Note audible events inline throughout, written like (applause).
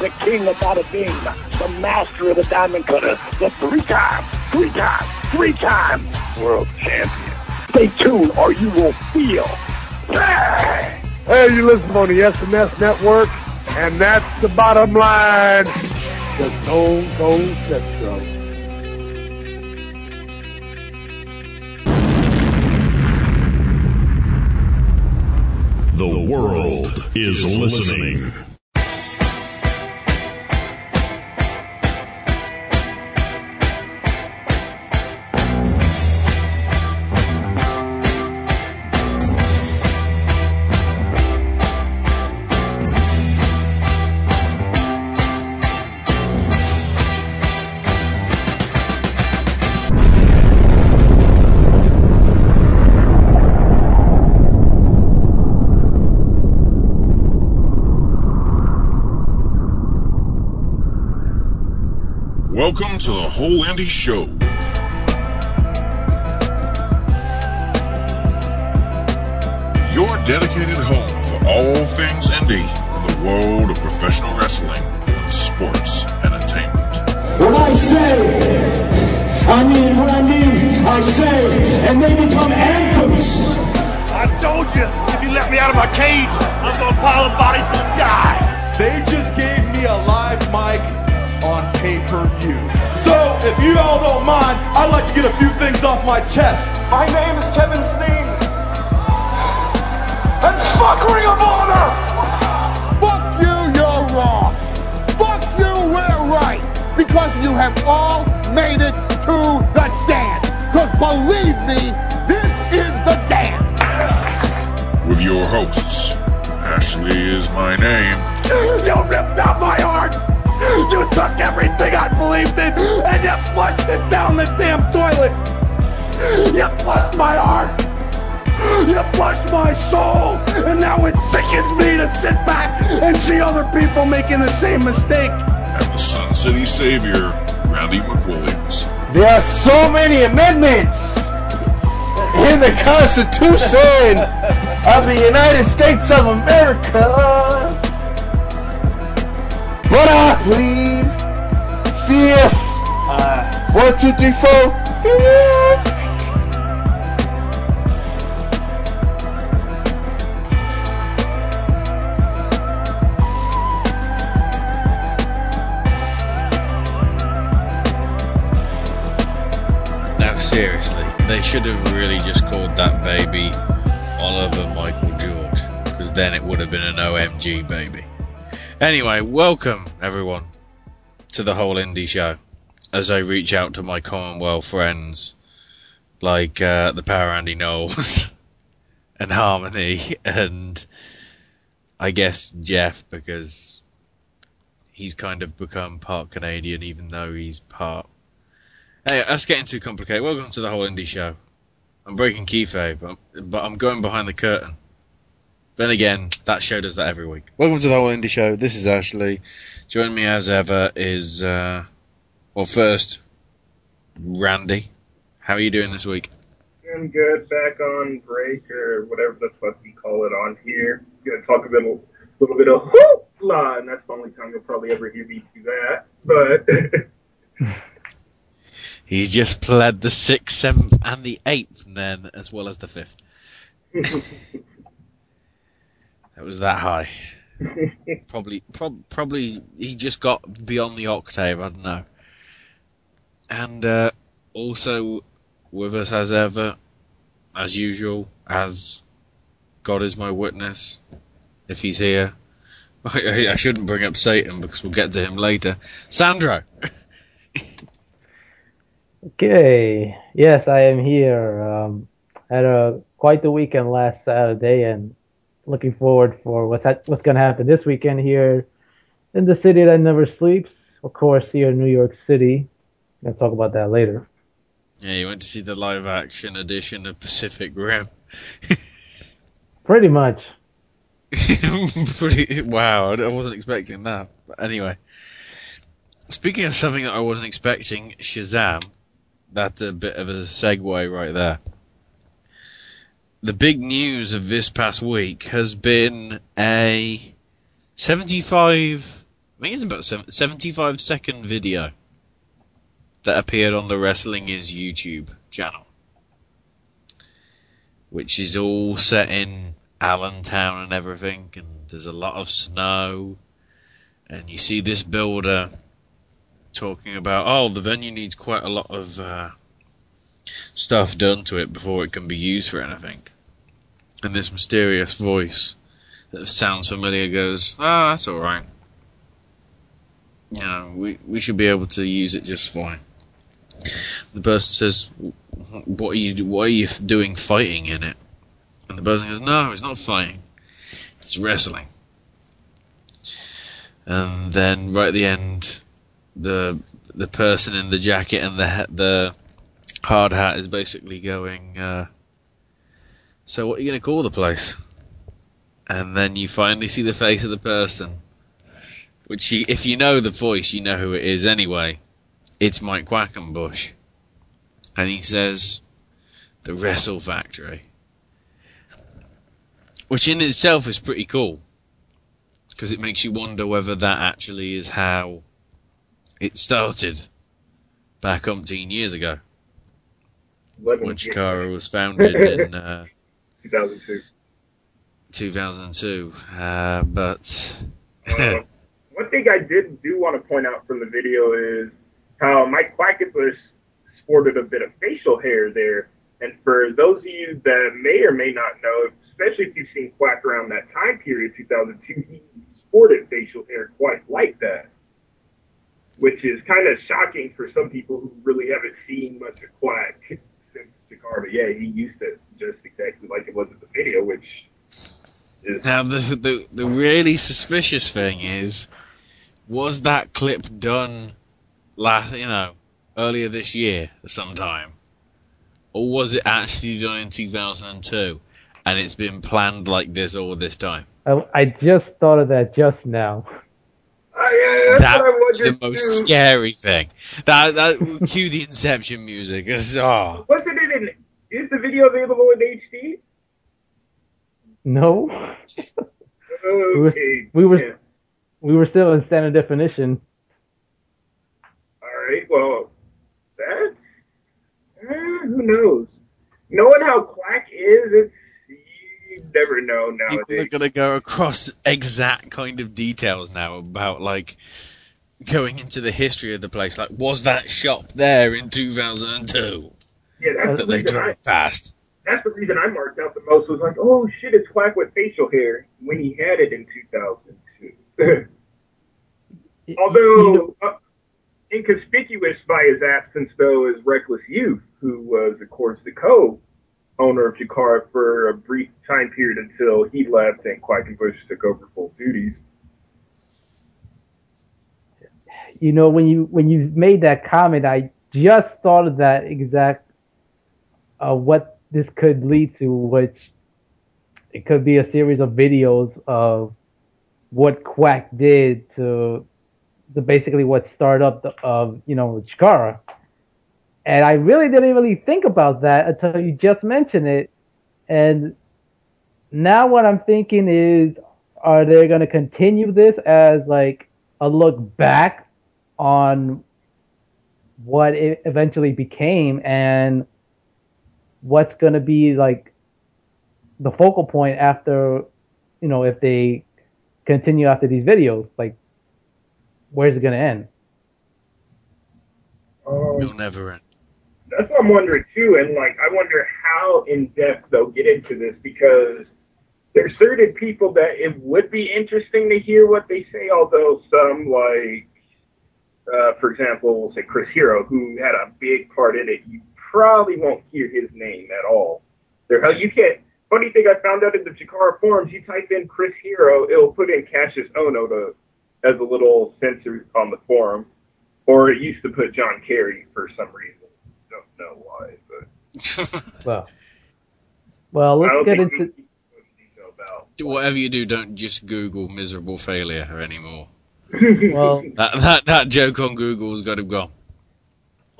the king of bada bing, the master of the diamond cutter, the three-time, three-time, three-time world champion. Stay tuned or you will feel. Bang! Hey, you listen on the SNS Network, and that's the bottom line. The Stone Cold Central. The world is listening. Whole Indy Show. Your dedicated home for all things indie in the world of professional wrestling and sports entertainment. When I say, I mean what I mean, I say, and they become anthems. I told you, if you let me out of my cage, I'm gonna pile the bodies to the sky. They just gave me a live mic on pay-per-view. So, if you all don't mind, I'd like to get a few things off my chest. My name is Kevin Steen. And fuck Ring of Honor! Fuck you, you're wrong. Fuck you, we're right. Because you have all made it to the dance. Because believe me, this is the dance. With your hosts, Ashley is my name. You ripped out my heart! You took everything I believed in and you flushed it down the damn toilet! You flushed my heart! You flushed my soul! And now it sickens me to sit back and see other people making the same mistake! And the Sun City Savior, Randy McWilliams. There are so many amendments in the Constitution of the United States of America. But I plead fifth. One, two, three, four. Fifth. Now, seriously, they should have really just called that baby Oliver Michael George, because then it would have been an OMG baby. Anyway, welcome everyone to the whole indie show. As I reach out to my Commonwealth friends, like uh, the Power Andy Knowles (laughs) and Harmony, and I guess Jeff, because he's kind of become part Canadian, even though he's part Hey, that's getting too complicated. Welcome to the whole indie show. I'm breaking kayfabe, but I'm going behind the curtain. Then again, that show does that every week. Welcome to the whole indie show. This is Ashley. Joining me as ever is, uh, well, first, Randy. How are you doing this week? Doing good. Back on break or whatever the fuck you call it on here. Gonna talk a little, little bit of hoopla, and that's the only time you'll probably ever hear me do that. But (laughs) (laughs) He's just pled the sixth, seventh, and the eighth, then as well as the fifth. (laughs) That was that high. (laughs) probably, prob- probably he just got beyond the octave. I don't know. And uh, also with us as ever, as usual, as God is my witness, if he's here. (laughs) I, I shouldn't bring up Satan because we'll get to him later. Sandro. Okay. Yes, I am here. Um, had a quite a weekend last Saturday, and looking forward for what's ha- what's going to happen this weekend here in the city that never sleeps. of course, here in New York City. I'll talk about that later. Yeah, you went to see the live action edition of Pacific Rim. (laughs) Pretty much. (laughs) Pretty wow, I wasn't expecting that. But anyway, speaking of something that I wasn't expecting, Shazam. That's a bit of a segue right there. The big news of this past week has been a 75, I think it's about 75 second video that appeared on the Wrestling is YouTube channel, which is all set in Allentown and everything, and there's a lot of snow, and you see this builder talking about, oh, the venue needs quite a lot of uh, stuff done to it before it can be used for anything. And this mysterious voice that sounds familiar goes, ah, oh, that's alright. You know, we, we should be able to use it just fine. The person says, what are you, what are you doing fighting in it? And the person goes, no, it's not fighting. It's wrestling. And then right at the end, the the person in the jacket and the the hard hat is basically going. Uh, so what are you going to call the place? And then you finally see the face of the person, which you, if you know the voice, you know who it is anyway. It's Mike Quackenbush, and he says, "The Wrestle Factory," which in itself is pretty cool because it makes you wonder whether that actually is how it started back umpteen years ago. When Chikara was founded in (laughs) uh, 2002. 2002. Uh, but. uh, (laughs) one thing I did do want to point out from the video is how Mike Quackenbush sported a bit of facial hair there. And for those of you that may or may not know, especially if you've seen Quack around that time period, 2002, he sported facial hair quite like that which is kind of shocking for some people who really haven't seen much of Quack since But yeah, he used it just exactly like it was in the video, which is. Now, the, the, the really suspicious thing is, was that clip done last, you know, earlier this year sometime? Or was it actually done in 2002 and it's been planned like this all this time? I, I just thought of that just now. Uh, yeah, that was the most too. scary thing. That that cue the Inception music. Oh. Wasn't it in? Is the video available in HD? No. okay. (laughs) We were we were, yeah. we were still in standard definition. All right. Well, that uh, who knows? Knowing how Quack is, it's never know nowadays. People are going to go across exact kind of details now about like going into the history of the place. Like, was that shop there in 2002? Yeah, that's that the they reason I, past. That's the reason I marked out the most was like, oh shit, it's Quack with facial hair when he had it in 2002. (laughs) Although, uh, inconspicuous by his absence, though, is Reckless Youth, who was, of course, the co owner of Chikara for a brief time period until he left and Quackenbush took over full duties. You know, when you when you made that comment, I just thought of that exact uh, what this could lead to, which it could be a series of videos of what Quack did to, to basically what started up the, of you know Chikara and I really didn't really think about that until you just mentioned it. And now what I'm thinking is, are they going to continue this as like a look back on what it eventually became and what's going to be like the focal point after, you know, if they continue after these videos, like where's it going to end? Um, It'll never end that's what I'm wondering too. And like, I wonder how in depth they'll get into this because there's certain people that it would be interesting to hear what they say, although some like, uh, for example, we'll say Chris Hero, who had a big part in it, you probably won't hear his name at all. There, you can't. Funny thing I found out in the Chikara forums, you type in Chris Hero, it'll put in Cassius Ohno to as a little censor on the forum, or it used to put John Kerry for some reason. Don't know why, but (laughs) Well, well, let's don't get think into. we can go into detail about. Whatever you do, don't just Google miserable failure anymore. (laughs) Well, That that that joke on Google's got to go.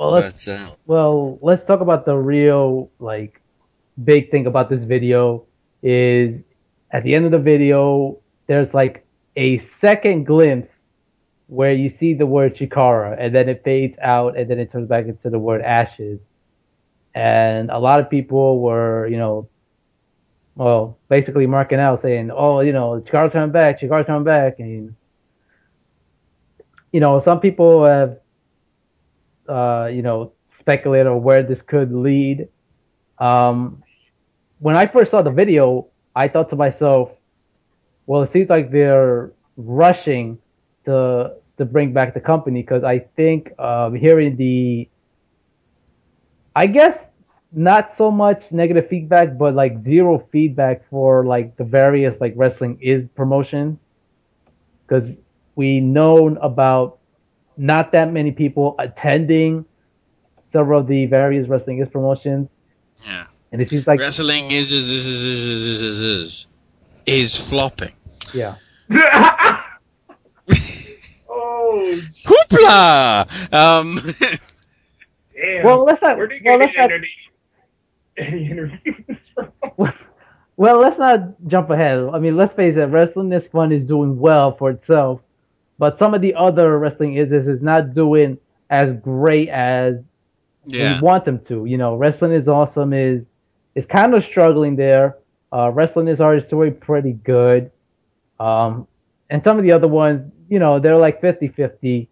Well, let's But uh, well, let's talk about the real like big thing about this video is at the end of the video there's like a second glimpse where you see the word Chikara and then it fades out and then it turns back into the word ashes. And a lot of people were, you know, well, basically marking out saying, oh, you know, Chikara's coming back, Chikara's coming back. And, you know, some people have uh, you know, speculate on where this could lead. Um, when I first saw the video, I thought to myself, well, it seems like they're rushing to to bring back the company because I think um, hearing the, I guess not so much negative feedback, but like zero feedback for like the various like wrestling is promotions because we known about not that many people attending several of the various wrestling is promotions. Yeah. And it seems like wrestling is is is is is is is, is, is, is flopping. yeah. oh, (laughs) (laughs) Hoopla! Um, damn. Well, let's not. Where did you Well, get let's not. any, any interviews from? (laughs) Well, let's not jump ahead. I mean, let's face it. Wrestling is fun is doing well for itself, but some of the other wrestling is is, is not doing as great as yeah. we want them to. You know, wrestling is awesome is is kind of struggling there. Uh, wrestling is already doing pretty good. Um, and some of the other ones, you know, they're like 50-50.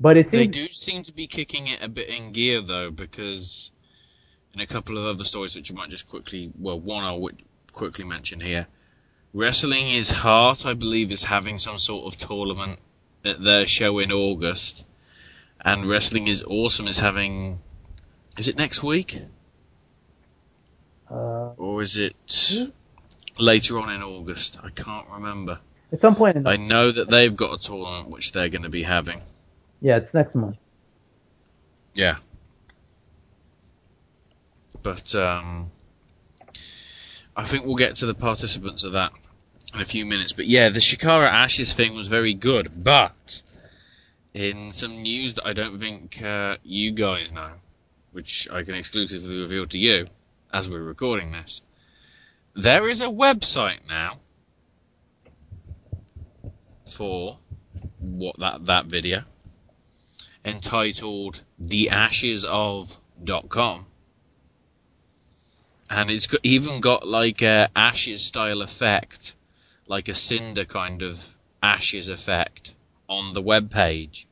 But it They do seem to be kicking it a bit in gear though, because in a couple of other stories which you might just quickly, well, one I'll quickly mention here. Wrestling is Heart, I believe, is having some sort of tournament at their show in August, and Wrestling is Awesome is having. Is it next week uh, or is it later on in August? I can't remember. at some point. In I know that they've got a tournament which they're going to be having. yeah, it's next month. Yeah. But um, I think we'll get to the participants of that in a few minutes. But yeah, the Chikara Ashes thing was very good. But in some news that I don't think uh, you guys know, which I can exclusively reveal to you as we're recording this, there is a website now for what that that video entitled the ashes theashesof.com and it's got, even got like a ashes style effect like a cinder mm. kind of ashes effect on the web page.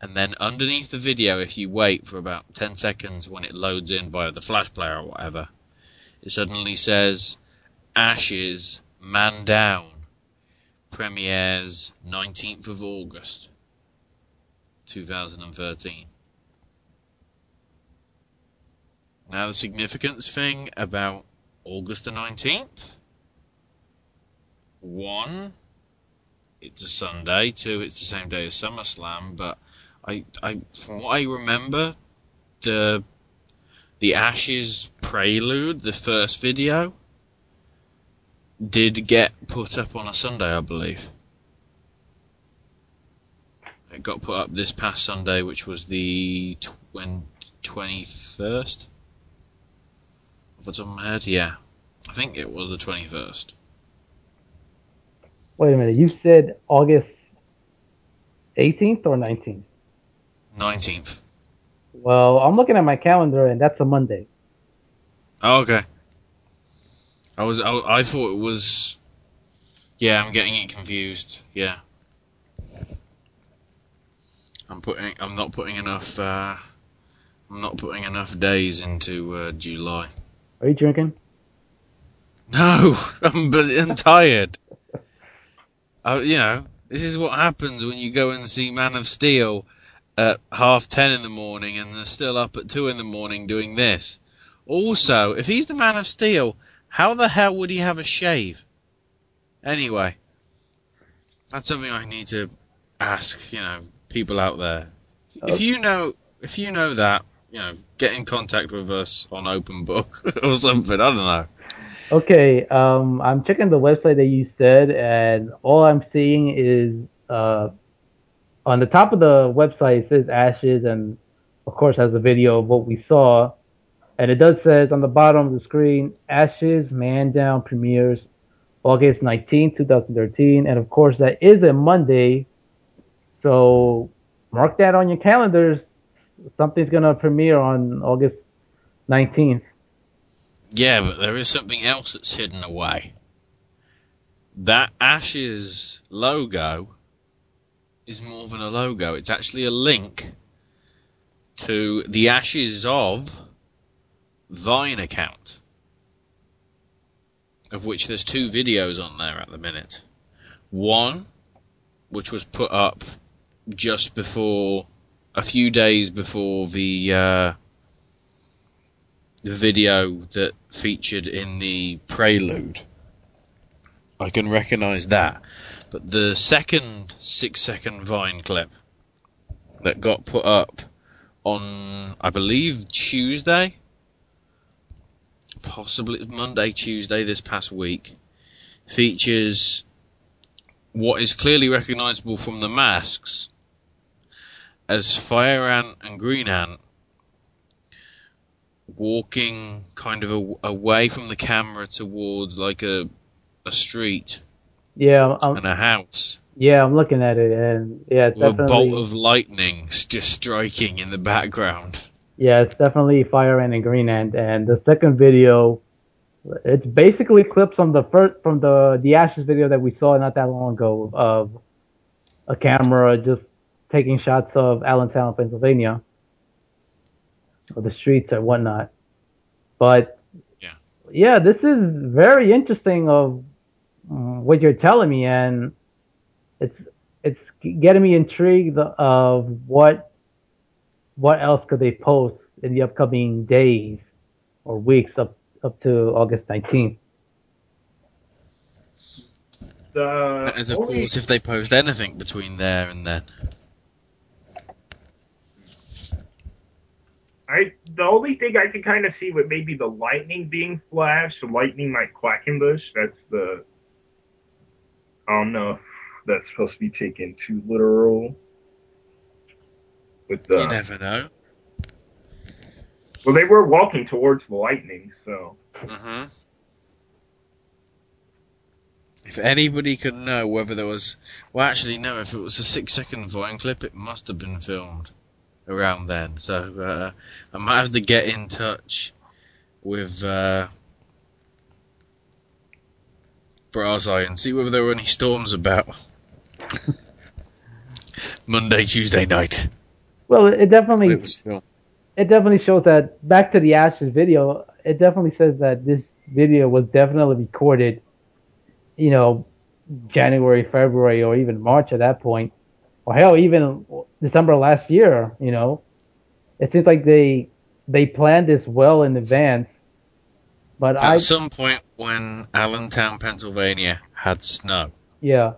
And then underneath the video if you wait for about 10 seconds when it loads in via the flash player or whatever it suddenly says ashes man down. Premieres 19th of august 2013 Now, the significance thing about August the 19th one, it's a Sunday. Two, it's the same day as SummerSlam. But I, I, from what I remember, the the Ashes prelude, the first video, did get put up on a Sunday, I believe. It got put up this past Sunday, which was the twenty first. Off the top of my head, yeah, I think it was the twenty first. Wait a minute. You said August 18th or 19th? Nineteenth. Well, I'm looking at my calendar and that's a Monday. Oh, okay. I was I, I thought it was. Yeah, I'm getting it confused. Yeah. I'm putting. I'm not putting enough. Uh, I'm not putting enough days into uh, July. Are you drinking? No, (laughs) I'm, I'm tired. Uh, you know, this is what happens when you go and see Man of Steel at half ten in the morning and they're still up at two in the morning doing this. Also, if he's the Man of Steel, how the hell would he have a shave? Anyway, that's something I need to ask, you know, people out there. If you know, if you know that, you know, get in contact with us on Open Book (laughs) or something. I don't know. Okay, um, I'm checking the website that you said, and all I'm seeing is uh, on the top of the website it says Ashes, and of course has a video of what we saw, and it does says on the bottom of the screen Ashes Man Down premieres August 19, 2013, and of course that is a Monday, so mark that on your calendars. Something's gonna premiere on August 19th. Yeah, but there is something else that's hidden away. That Ashes logo is more than a logo. It's actually a link to the Ashes of Vine account, of which there's two videos on there at the minute. One, which was put up just before, a few days before the uh, the video that featured in the prelude. I can recognise that. But the second six second Vine clip that got put up on, I believe, Tuesday, possibly Monday, Tuesday this past week, features what is clearly recognisable from the masks as Fire Ant and Green Ant walking kind of a, away from the camera towards like a a street Yeah, I'm, and a house. yeah, I'm looking at it, and yeah, it's a bolt of lightning just striking in the background. yeah, it's definitely Fire Ant and Green Ant. And the second video, it's basically clips from the first from the the Ashes video that we saw not that long ago of a camera just taking shots of Allentown, Pennsylvania, or the streets and whatnot. But Yeah. yeah, this is very interesting of mm, what you're telling me, and it's it's getting me intrigued of what what else could they post in the upcoming days or weeks up up to August 19th. The As of only- course, if they post anything between there and then. I the only thing I can kind of see would maybe the lightning being flashed, The lightning like Quackenbush. That's the I don't know if that's supposed to be taken too literal. With the You never know. well, they were walking towards the lightning, so hmm If anybody could know whether there was, well, actually, no. If it was a six-second Vine clip, it must have been filmed around then. So uh, I might have to get in touch with uh, Brass Eye and see whether there were any storms about. (laughs) Monday, Tuesday night. Well, it definitely it, was filmed. it definitely shows that back to the Ashes video. It definitely says that this video was definitely recorded, you know, January, February, or even March at that point, or hell, even December last year. You know, it seems like they they planned this well in advance. But At I some point when Allentown, Pennsylvania had snow. yeah,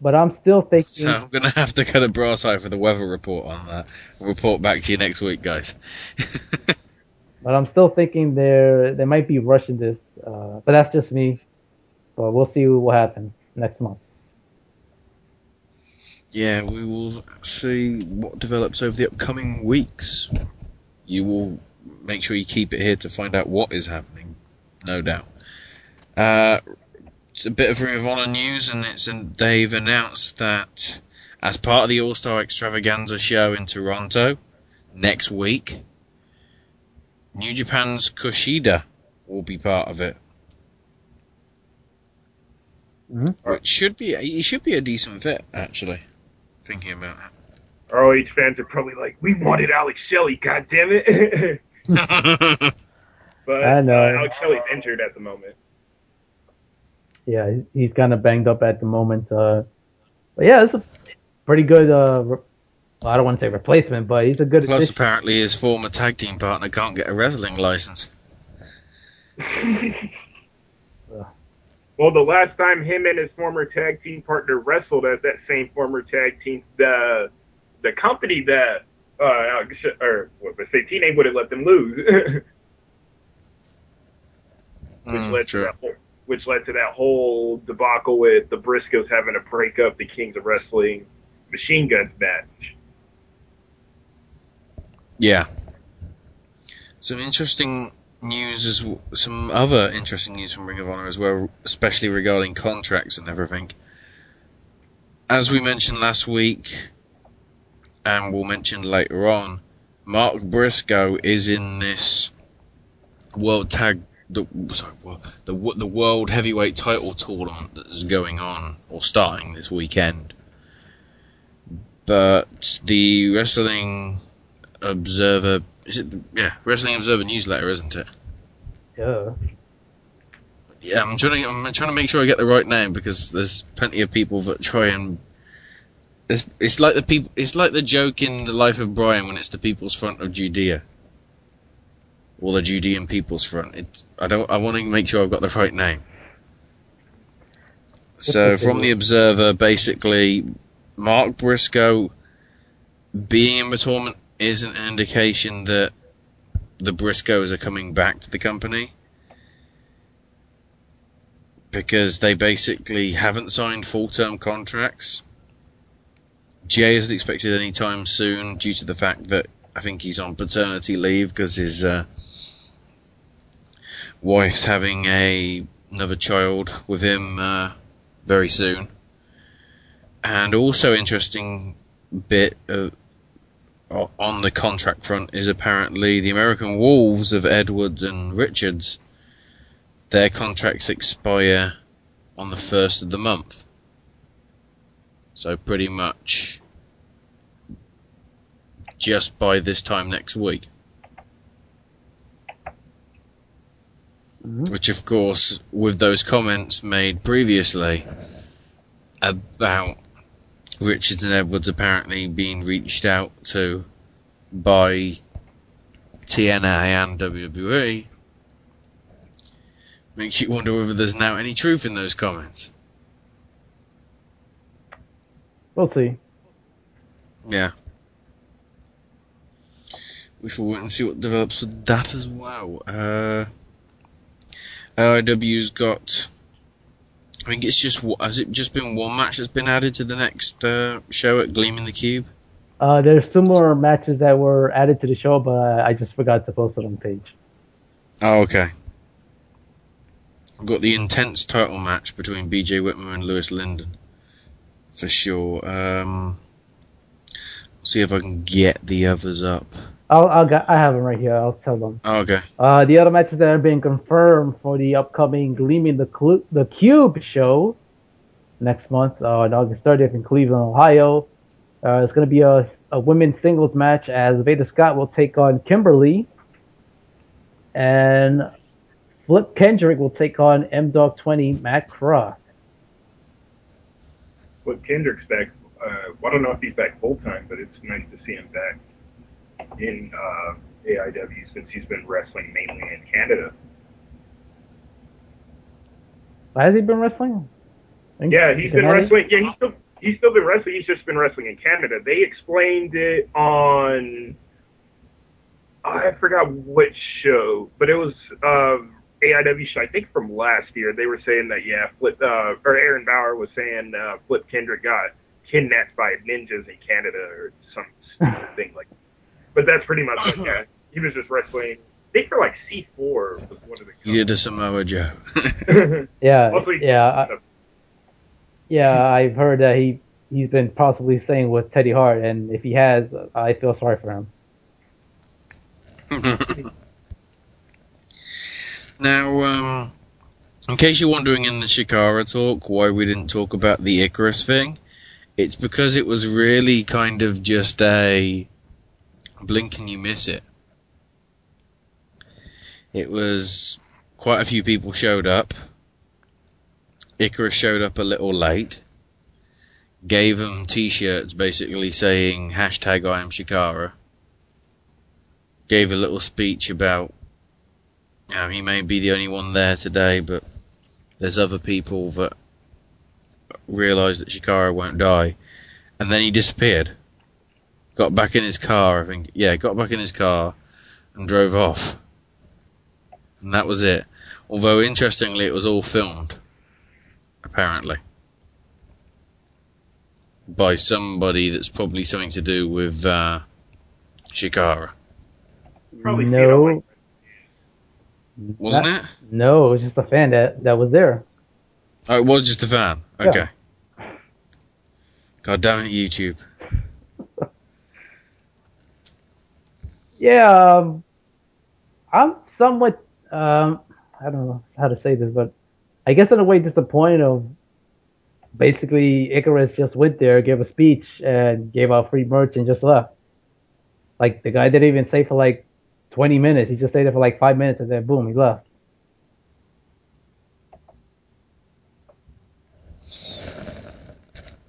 but I'm still thinking. So I'm going to have to go to Brass Eye for the weather report on that. I'll report back to you next week, guys. (laughs) But I'm still thinking they're they might be rushing this. Uh, but that's just me. But we'll see what happens next month. Yeah, we will see what develops over the upcoming weeks. You will make sure you keep it here to find out what is happening, no doubt. Uh, it's a bit of Ring of Honor news, and it's in, they've announced that as part of the All Star Extravaganza show in Toronto next week, New Japan's Kushida will be part of it. It should be he should be a decent fit, actually. Thinking about it. ROH fans are probably like, "We wanted Alex Shelley, God damn it!" (laughs) but I know. Uh, Alex Shelley's injured at the moment. Yeah, he's kind of banged up at the moment. Uh, but yeah, it's a pretty good. Uh, re- well, I don't want to say replacement, but he's a good Plus, addition. apparently, his former tag team partner can't get a wrestling license. (laughs) Well, the last time him and his former tag team partner wrestled at that same former tag team, the the company that uh, or what I say, TNA wouldn't let them lose, (laughs) which Mm, led true. to that whole, which led to that whole debacle with the Briscoes having to break up the Kings of Wrestling Machine Guns match. Yeah. Some interesting news as some other interesting news from Ring of Honor as well, especially regarding contracts and everything. As we mentioned last week, and we'll mention later on, Mark Briscoe is in this World Tag the sorry, the the World Heavyweight Title tournament that is going on or starting this weekend. But the Wrestling Observer is it yeah Wrestling Observer newsletter isn't it? Yeah. Yeah, I'm trying to I'm trying to make sure I get the right name because there's plenty of people that try and it's it's like the people it's like the joke in the life of Brian when it's the People's Front of Judea. Or the Judean People's Front. It's I don't I want to make sure I've got the right name. So from the Observer, basically, Mark Briscoe being in the tournament isn't an indication that the Briscoes are coming back to the company because they basically haven't signed full term contracts. Jay isn't expected anytime soon due to the fact that I think he's on paternity leave because his uh, wife's having a another child with him uh, very soon. And also interesting bit of, on the contract front is apparently the American Wolves of Edwards and Richards. Their contracts expire on the first of the month. So pretty much just by this time next week. Mm-hmm. Which, of course, with those comments made previously about Richards and Edwards apparently being reached out to by TNA and WWE, makes you wonder whether there's now any truth in those comments. We'll see. Yeah. We shall wait and see what develops with that as well. Uh, AIW's got. I think it's just. Has it just been one match that's been added to the next uh, show at Gleaming the Cube? Uh, there's two more matches that were added to the show, but I just forgot to post it on the page. Oh, okay. I've got the intense title match between BJ Whitmer and Louis Lyndon. For sure. Um, see if I can get the others up. I'll, I'll got, I have them right here. I'll tell them. Oh, okay. Uh, the other matches that have been confirmed for the upcoming Gleaming the Clu- the Cube show next month uh, on August 30th in Cleveland, Ohio. Uh, it's going to be a, a women's singles match as Veda Scott will take on Kimberly, and Flip Kendrick will take on M Dog 20 Matt Cross. With Kendrick's back, uh, I don't know if he's back full time, but it's nice to see him back in uh, AIW since he's been wrestling mainly in Canada. Has he been wrestling? Yeah, he's been wrestling. Yeah, he's still he's still been wrestling. He's just been wrestling in Canada. They explained it on I forgot which show, but it was um, AIW show. I think from last year. They were saying that yeah, Flip uh, or Aaron Bauer was saying uh, Flip Kendrick got kidnapped by ninjas in Canada or some (laughs) stupid thing like. But that's pretty much it. Yeah, (laughs) he was just wrestling. I think for like C four was one of the. You did a Samoa Joe. (laughs) Yeah, Mostly- yeah, I, yeah. I've heard that he he's been possibly staying with Teddy Hart, and if he has, I feel sorry for him. (laughs) now, um, in case you're wondering in the Chikara talk why we didn't talk about the Icarus thing, it's because it was really kind of just a blink and you miss it. It was quite a few people showed up. Icarus showed up a little late. Gave them t-shirts basically saying hashtag I am Chikara. Gave a little speech about um, he may be the only one there today, but there's other people that realise that Chikara won't die, and then he disappeared. Got back in his car, I think. Yeah, got back in his car and drove off. And that was it. Although, interestingly, it was all filmed. Apparently. By somebody that's probably something to do with uh, Chikara. Probably no. Wasn't That- it? No, it was just a fan that, that was there. Oh, it was just a fan. Yeah. Okay. God damn it, YouTube. Yeah, um, I'm somewhat, um, I don't know how to say this, but I guess in a way disappointed of basically Icarus just went there, gave a speech, and gave out free merch and just left. Like the guy didn't even stay for like 20 minutes. He just stayed there for like five minutes and then boom, he left.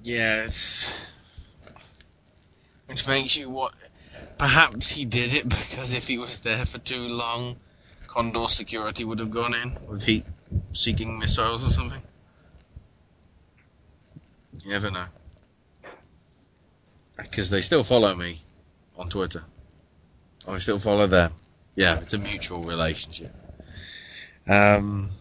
Yes. Which makes you what? Perhaps he did it (laughs) because if he was there for too long, Condor security would have gone in with heat seeking missiles or something. You never know. Because they still follow me on Twitter. I still follow them. Yeah, it's a mutual relationship. Um,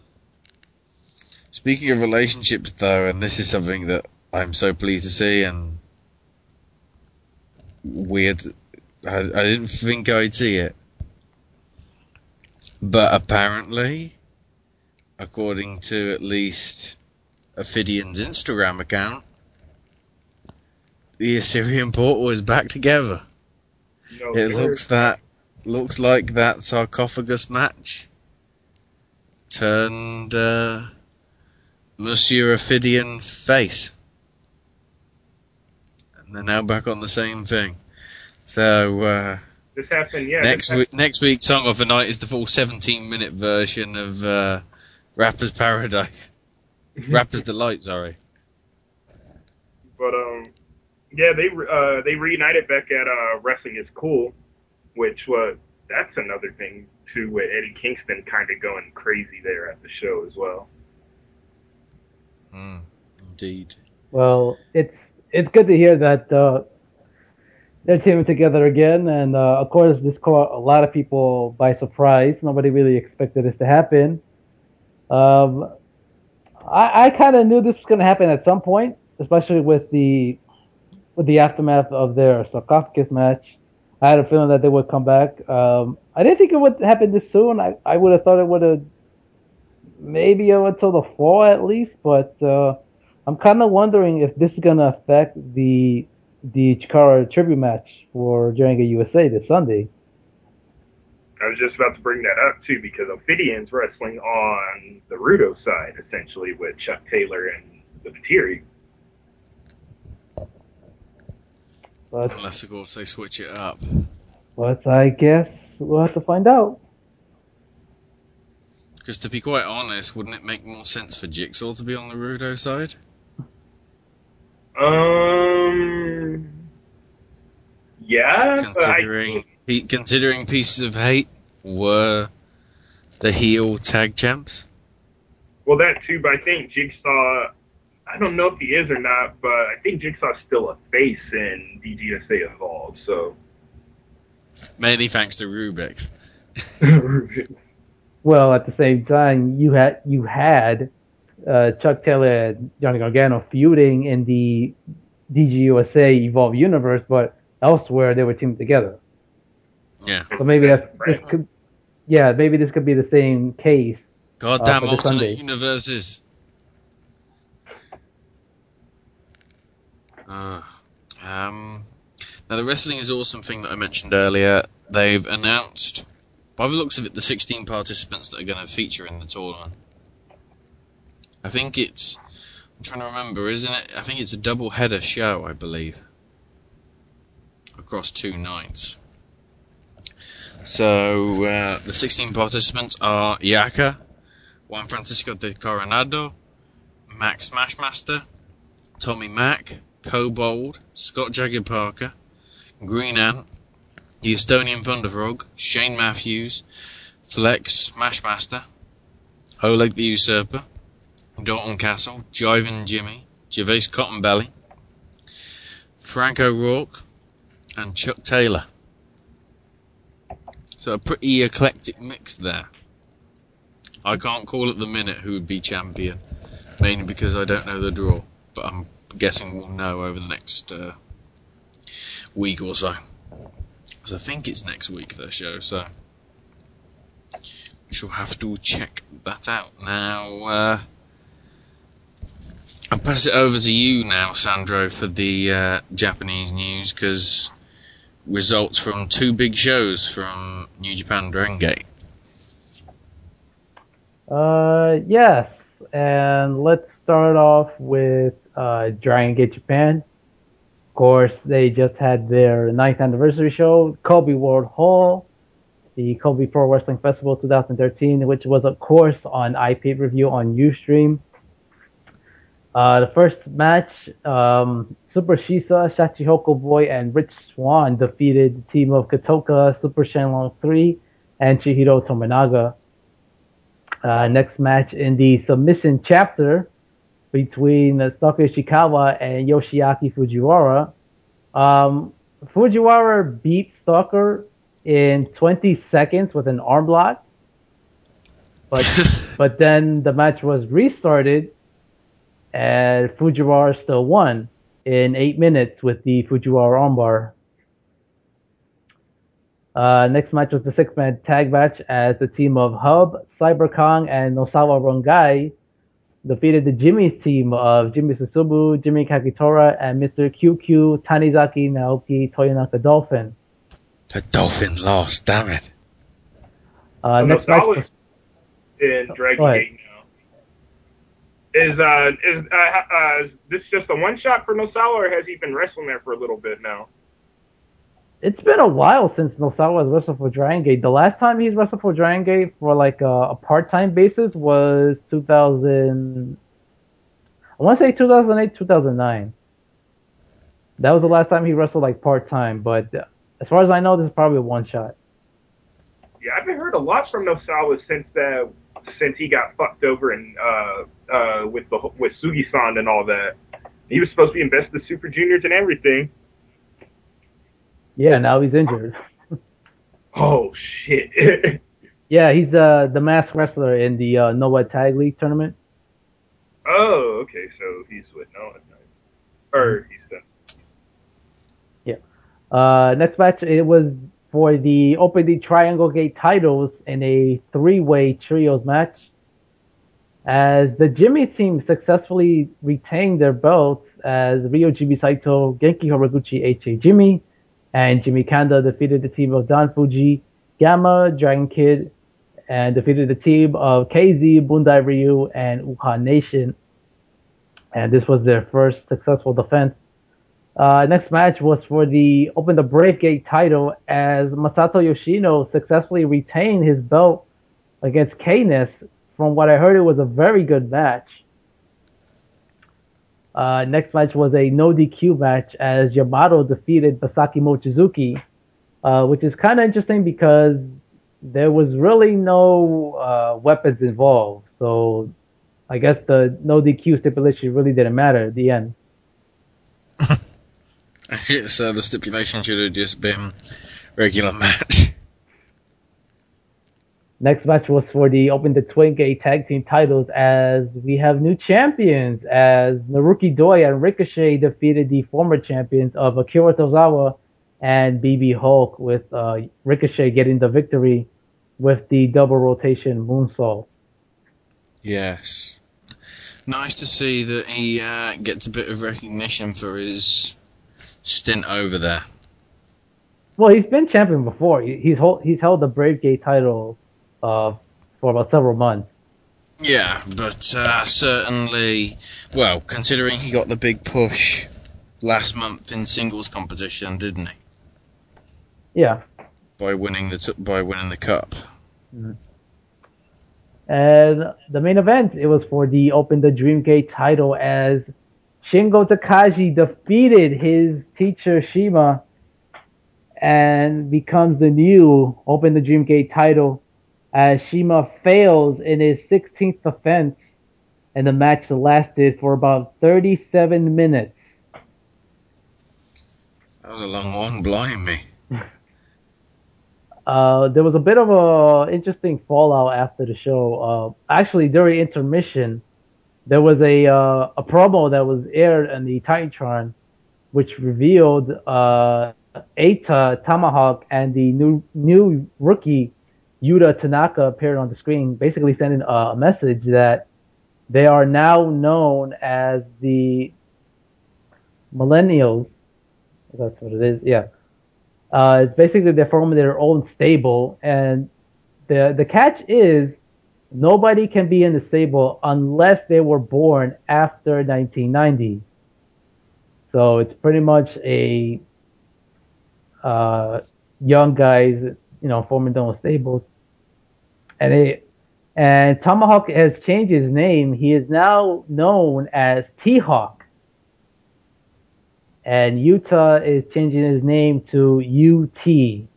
speaking of relationships, though, and this is something that I'm so pleased to see, and weird. I, I didn't think I'd see it, but apparently, according to at least Ophidian's Instagram account, the Osirian Portal is back together. No, It looks that looks like that sarcophagus match turned uh, Monsieur Ophidian face, and they're now back on the same thing. So uh, This happened, yeah. next this week, next week's song of the night is the full 17 minute version of uh, Rapper's Paradise, (laughs) Rapper's Delight. Sorry. But um, yeah, they uh they reunited back at uh Wrestling is Cool, which was that's another thing too with Eddie Kingston kind of going crazy there at the show as well. Mm, indeed. Well, it's it's good to hear that uh, they're teaming together again, and uh, of course, this caught a lot of people by surprise. Nobody really expected this to happen. Um, I, I kind of knew this was going to happen at some point, especially with the with the aftermath of their sarcophagus match. I had a feeling that they would come back. Um, I didn't think it would happen this soon. I, I would have thought it would have maybe until the fall at least, but uh, I'm kind of wondering if this is going to affect the the Chikara tribute match for Jenga USA this Sunday. I was just about to bring that up too because Ophidian's wrestling on the Rudo side essentially with Chuck Taylor and the Batiri. But, Unless of course they switch it up. but I guess we'll have to find out. Because to be quite honest, wouldn't it make more sense for Jigsaw to be on the Rudo side? Um, yeah, but I Considering he, considering Pieces of Hate were the heel tag champs. Well, that too, but I think Jigsaw. I don't know if he is or not, but I think Jigsaw's still a face in DGSA Evolved. So Mainly thanks to Rubik. (laughs) (laughs) Well, at the same time, you had you had uh, Chuck Taylor and Johnny Gargano feuding in the DGUSA Evolve universe, but elsewhere they were teamed together. Yeah. So maybe that's this could, yeah, maybe this could be the same case. Goddamn uh, for this alternate Sunday. universes. Uh, um, now the wrestling is awesome thing that I mentioned earlier. They've announced, by the looks of it, the 16 participants that are going to feature in the tournament. I think it's. I'm trying to remember, isn't it? I think it's a double header show, I believe, across two nights. So uh, the 16 participants are Yaka, Juan Francisco de Coronado, Max Smashmaster, Tommy Mack, Kobald, Scott Jagger Parker, Green Ant, the Estonian Thunderfrog, Shane Matthews, Flex Smashmaster, Oleg the Usurper, Dalton Castle, Jiving Jimmy, Gervais Cottonbelly, Frank O'Rourke, and Chuck Taylor. So a pretty eclectic mix there. I can't call at the minute who would be champion, mainly because I don't know the draw, but I'm guessing we'll know over the next uh, week or so. Because I think it's next week, the show, so we shall have to check that out. Now, uh, I'll pass it over to you now, Sandro, for the uh, Japanese news, because results from two big shows from New Japan Dragon Gate. Uh, yes, and let's start off with uh, Dragon Gate Japan. Of course, they just had their ninth anniversary show, Kobe World Hall, the Kobe Pro Wrestling Festival 2013, which was, of course, on IP review on Ustream. Uh, the first match, um, Super Shisa, Shachihoko Boy, and Rich Swann defeated the team of Kotoka, Super Shenlong 3, and Chihiro Tominaga. Uh, next match in the submission chapter between uh, Stalker Ishikawa and Yoshiaki Fujiwara. Um, Fujiwara beat Stalker in 20 seconds with an arm lock, but (laughs) but then the match was restarted, and Fujiwara still won in eight minutes with the Fujiwara armbar. Uh, next match was the six-man tag match as the team of Hub, Cyber Kong, and Nosawa Rongai defeated the Jimmy's team of Jimmy Susumu, Jimmy Kakitora, and Mr. QQ, Tanizaki, Naoki, Toyonaka Dolphin. The Dolphin lost, damn it. Uh, So next match was, in Dragon Go. Gate now. Is uh is uh, uh is this just a one shot for Nosawa, or has he been wrestling there for a little bit now? it's been a while since Nosawa has wrestled for Dragon Gate. The last time he's wrestled for Dragon Gate for like a, a part-time basis was 2000. I want to say 2008, 2009. That was the last time he wrestled like part-time. But uh, as far as I know, this is probably a one-shot. Yeah, I've been heard a lot from Nosawa since uh since he got fucked over and uh uh with the with Sugi-san and all that. He was supposed to be in Best of the Super Juniors and everything. Yeah, now he's injured. (laughs) Oh shit. (laughs) Yeah, he's uh, the masked wrestler in the uh, Noah Tag League tournament. oh, okay, so he's with no or he's done. Uh, next match, it was for the Open the Triangle Gate titles in a three-way trios match. As the Jimmy team successfully retained their belts as Ryo Jimmy Saito, Genki Horiguchi, H.A. Jimmy, and Jimmy Kanda defeated the team of Don Fuji, Gamma, Dragon Kid, and defeated the team of KZ, Mondai Ryu, and Uhaa Nation. And this was their first successful defense. Uh, next match was for the Open the Brave Gate title as Masato Yoshino successfully retained his belt against K-Ness. From what I heard, it was a very good match. Uh, next match was a no DQ match as Yamato defeated Masaaki Mochizuki, uh, which is kind of interesting because there was really no uh, weapons involved. So I guess the no DQ stipulation really didn't matter at the end. (laughs) so the stipulation should have just been regular match. Next match was for the Open the Twin Gate Tag Team titles as we have new champions as Naruki Doi and Ricochet defeated the former champions of Akira Tozawa and BB Hulk with uh, Ricochet getting the victory with the double rotation moonsault. Yes. Nice to see that he uh, gets a bit of recognition for his stint over there. Well, he's been champion before. He's hold, he's held the Brave Gate title uh, for about several months. Yeah, but uh, certainly, well, considering he got the big push last month in singles competition, didn't he? Yeah. By winning the t- by winning the cup. And the main event, it was for the Open the Dream Gate title as Shingo Takagi defeated his teacher CIMA and becomes the new Open the Dream Gate title as CIMA fails in his 16th defense and the match lasted for about 37 minutes. That was a long one, blimey. (laughs) Uh, there was a bit of a interesting fallout after the show. Uh, actually, during intermission, there was a uh, a promo that was aired on the Titantron, which revealed uh, Eita Tomahawk and the new new rookie Yuta Tanaka appeared on the screen, basically sending a message that they are now known as the Millennials. That's what it is. Yeah. Uh, it's basically they're forming their own stable, and the the catch is nobody can be in the stable unless they were born after 1990. So it's pretty much a uh, young guys, you know, own stables, and it and Tomahawk has changed his name. He is now known as T-Hawk and Yuta is changing his name to UT,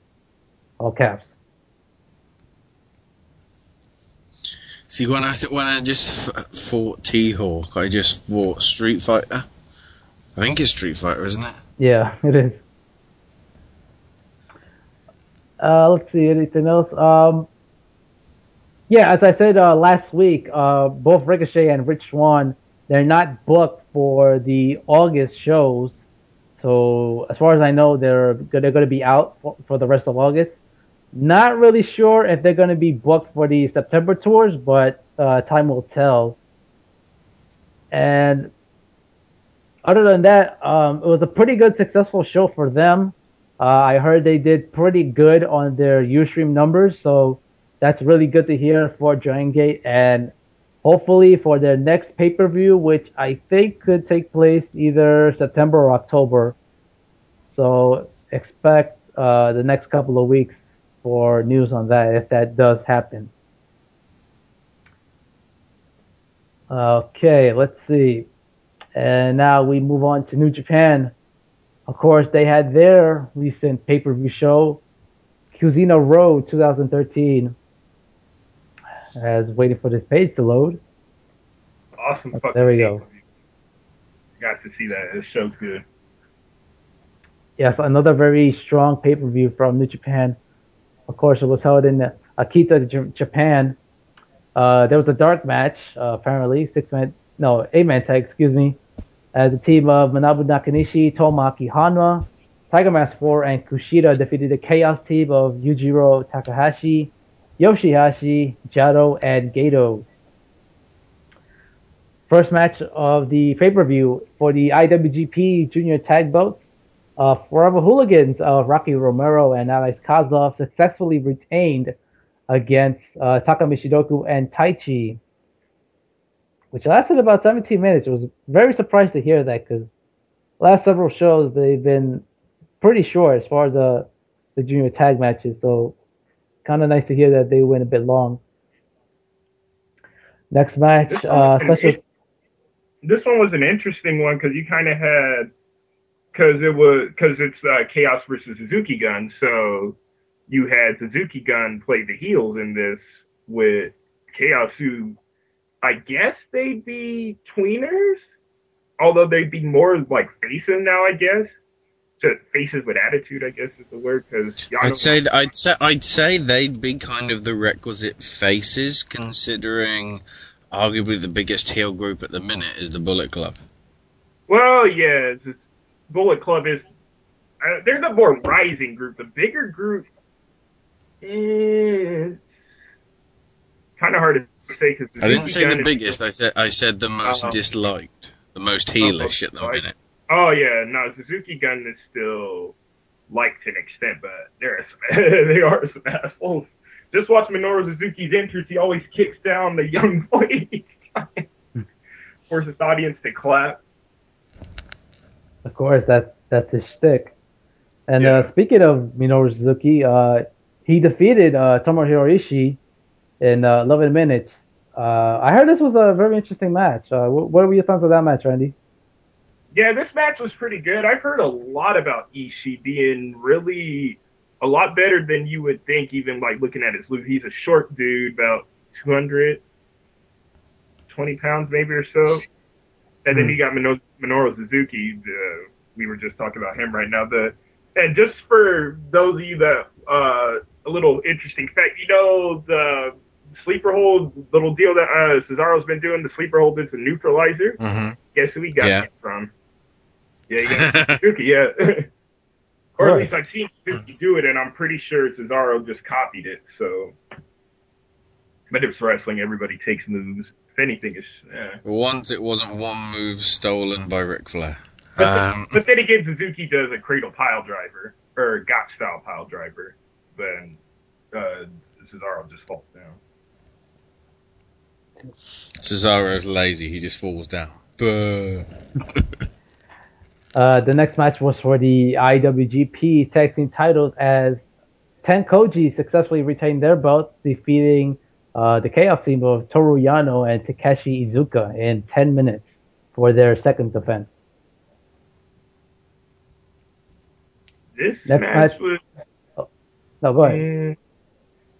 all caps. See, when I when I just f- fought T Hawk, I just fought Street Fighter. I think it's Street Fighter, isn't it? Yeah, (laughs) it is. Uh, let's see, anything else? Um, yeah, as I said uh, last week, uh, both Ricochet and Rich Swann, they're not booked for the August shows. So as far as I know, they're they're going to be out for, for the rest of August. Not really sure if they're going to be booked for the September tours, but uh, time will tell. And other than that, um, it was a pretty good, successful show for them. Uh, I heard they did pretty good on their Ustream numbers, so that's really good to hear for Giant Gate. And hopefully for their next pay per view, which I think could take place either September or October. So expect uh, the next couple of weeks for news on that if that does happen. Okay, let's see. And now we move on to New Japan. Of course, they had their recent pay per view show, Kizuna Road 2013 as waiting for this page to load. Awesome. Oh, there we go. Got to see that. This show's good. Yes, another very strong pay per view from New Japan. Of course, it was held in Akita, J- Japan. Uh, there was a dark match, uh, apparently six man, no, eight man tag, excuse me, as the team of Manabu Nakanishi, Tomoaki Honma, Tiger Mask 4, and Kushida defeated the Chaos team of Yujiro Takahashi, Yoshihashi, Jado, and Gato. First match of the pay-per-view for the IWGP Junior Tag Belts. Uh, Forever Hooligans of Rocky Romero and Alex Kozlov successfully retained against uh, Taka Michinoku and Taichi, which lasted about 17 minutes. I was very surprised to hear that because last several shows they've been pretty short as far as the the junior tag matches. So kind of nice to hear that they went a bit long. Next match, uh, special. This one was an interesting one because you kind of had because it was because it's uh, Chaos versus Suzuki Gun, so you had Suzuki Gun play the heels in this with Chaos, who I guess they'd be tweeners, although they'd be more like facing now, I guess to faces with attitude, I guess is the word. Because I'd say I'd say I'd say they'd be kind of the requisite faces, considering arguably the biggest heel group at the minute is the Bullet Club. Well, yeah, Bullet Club is uh, they're the more rising group. The bigger group is kind of hard to say because I didn't say the biggest. I said I said the most uh, disliked, the most heelish uh, at the minute. Oh yeah, no, Suzuki Gun is still liked to an extent, but they're (laughs) they are some assholes. Just watch Minoru Suzuki's entrance; he always kicks down the young (laughs) boy, (laughs) forces his audience to clap. Of course, that's that's his shtick. And yeah. uh, speaking of Minoru Suzuki, uh, he defeated uh, Tomohiro Ishii in uh, 11 minutes. Uh, I heard this was a very interesting match. Uh, what were your thoughts of that match, Randy? Yeah, this match was pretty good. I've heard a lot about Ishii being really a lot better than you would think, even like looking at his look. He's a short dude, about 200, 120 pounds maybe or so. And then Hmm. you got Mino- Minoru Suzuki. The, we were just talking about him right now. The and just for those of you that uh, a little interesting fact, you know the sleeper hold little deal that uh, Cesaro's been doing. The sleeper hold is a neutralizer. Mm-hmm. Guess who he got Yeah. it from? Yeah, you got (laughs) Suzuki. Yeah. (laughs) Or at Right. least I've seen Suzuki do it, and I'm pretty sure Cesaro just copied it. So, but it's wrestling. Everybody takes moves. If anything, it's. Eh. Once it wasn't one move stolen by Ric Flair. But, Um, but then again, Suzuki does a cradle pile driver or got style pile driver. Then uh, Cesaro just falls down. Cesaro's lazy. He just falls down. (laughs) Uh, the next match was for the IWGP Tag Team titles as Tenkoji successfully retained their belts, defeating uh, the Chaos Team of Toru Yano and Takeshi Iizuka in 10 minutes for their second defense. This Next match match- was. No, go ahead. Mm,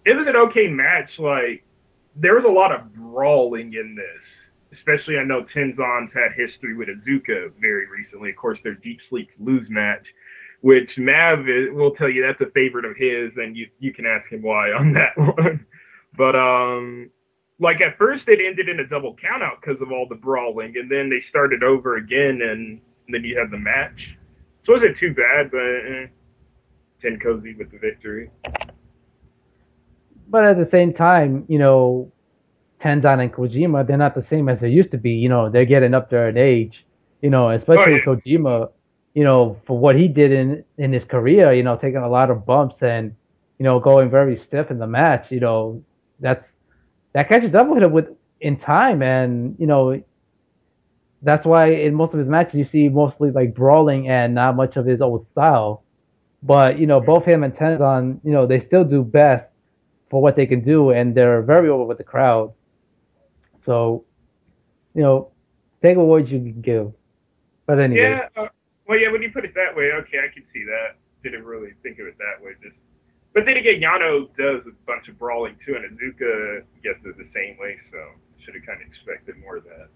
it was an okay match. Like there was a lot of brawling in this. Especially, I know Tenzan's had history with Iizuka very recently. Of course, their Deep Sleep lose match, which Mav will tell you that's a favorite of his, and you you can ask him why on (laughs) that one. But um, like at first it ended in a double countout because of all the brawling, and then they started over again, and then you had the match. So it wasn't too bad, but eh, Tenkoji with the victory. But at the same time, you know, Tenzan and Kojima, they're not the same as they used to be. You know, they're getting up there in age. You know, especially Oh, Kojima, you know, for what he did in in his career, you know, taking a lot of bumps and, you know, going very stiff in the match, you know, that's that catches up with him with in time and, you know, that's why in most of his matches you see mostly like brawling and not much of his old style. But, you know, both him and Tenzan, you know, they still do best for what they can do, and they're very over with the crowd. So, you know, take a word you can give. But anyway, Yeah. Uh, well, yeah. When you put it that way, okay, I can see that. Didn't really think of it that way. Just, but then again, Yano does a bunch of brawling too, and Iizuka gets it the same way. So should have kind of expected more of that.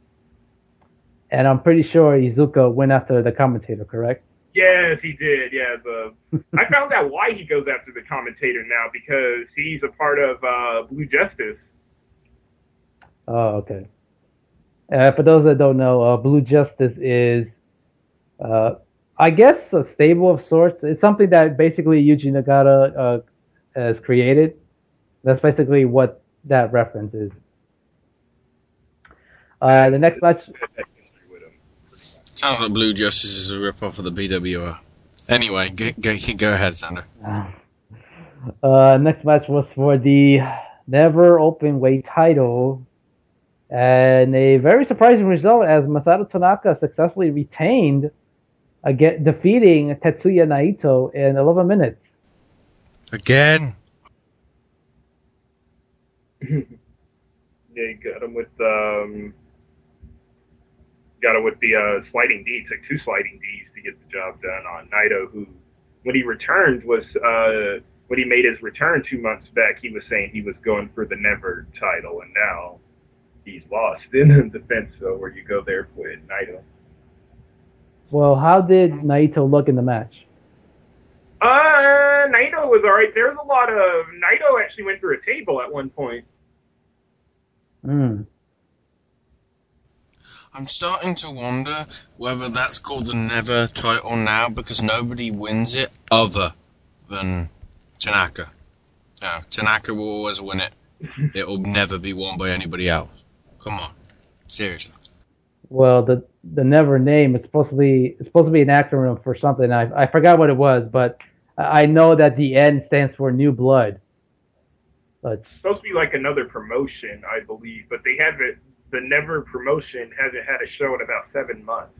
and I'm pretty sure Iizuka went after the commentator, correct? Yes, he did. Yeah, the I (laughs) found out why he goes after the commentator now because he's a part of uh, Blue Justice. Oh, okay. Uh, for those that don't know, uh, Blue Justice is, uh, I guess, a stable of sorts. It's something that basically Yuji Nagata uh, has created. That's basically what that reference is. Uh, the next match, Sounds like Blue Justice is a rip-off of the BWR. Anyway, go, go, go ahead, Sandro. uh, next match was for the never open weight title, and a very surprising result as Masato Tanaka successfully retained, again defeating Tetsuya Naito in 11 minutes. Again. (laughs) Yeah, you got him with um, got him with the uh, sliding D. It took two sliding Ds to get the job done on Naito, who, when he returned, was uh, when he made his return two months back, he was saying he was going for the never title, and now he's lost in the defense. So where you go there with Naito. Well, how did Naito look in the match? Uh, Naito was alright. There was a lot of Naito actually went through a table at one point. Hmm. I'm starting to wonder whether that's called the Never title now because nobody wins it other than Tanaka. No, Tanaka will always win it. (laughs) It'll never be won by anybody else. Come on, seriously. Well, the the never name is supposed to be it's supposed to be an acronym for something. I I forgot what it was, but I I know that the N stands for New Blood. But It's supposed to be like another promotion, I believe, but they haven't. The Never promotion hasn't had a show in about seven months.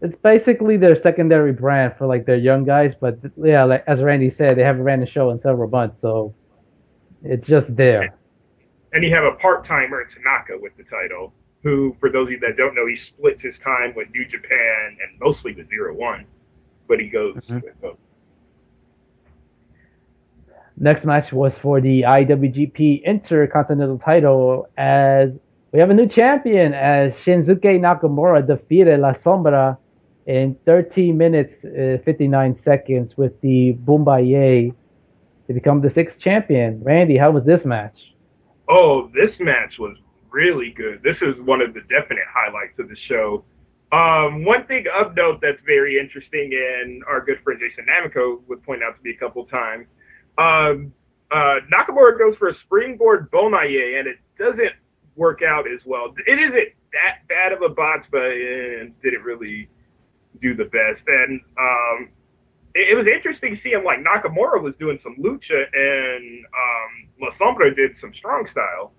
it's basically their secondary brand for like their young guys. But yeah, like, as Randy said, they haven't ran a show in several months, so it's just there. And you have a part timer in Tanaka with the title, who, for those of you that don't know, he splits his time with New Japan and mostly with Zero One, but he goes Mhm. with both. Next match was for the IWGP Intercontinental title as We have a new champion as Shinsuke Nakamura defeated La Sombra in 13 minutes uh, 59 seconds with the Boma Ye to become the sixth champion. Randy, how was this match? Oh, this match was really good. This is one of the definite highlights of the show. Um, one thing of note that's very interesting, and our good friend Jason Namiko would point out to me a couple times, um, uh, Nakamura goes for a springboard Boma Ye, and it doesn't work out as well. It isn't that bad of a botch, but it didn't really do the best. And um, it, it was interesting seeing like Nakamura was doing some lucha, and um, La Sombra did some strong style.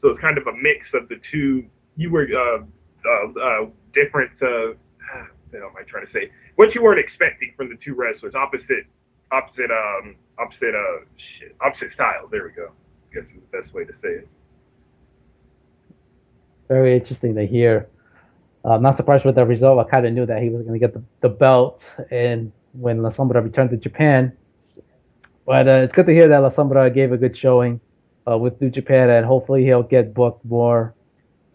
So it's kind of a mix of the two. You were uh, uh, uh, different. Uh, (sighs) what am I trying to say? What you weren't expecting from the two wrestlers, opposite, opposite, um, opposite, uh, shit, opposite styles. There we go. I guess is the best way to say it. Very interesting to hear. Uh, I'm not surprised with the result. I kind of knew that he was going to get the, the belt, and when La Sombra returned to Japan. But uh, it's good to hear that La Sombra gave a good showing uh, with New Japan, and hopefully he'll get booked more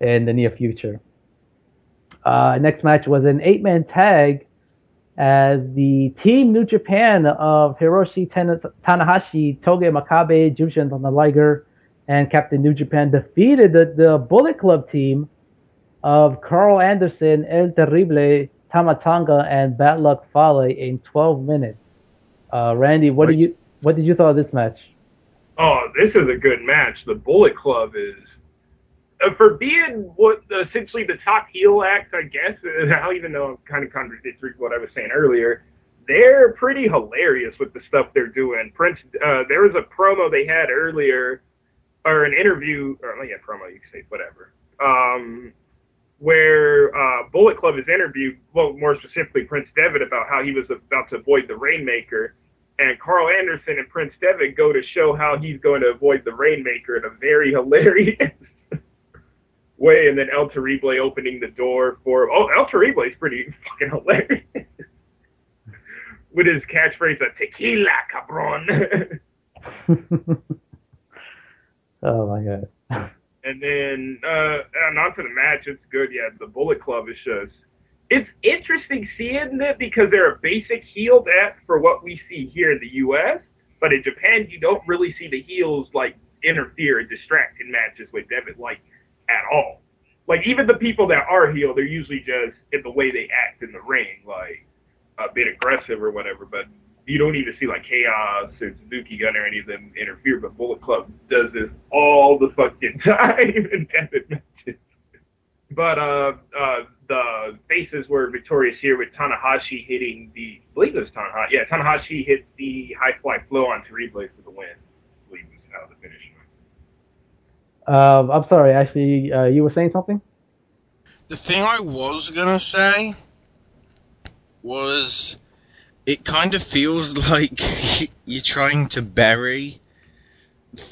in the near future. Uh, next match was an eight-man tag as the Team New Japan of Hiroshi Tanahashi, Togi Makabe, Jushin Liger, and Captain New Japan defeated the, the Bullet Club team of Carl Anderson, El Terrible, Tama Tonga, and Bad Luck Fale in 12 minutes. Uh, Randy, what did you what did you thought of this match? Oh, this is a good match. The Bullet Club is uh, for being what essentially the top heel act, I guess. (laughs) Uh, even though I'm kind of contradictory to what I was saying earlier, they're pretty hilarious with the stuff they're doing. Prince, uh, there was a promo they had earlier, or an interview, or yeah, promo, you can say whatever. Um, where uh, Bullet Club is interviewed, well, more specifically Prince Devitt, about how he was about to avoid the Rainmaker. And Carl Anderson and Prince Devitt go to show how he's going to avoid the Rainmaker in a very (laughs) hilarious way. And then El Terrible opening the door for oh, El Terrible is pretty fucking hilarious (laughs) with his catchphrase of "Tequila, cabron." (laughs) oh my god. And then uh, on to the match. It's good. Yeah, the Bullet Club is just. It's interesting seeing it because they're a basic heel that for what we see here in the U.S. But in Japan, you don't really see the heels like interfere and distract in matches with Devitt like at all. Like even the people that are heel, they're usually just in the way they act in the ring, like a bit aggressive or whatever. But you don't even see like Chaos or Suzuki Gun or any of them interfere, but Bullet Club does this all the fucking (laughs) time in Devitt matches. But uh, uh, the faces were victorious here with Tanahashi hitting the, I believe it was Tanahashi. Yeah, Tanahashi hit the high fly flow on Terrible for the win. I believe was how the finish went. Uh, I'm sorry, actually, uh, you were saying something? The thing I was gonna say was it kind of feels (laughs) like you're trying to bury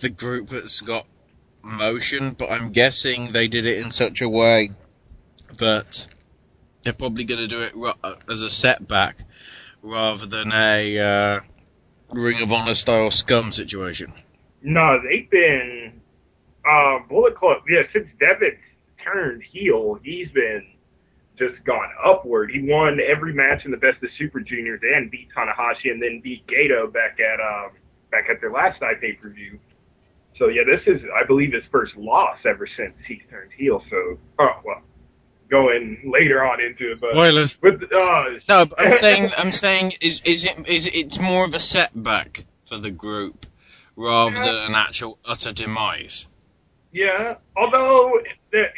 the group that's got motion, but I'm guessing they did it in such a way that they're probably going to do it as a setback rather than a uh, Ring of Honor style scum situation. No, they've been uh, Bullet Club. Yeah, since Devitt turned heel, he's been just gone upward. He won every match in the Best of Super Juniors and beat Tanahashi, and then beat Gato back at um, back at their last night pay per view. So yeah, this is I believe his first loss ever since he turned heel. So oh well, going later on into it, but spoilers. With, uh, no, but I'm (laughs) saying I'm saying is is it is it, it's more of a setback for the group rather than an actual utter demise. Yeah, although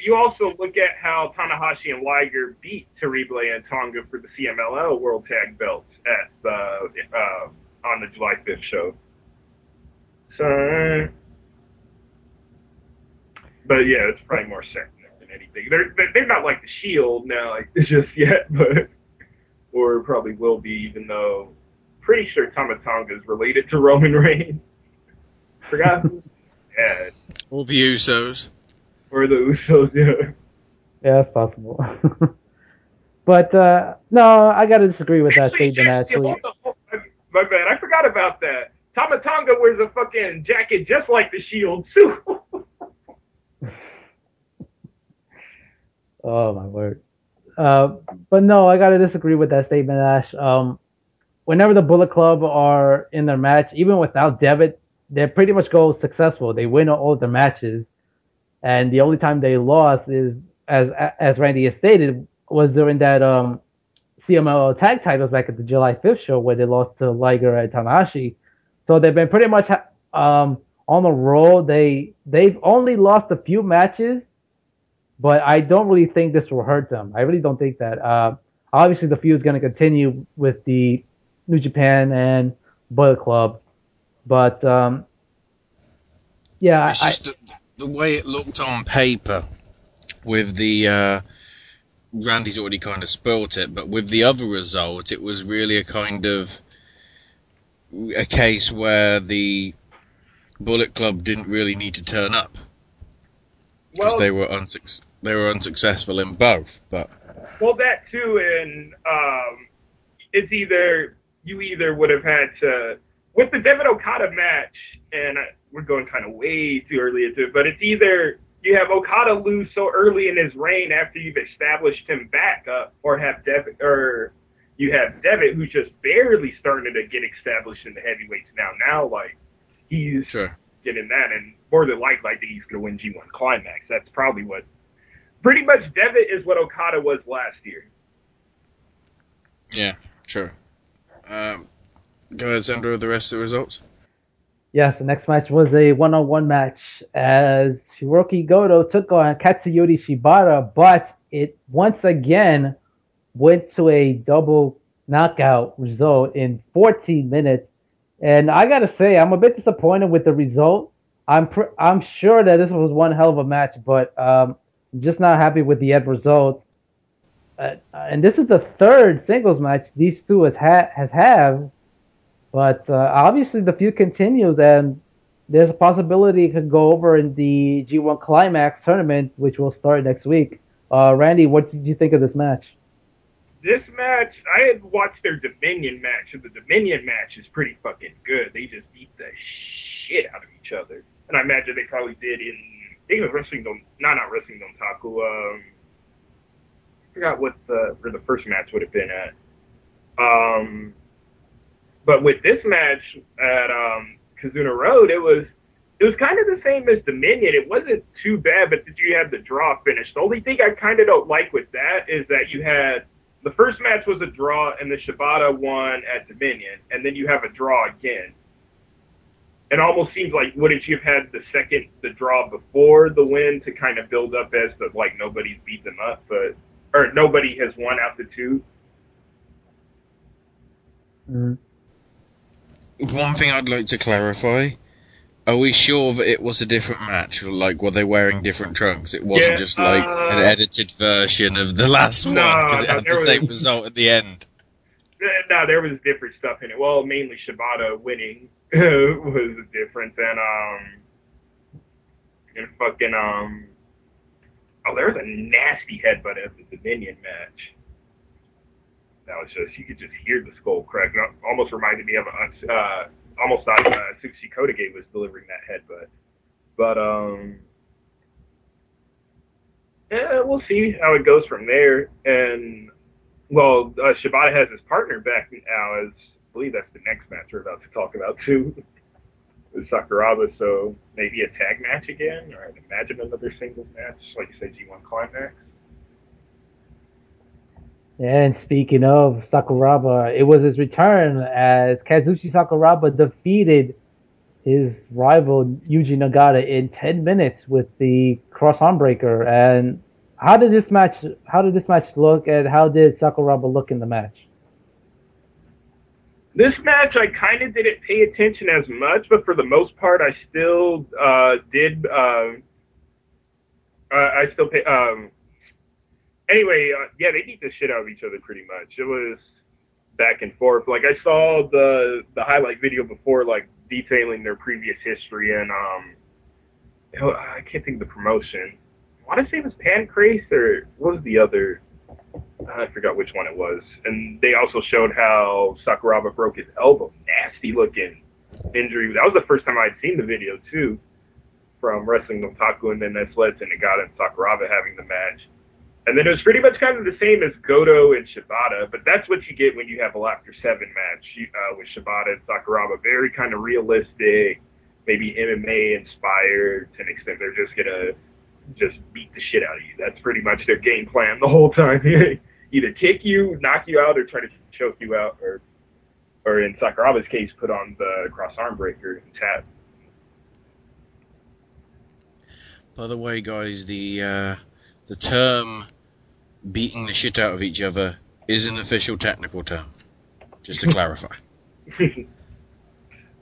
you also look at how Tanahashi and Liger beat Terrible and Tonga for the CMLL World Tag Belts at the uh, on the July 5th show. So, but yeah, it's probably more second than anything. They're they're not like the Shield now, like (laughs) just yet, but or probably will be, even though pretty sure Tama Tonga is related to Roman Reigns. (laughs) Forgot who's dad. Or the Usos. Or the Usos, yeah. Yeah, that's possible. (laughs) but uh no, I gotta disagree with that statement actually. My bad, I forgot about that. Tama Tonga wears a fucking jacket just like the Shield too. (laughs) Oh my word. Uh, but no, I gotta disagree with that statement, Ash. Um, whenever the Bullet Club are in their match, even without Devitt, they pretty much go successful. They win all their matches, and the only time they lost is, as as Randy has stated, was during that um CMLL tag titles back at the July 5th show where they lost to Liger and Tanahashi. So they've been pretty much um on the roll. They they've only lost a few matches, but I don't really think this will hurt them. I really don't think that. Uh, obviously, the feud is going to continue with the New Japan and Bullet Club, but um, yeah, it's just the, the, way it looked on paper with the. Uh, Randy's already kind of spoilt it, but with the other result, it was really a kind of a case where the Bullet Club didn't really need to turn up because well, they were unsuc- they were unsuccessful in both. But well, that too, and um, it's either you either would have had to with the Devitt Okada match, and we're going kind of way too early into it, but it's either you have Okada lose so early in his reign after you've established him back up, or have Devitt or you have Devitt who's just barely starting to get established in the heavyweights now. Now, like he's sure. getting that, and more than likely, I think he's going to win G1 Climax. That's probably what. Pretty much, Devitt is what Okada was last year. Yeah, sure. Um, go ahead, Sandro, with the rest of the results. Yes, the next match was a one-on-one match as Hirooki Goto took on Katsuyori Shibata, but it once again went to a double knockout result in 14 minutes. And I gotta say, I'm a bit disappointed with the result. I'm pr- I'm sure that this was one hell of a match, but um, I'm just not happy with the end result. Uh, and this is the third singles match these two has ha- has have, but uh, obviously the feud continues, and there's a possibility it could go over in the G1 Climax tournament, which will start next week. Uh, Randy, what did you think of this match? This match, I had watched their Dominion match, and the Dominion match is pretty fucking good. They just beat the shit out of each other and I imagine they probably did in I think it was Wrestling Dom, not not Wrestling Dontaku. Um, I forgot what the or the first match would have been at. Um, but with this match at um, Kizuna Road, it was it was kind of the same as Dominion. It wasn't too bad, but did you have the draw finish? The only thing I kind of don't like with that is that you had the first match was a draw, and the Shibata won at Dominion, and then you have a draw again it almost seems like wouldn't you have had the second the draw before the win to kind of build up as the like nobody's beat them up, but or nobody has won out the 2 mm One thing I'd like to clarify: Are we sure that it was a different match? Like, were they wearing different trunks? It wasn't yeah, just like uh, an edited version of the last no, one because it no, had the was, same result at the end. No, there was different stuff in it. Well, mainly Shibata winning (laughs) was different than um and fucking um oh there was a nasty headbutt at the Dominion match. That was just you could just hear the skull crack. It almost reminded me of uh almost thought uh, Sushi Kotage was delivering that headbutt. But um yeah, we'll see how it goes from there. And well, uh, Shibata has his partner back now as I believe that's the next match we're about to talk about too. (laughs) Sakuraba, so maybe a tag match again, or I'd imagine another singles match, like you said, G1 Climax. And speaking of Sakuraba, it was his return as Kazushi Sakuraba defeated his rival Yuji Nagata in 10 minutes with the cross arm breaker. And how did this match? How did this match look? And how did Sakuraba look in the match? This match, I kind of didn't pay attention as much, but for the most part, I still uh, did. Uh, I still pay. Um, anyway, uh, yeah, they beat the shit out of each other pretty much. It was back and forth. Like I saw the the highlight video before, like detailing their previous history, and um, I can't think of the promotion. I want to say it was Pancrase or what was the other? I forgot which one it was. And they also showed how Sakuraba broke his elbow. Nasty looking injury. That was the first time I'd seen the video too, from Wrestling Dontaku, and then that's led to Nagata and Sakuraba having the match. And then it was pretty much kind of the same as Goto and Shibata, but that's what you get when you have a Laughter 7 match uh, with Shibata and Sakuraba. Very kind of realistic, maybe MMA inspired to an extent. They're just going to just beat the shit out of you. That's pretty much their game plan the whole time. (laughs) Either kick you, knock you out, or try to choke you out, or or in Sakuraba's case, put on the cross arm breaker and tap. By the way, guys, the uh, the term beating the shit out of each other is an official technical term. Just to clarify. (laughs)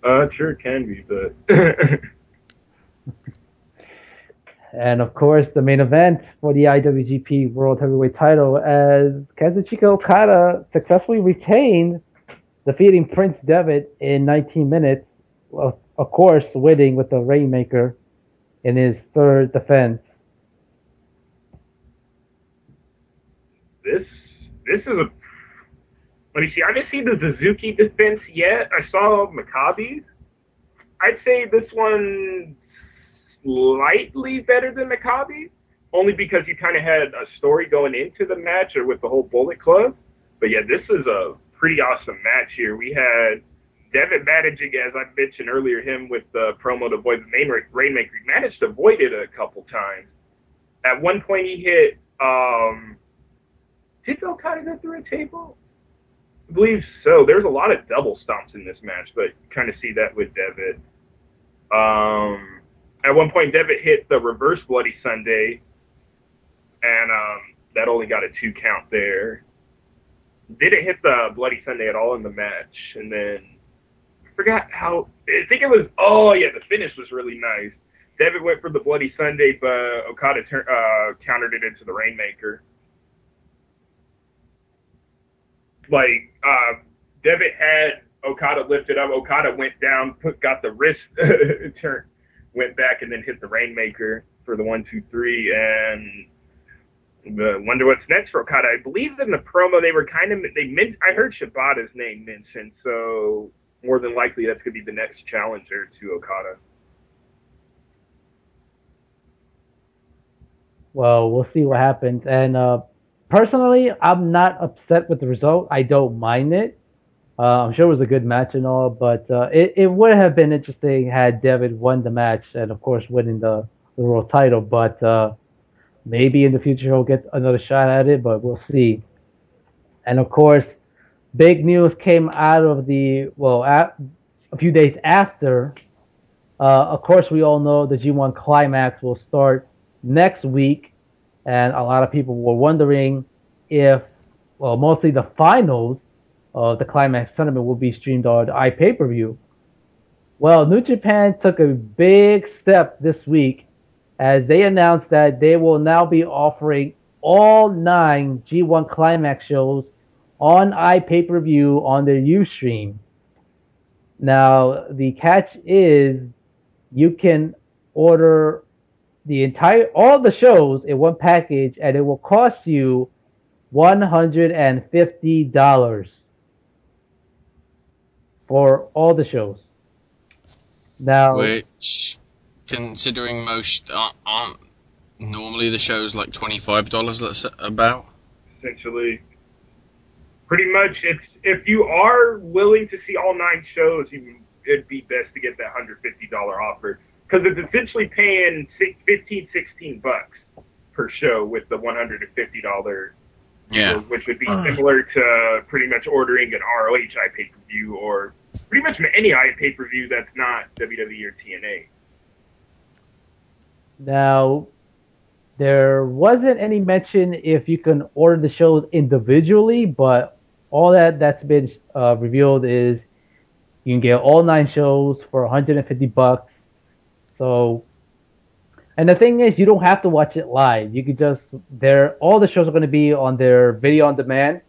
uh, sure it can be, but. (laughs) and of course, the main event for the IWGP World Heavyweight Title, as Kazuchika Okada successfully retained, defeating Prince Devitt in 19 minutes. Of course, winning with the Rainmaker in his third defense. This this is a let me see. I haven't seen the Suzuki defense yet. I saw Makabe's. I'd say this one's slightly better than Makabe's, only because you kind of had a story going into the match or with the whole Bullet Club. But yeah, this is a pretty awesome match here. We had Devitt managing, as I mentioned earlier, him with the promo to avoid the main Rainmaker. He managed to avoid it a couple times. At one point, he hit um, did Okada go through a table? I believe so. There's a lot of double stomps in this match, but kind of see that with Devitt. Um, at one point, Devitt hit the reverse Bloody Sunday, and um, that only got a two count there. Didn't hit the Bloody Sunday at all in the match, and then I forgot how. I think it was. Oh yeah, the finish was really nice. Devitt went for the Bloody Sunday, but Okada tur- uh, countered it into the Rainmaker like uh, Devitt had Okada lifted up. Okada went down, put got the wrist (laughs) went back, and then hit the Rainmaker for the one, two, three, and the wonder what's next for Okada. I believe in the promo they were kind of they meant. I heard Shibata's name mentioned, so more than likely that's gonna be the next challenger to Okada. Well, we'll see what happens, and uh, personally, I'm not upset with the result. I don't mind it. Uh, I'm sure it was a good match and all, but uh, it, it would have been interesting had Devitt won the match and, of course, winning the, the world title. But uh, maybe in the future he'll get another shot at it, but we'll see. And, of course, big news came out of the, well, a few days after. Uh, of course, we all know the G1 Climax will start next week and a lot of people were wondering if, well, mostly the finals of the Climax Tournament will be streamed on iPay-per-view. Well, New Japan took a big step this week as they announced that they will now be offering all nine G1 Climax shows on iPay-per-view on their Ustream. Now, the catch is you can order the entire all the shows in one package and it will cost you one hundred and fifty dollars for all the shows. Now, which, considering most aren't, aren't normally the shows like twenty five dollars. Let's about essentially. Pretty much, it's if you are willing to see all nine shows, you, it'd be best to get that hundred fifty dollar offer because it's essentially paying 15, 16 bucks per show with the one hundred and fifty dollar. Yeah. Which would be similar to pretty much ordering an ROH i pay per view or pretty much any i pay per view that's not WWE or TNA. Now, there wasn't any mention if you can order the shows individually, but all that that's been uh, revealed is you can get all nine shows for 150 bucks so, and the thing is, you don't have to watch it live. You could just there. All the shows are going to be on their video on demand,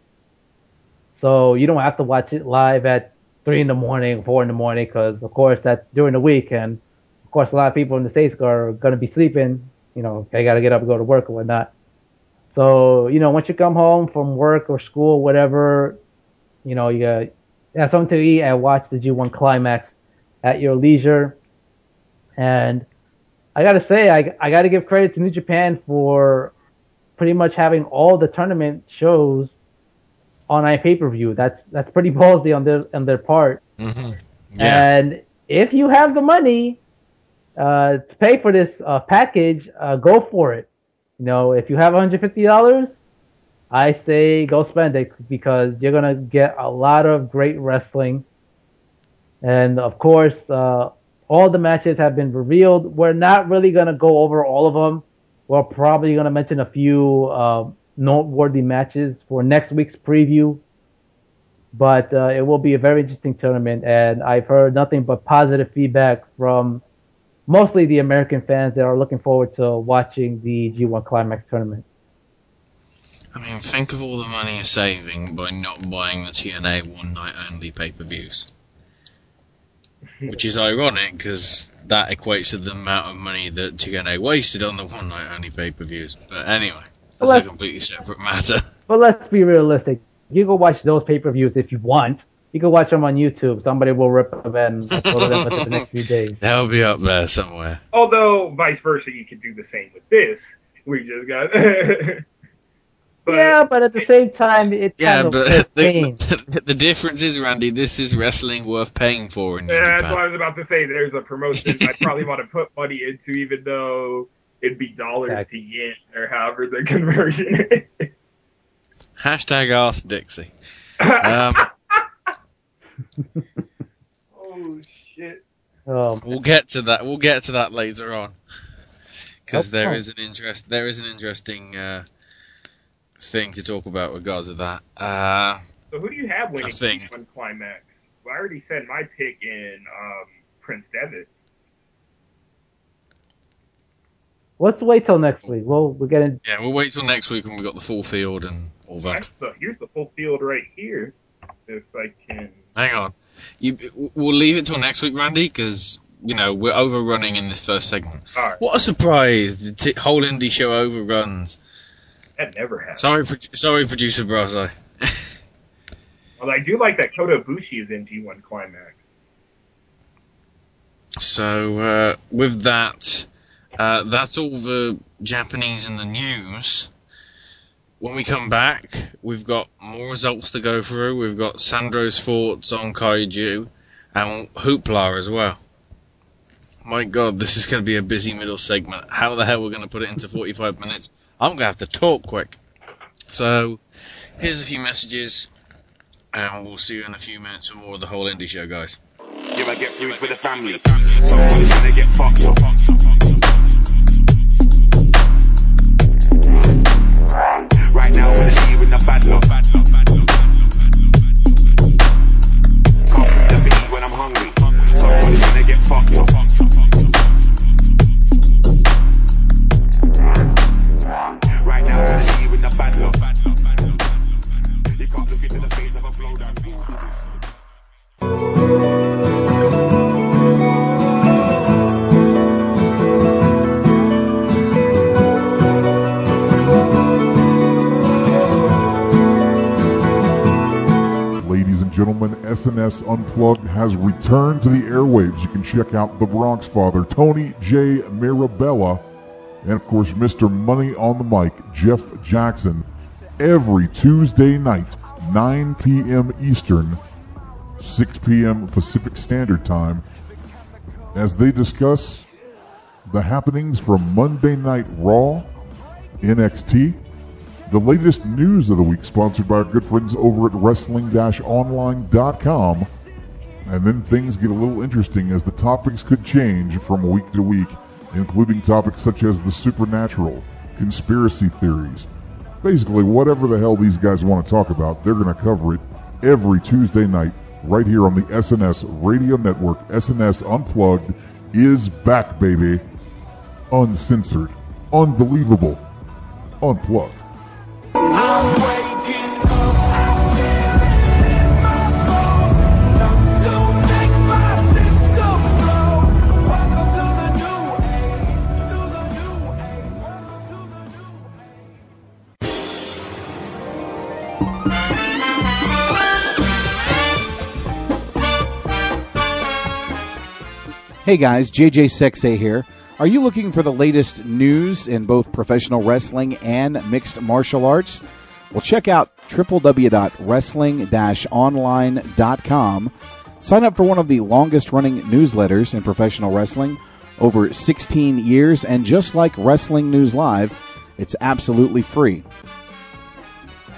so you don't have to watch it live at three in the morning, four in the morning, because of course that's during the week, and of course a lot of people in the states are going to be sleeping. You know, they got to get up and go to work or whatnot. So, you know, once you come home from work or school, whatever, you know, you got have something to eat and watch the G1 Climax at your leisure. And I gotta say, I, I gotta give credit to New Japan for pretty much having all the tournament shows on a pay per view. That's that's pretty (laughs) ballsy on their on their part. Mm-hmm. Yeah. And if you have the money uh, to pay for this uh, package, uh, go for it. You know, if you have $150, I say go spend it because you're gonna get a lot of great wrestling. And of course, uh, all the matches have been revealed. We're not really gonna go over all of them. We're probably gonna mention a few uh, noteworthy matches for next week's preview. But uh, it will be a very interesting tournament, and I've heard nothing but positive feedback from mostly the American fans that are looking forward to watching the G1 Climax tournament. I mean, think of all the money you're saving by not buying the TNA one night only pay per views. Which is ironic because that equates to the amount of money that TNA wasted on the one night only pay per views. But anyway, that's Well, a completely separate matter. (laughs) But let's be realistic. You go watch those pay per views if you want. You can watch them on YouTube. Somebody will rip them and (laughs) upload them within the next few days. They'll be up there somewhere. Although vice versa, you could do the same with this. We just got. (laughs) yeah, but at the same time, it's Yeah, kind of but insane. (laughs) the, the difference is, Randy, this is wrestling worth paying for in New Yeah, that's what I was about to say. There's a promotion I probably (laughs) want to put money into, even though it'd be dollars to yen or however the (laughs) conversion is. Hashtag Ask Dixie. Um, oh shit! We'll get to that. We'll get to that later on because there Okay. is an interest. There is an interesting uh, thing to talk about regards of that. Uh, So who do you have winning I think- one climax? Well, I already said my pick in um, Prince Devitt. Let's wait till next week. We'll we'll get in. yeah, we'll wait till next week when we've got the full field and all that. So here's the full field right here. If I can. Hang on. You, we'll leave it till next week, Randy, because you know we're overrunning in this first segment. All right. What a surprise! The t- Whole Indy Show overruns. That never happens. Sorry, pro- sorry, producer Brazo. (laughs) Well, I do like that Kota Ibushi is in G1 Climax. So uh, with that, uh, that's all the Japanese in the news. When we come back, we've got more results to go through. We've got Sandro's thoughts on Kaiju and Hoopla as well. My God, this is going to be a busy middle segment. How the hell we're going to put it into 45 minutes? I'm going to have to talk quick. So, here's a few messages, and we'll see you in a few minutes for more of the Whole Indy Show, guys. Get food for the family. Somebody's gonna get fucked up. Right now, the bad luck. Gonna get fucked up. A flow down. Ladies and gentlemen, SNS Unplugged has returned to the airwaves. You can check out the Bronx Father, Tony J. Mirabella, and of course, Mr. Money on the Mic, Jeff Jackson, every Tuesday night, 9 p.m. Eastern, 6 p.m. Pacific Standard Time, as they discuss the happenings from Monday Night Raw, NXT, the latest news of the week, sponsored by our good friends over at Wrestling-Online.com. And then things get a little interesting as the topics could change from week to week, including topics such as the supernatural, conspiracy theories. Basically, whatever the hell these guys want to talk about, they're going to cover it every Tuesday night right here on the SNS Radio Network. SNS Unplugged is back, baby. Uncensored, unbelievable, unplugged. Hey guys, JJ Sexay here. Are you looking for the latest news in both professional wrestling and mixed martial arts? Well, check out www.wrestling-online.com. Sign up for one of the longest running newsletters in professional wrestling, over 16 years, and just like Wrestling News Live, it's absolutely free.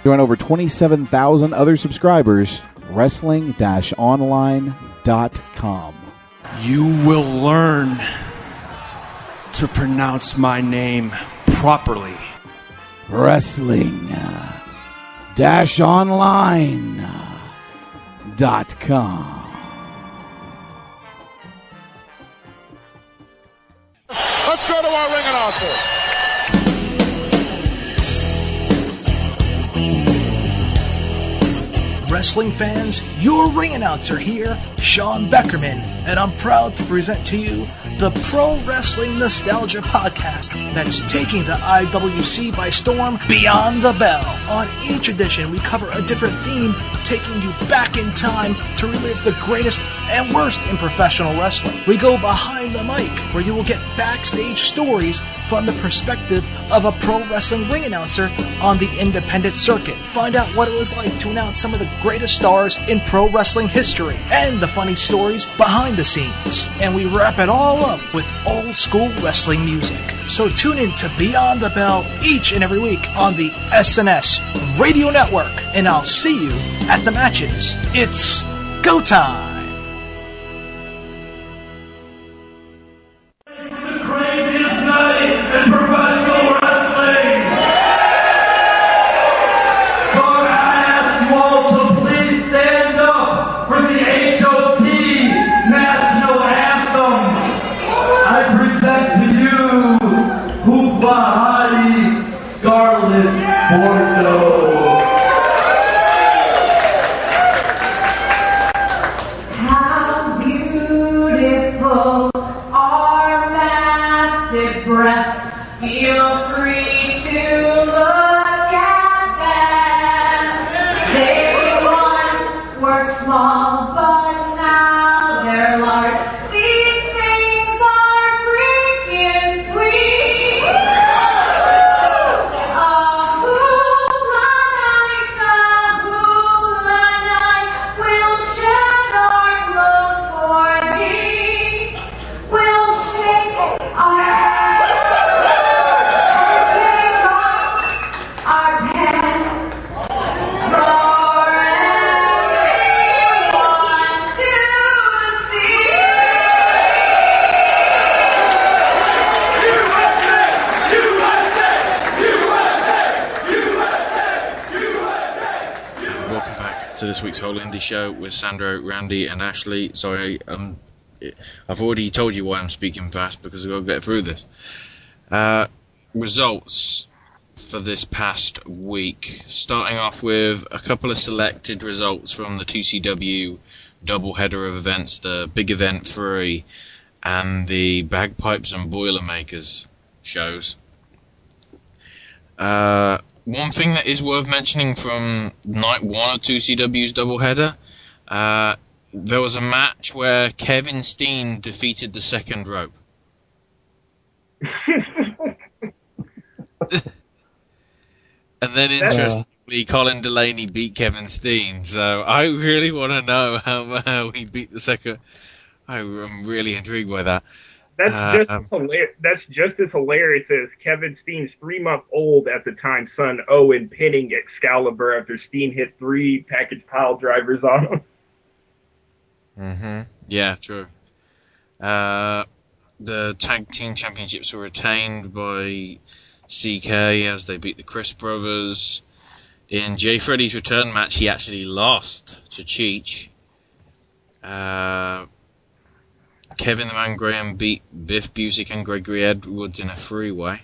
Join over 27,000 other subscribers, wrestling-online.com. You will learn to pronounce my name properly. Wrestling uh, dash online uh, dot com. Let's go to our ring announcer. Wrestling fans, your ring announcer here, Sean Beckerman, and I'm proud to present to you the Pro Wrestling Nostalgia Podcast that's taking the IWC by storm beyond the bell. On each edition, we cover a different theme, taking you back in time to relive the greatest and worst in professional wrestling. We go behind the mic, where you will get backstage stories from the perspective of a pro wrestling ring announcer on the independent circuit. Find out what it was like to announce some of the greatest stars in pro wrestling history and the funny stories behind the scenes. And we wrap it all up with old school wrestling music. So tune in to Beyond the Bell each and every week on the SNS Radio Network, and I'll see you at the matches. It's go time! Scarlet Show with Sandro, Randy, and Ashley. Sorry, um, I've already told you why I'm speaking fast because I've got to get through this. Uh, results for this past week. Starting off with a couple of selected results from the 2CW doubleheader of events, the Big Event 3 and the Bagpipes and Boilermakers shows. Uh, one thing that is worth mentioning from night one of 2CW's doubleheader, uh, there was a match where Kevin Steen defeated the second rope. (laughs) and then interestingly, Colin Delaney beat Kevin Steen. So I really want to know how, how he beat the second. I'm really intrigued by that. That's Uh, just um, That's just as hilarious as Kevin Steen's three month old at the time son Owen pinning Excalibur after Steen hit three package pile drivers on him. Mm-hmm. Yeah, true. Uh, the tag team championships were retained by CK as they beat the Chris brothers. In Jay Freddy's return match, he actually lost to Cheech. Uh, Kevin the Man Graham beat Biff Busick and Gregory Edwards in a three-way.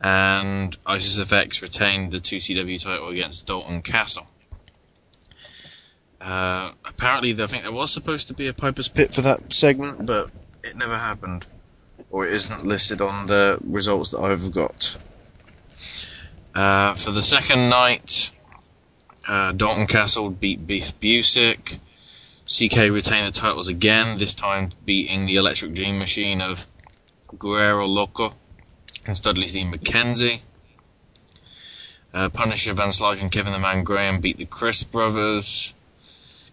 And Isys Ephex retained the 2CW title against Dalton Castle. Uh, apparently, I think there was supposed to be a Piper's Pit for that segment, but it never happened. Or it isn't listed on the results that I've got. Uh, for the second night, uh, Dalton Castle beat Biff Busick. CK retained the titles again, this time beating the Electric Dream Machine of Guerrero Loco and Studley Steve McKenzie. Uh, Punisher, Van Slyke, and Kevin the Man Graham beat the Chris brothers.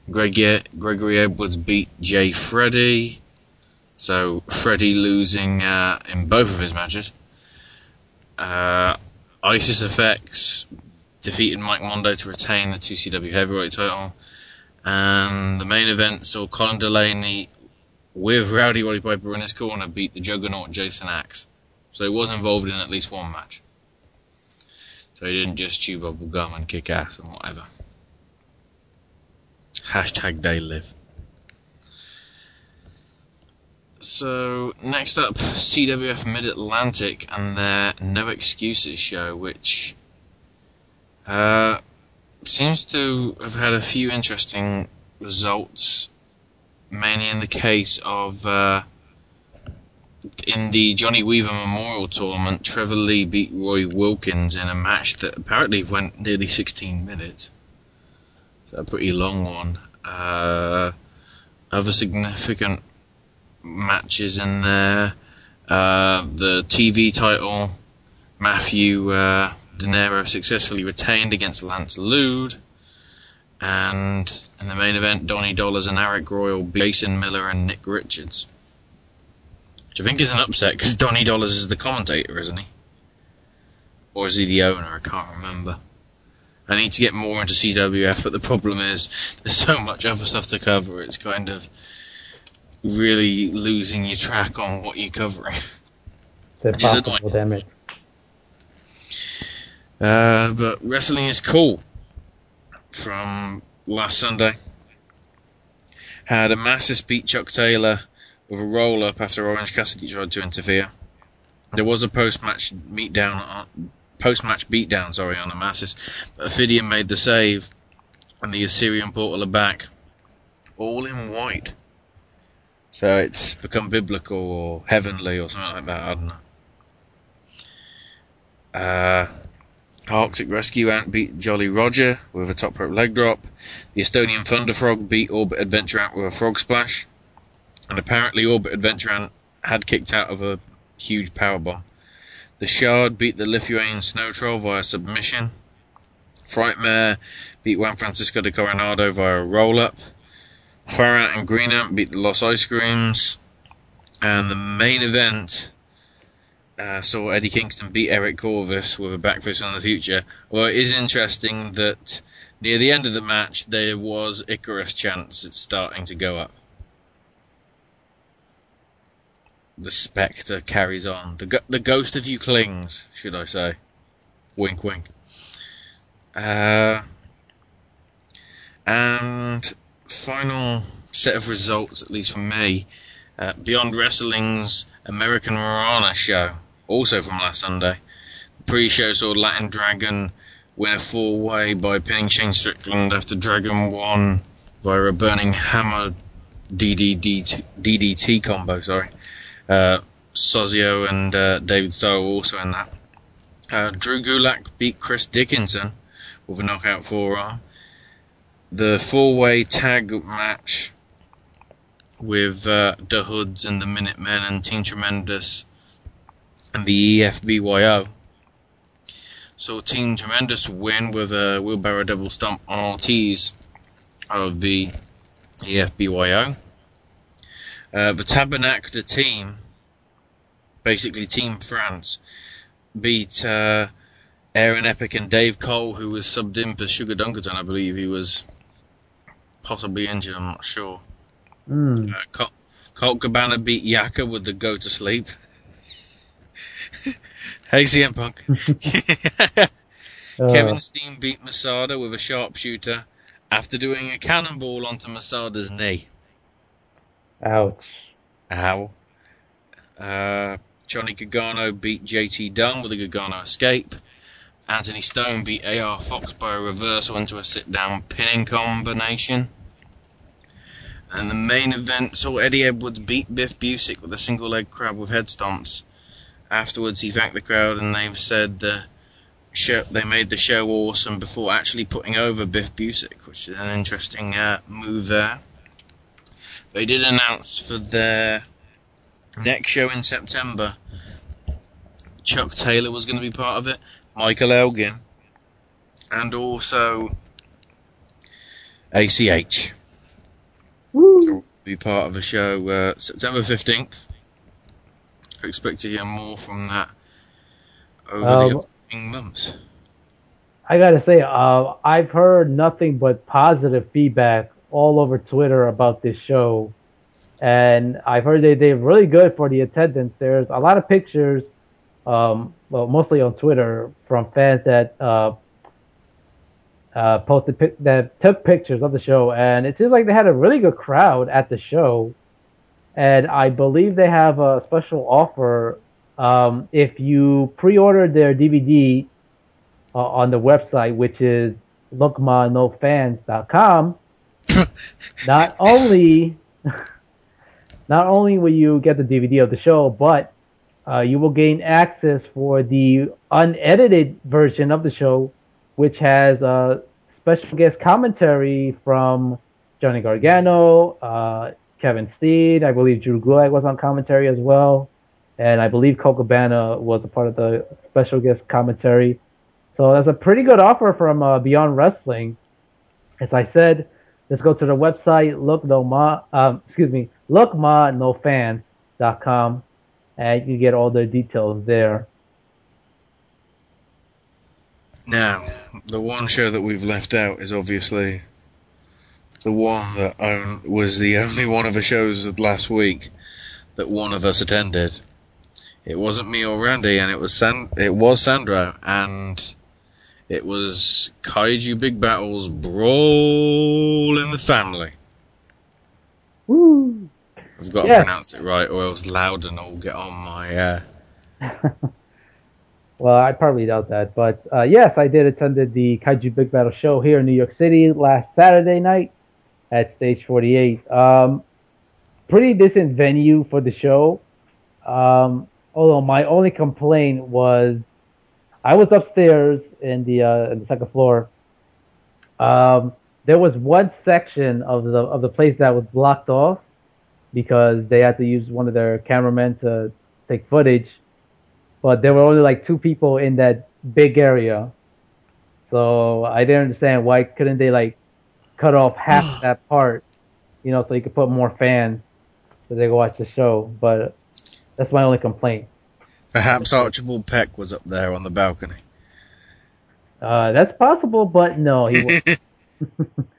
Greg- Gregory Edwards beat Jay Freddy. So Freddy losing uh, in both of his matches. Uh, Isys Ephex defeated Mike Mondo to retain the 2CW Heavyweight title. And the main event saw Colin Delaney with Rowdy Roddy Piper in his corner beat the Juggernaut Jason Axe. So he was involved in at least one match. So he didn't just chew bubble gum and kick ass and whatever. Hashtag they live. So next up, CWF Mid Atlantic and their No Excuses show, which uh, seems to have had a few interesting results, mainly in the case of uh, in the Johnny Weaver Memorial Tournament. Trevor Lee beat Roy Wilkins in a match that apparently went nearly 16 minutes. So a pretty long one. Uh, other significant matches in there. Uh, the TV title, Matthew uh, De Niro successfully retained against Lance Lude. And in the main event, Donnie Dollars and Arik Royal, Jason Miller and Nick Richards. Which I think is an upset because Donnie Dollars is the commentator, isn't he? Or is he the owner? I can't remember. I need to get more into CWF, but the problem is there's so much other stuff to cover. It's kind of really losing your track on what you're covering. It's impossible, damn it. Uh, but wrestling is cool. From last Sunday, had a massive beat Chuck Taylor with a roll up after Orange Cassidy tried to interfere. There was a post match meet down, post match beatdown, sorry, on Amasis, but Ophidian made the save, and the Osirian Portal are back, all in white. So it's become biblical or heavenly or something like that. I don't know. Uh, Arctic Rescue Ant beat Jolly Roger with a top rope leg drop. The Estonian Thunder Frog beat Orbit Adventure Ant with a frog splash. And apparently Orbit Adventure Ant had kicked out of a huge power bomb. The Shard beat the Lithuanian Snow Troll via submission. Frightmare beat Juan Francisco de Coronado via a roll up. Fire Ant and Green Ant beat the Los Ice Creams. And the main event uh, saw Eddie Kingston beat Eric Corvis with a backfist on the future. Well, it is interesting that near the end of the match there was Icarus Chance it's starting to go up. The spectre carries on. The go- the ghost of you clings, should I say? Wink, wink. Uh, and final set of results, at least for me. Uh, Beyond Wrestling's Americanrana show, also from last Sunday. The pre-show saw Latin Dragon win a four-way by pinning Shane Strickland after Dragon won via a burning hammer DDT, combo. Sorry, uh, Sozio and uh, David Starr were also in that. Uh, Drew Gulak beat Chris Dickinson with a knockout forearm. The four-way tag match with uh, the Hoods and the Minutemen and Team Tremendous and the EYFBO. So Team Tremendous win with a wheelbarrow double stomp on Ortiz of the EYFBO. Uh, the Tabernacle team, basically Team France, beat uh, Aaron Epic and Dave Cole, who was subbed in for Sugar Dunkerton. I believe he was possibly injured. I'm not sure. Mm. Uh, Col- Colt Cabana beat Jaka with the go to sleep. Hey, CM Punk. (laughs) (laughs) Kevin Steen beat Masada with a sharpshooter after doing a cannonball onto Masada's knee. Ouch. Ow. Uh, Johnny Gargano beat JT Dunn with a Gargano escape. Anthony Stone beat AR Fox by a reversal into a sit down pinning combination. And the main event saw Eddie Edwards beat Biff Busick with a single leg crab with head stomps. Afterwards, he thanked the crowd and they said the show, they made the show awesome before actually putting over Biff Busick, which is an interesting uh, move there. They did announce for their Next show in September, Chuck Taylor was going to be part of it, Michael Elgin, and also ACH will be part of a show uh, September 15th. Expect to hear more from that over Um, the upcoming months. I gotta say, uh, I've heard nothing but positive feedback all over Twitter about this show, and I've heard they they're really good for the attendance. There's a lot of pictures, um, well, mostly on Twitter from fans that uh, uh, posted pic- that took pictures of the show, and it seems like they had a really good crowd at the show. And I believe they have a special offer um, if you pre-order their DVD uh, on the website, which is lookmanofans.com. (laughs) not only (laughs) not only will you get the DVD of the show, but uh, you will gain access for the unedited version of the show, which has uh, special guest commentary from Johnny Gargano, uh, Kevin Steen, I believe Drew Gulak was on commentary as well, and I believe Coco Cabana was a part of the special guest commentary. So that's a pretty good offer from uh, Beyond Wrestling. As I said, let's go to the website, look no ma, um, excuse me, lookmanofans.com, and you get all the details there. Now, the one show that we've left out is obviously the one that own, was the only one of the shows of last week that one of us attended. It wasn't me or Randy, and it was San, it was Sandro, and it was Kaiju Big Battel's Brawl in the Family. Woo! I've got to Yeah. pronounce it right, or else Loudon will get on my. Uh, (laughs) Well, I probably doubt that, but uh, yes, I did attended the Kaiju Big Battel show here in New York City last Saturday night at Stage 48. Um, pretty decent venue for the show. Um, although my only complaint was I was upstairs in the uh, in the second floor. Um, there was one section of the of the place that was blocked off because they had to use one of their cameramen to take footage but there were only like two people in that big area. So I didn't understand why couldn't they like cut off half (sighs) that part, you know, so you could put more fans so they could watch the show. But that's my only complaint. perhaps Archibald Peck was up there on the balcony. Uh, that's possible, but no, he wasn't. (laughs)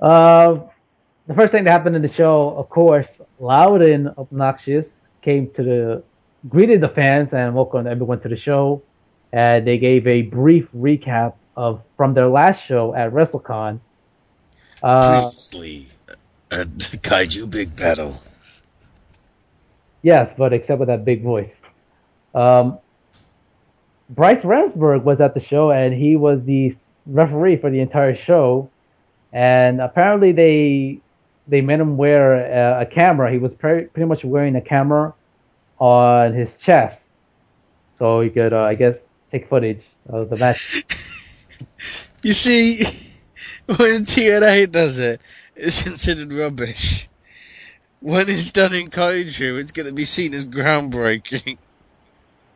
uh, the first thing that happened in the show, of course, loud and obnoxious came to the greeted the fans and welcomed everyone to the show. And they gave a brief recap of from their last show at WrestleCon. Uh, Previously, (laughs) at Kaiju Big Battel. Yes, but except with that big voice. Um, Bryce Remsburg was at the show, and he was the referee for the entire show. And apparently, they they made him wear a, a camera. He was pre- pretty much wearing a camera on his chest, so he could, uh, I guess, take footage of the match. (laughs) You see, when TNA does it, it's considered rubbish. When it's done in Kaiju, it's going to be seen as groundbreaking.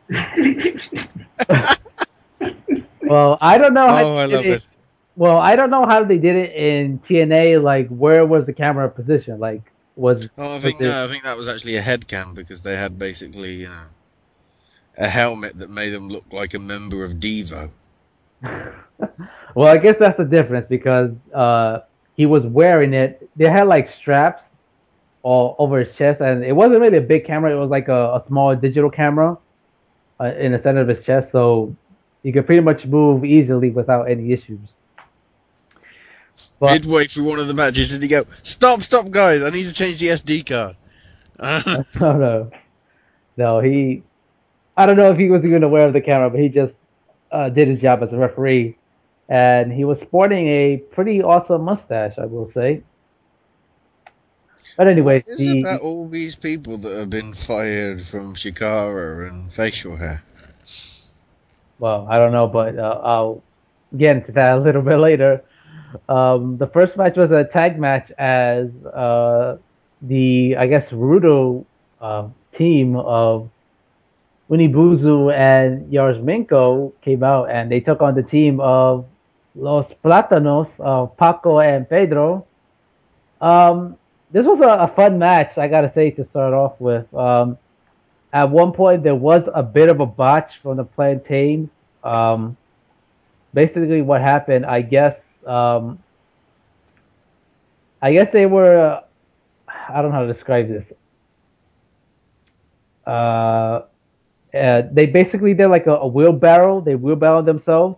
(laughs) Well, I don't know. how Oh, I they love did it. Well, I don't know how they did it in TNA. Like, where was the camera position? Like, was Oh, I think was no, I think that was actually a head cam because they had basically, you know, a helmet that made them look like a member of Devo. (laughs) Well, I guess that's the difference because uh, he was wearing it. They had like straps all over his chest, and it wasn't really a big camera. It was like a, a small digital camera uh, in the center of his chest, so he could pretty much move easily without any issues. But- Midway through one of the matches, did he go, "Stop, stop, guys! I need to change the SD card." (laughs) (laughs) No, no, no. He, I don't know if he was even aware of the camera, but he just uh, did his job as a referee, and he was sporting a pretty awesome mustache, I will say. But anyway, What is the about all these people that have been fired from Chikara and facial hair? well, I don't know, but uh, I'll get into that (laughs) a little bit later. Um, the first match was a tag match as uh, the I guess Rudo uh, team of Unibuzu and Yarzmenko came out and they took on the team of Los Platanos of Paco and Pedro. Um, this was a, a fun match, I gotta say, to start off with. Um, at one point, there was a bit of a botch from the plantain. Um, basically, what happened, I guess, um, I guess they were, uh, I don't know how to describe this. Uh, uh, they basically did like a, a wheelbarrow. They wheelbarrowed themselves,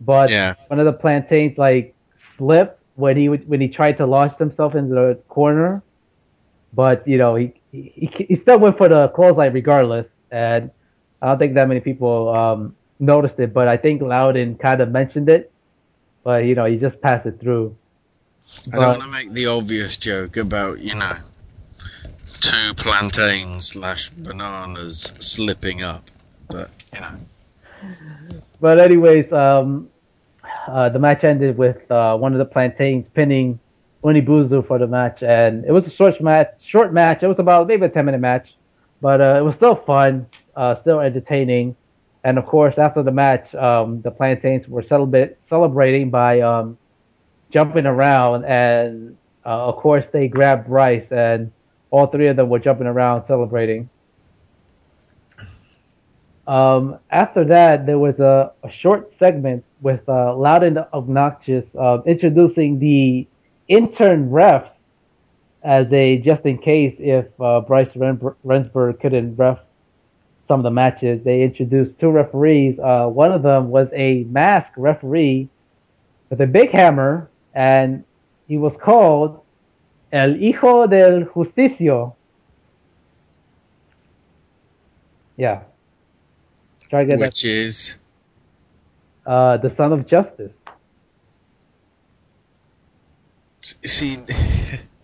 but Yeah. one of the plantains like slipped when he would- when he tried to launch himself into the corner. But you know he he, he still went for the clothesline regardless, and I don't think that many people um, noticed it. But I think Loudon kind of mentioned it, but you know he just passed it through. I don't want to make the obvious joke about, you know, two plantains slash bananas slipping up, but, you know. But anyways, um, uh, the match ended with uh, one of the plantains pinning Unibuzu for the match, and it was a short match. Short match. It was about maybe a ten minute match, but uh, it was still fun, uh, still entertaining. And of course, after the match, um, the plantains were celebra- celebrating by um, jumping around, and uh, of course they grabbed Bryce, and all three of them were jumping around celebrating. Um, after that, there was a, a short segment with uh, Loud and Obnoxious uh, introducing the intern ref as a just in case if uh, Bryce Ren- Remsburg couldn't ref some of the matches. They introduced two referees. Uh, one of them was a masked referee with a big hammer, and he was called El Hijo del Justicio. Yeah. Which is. Uh, the son of justice. See,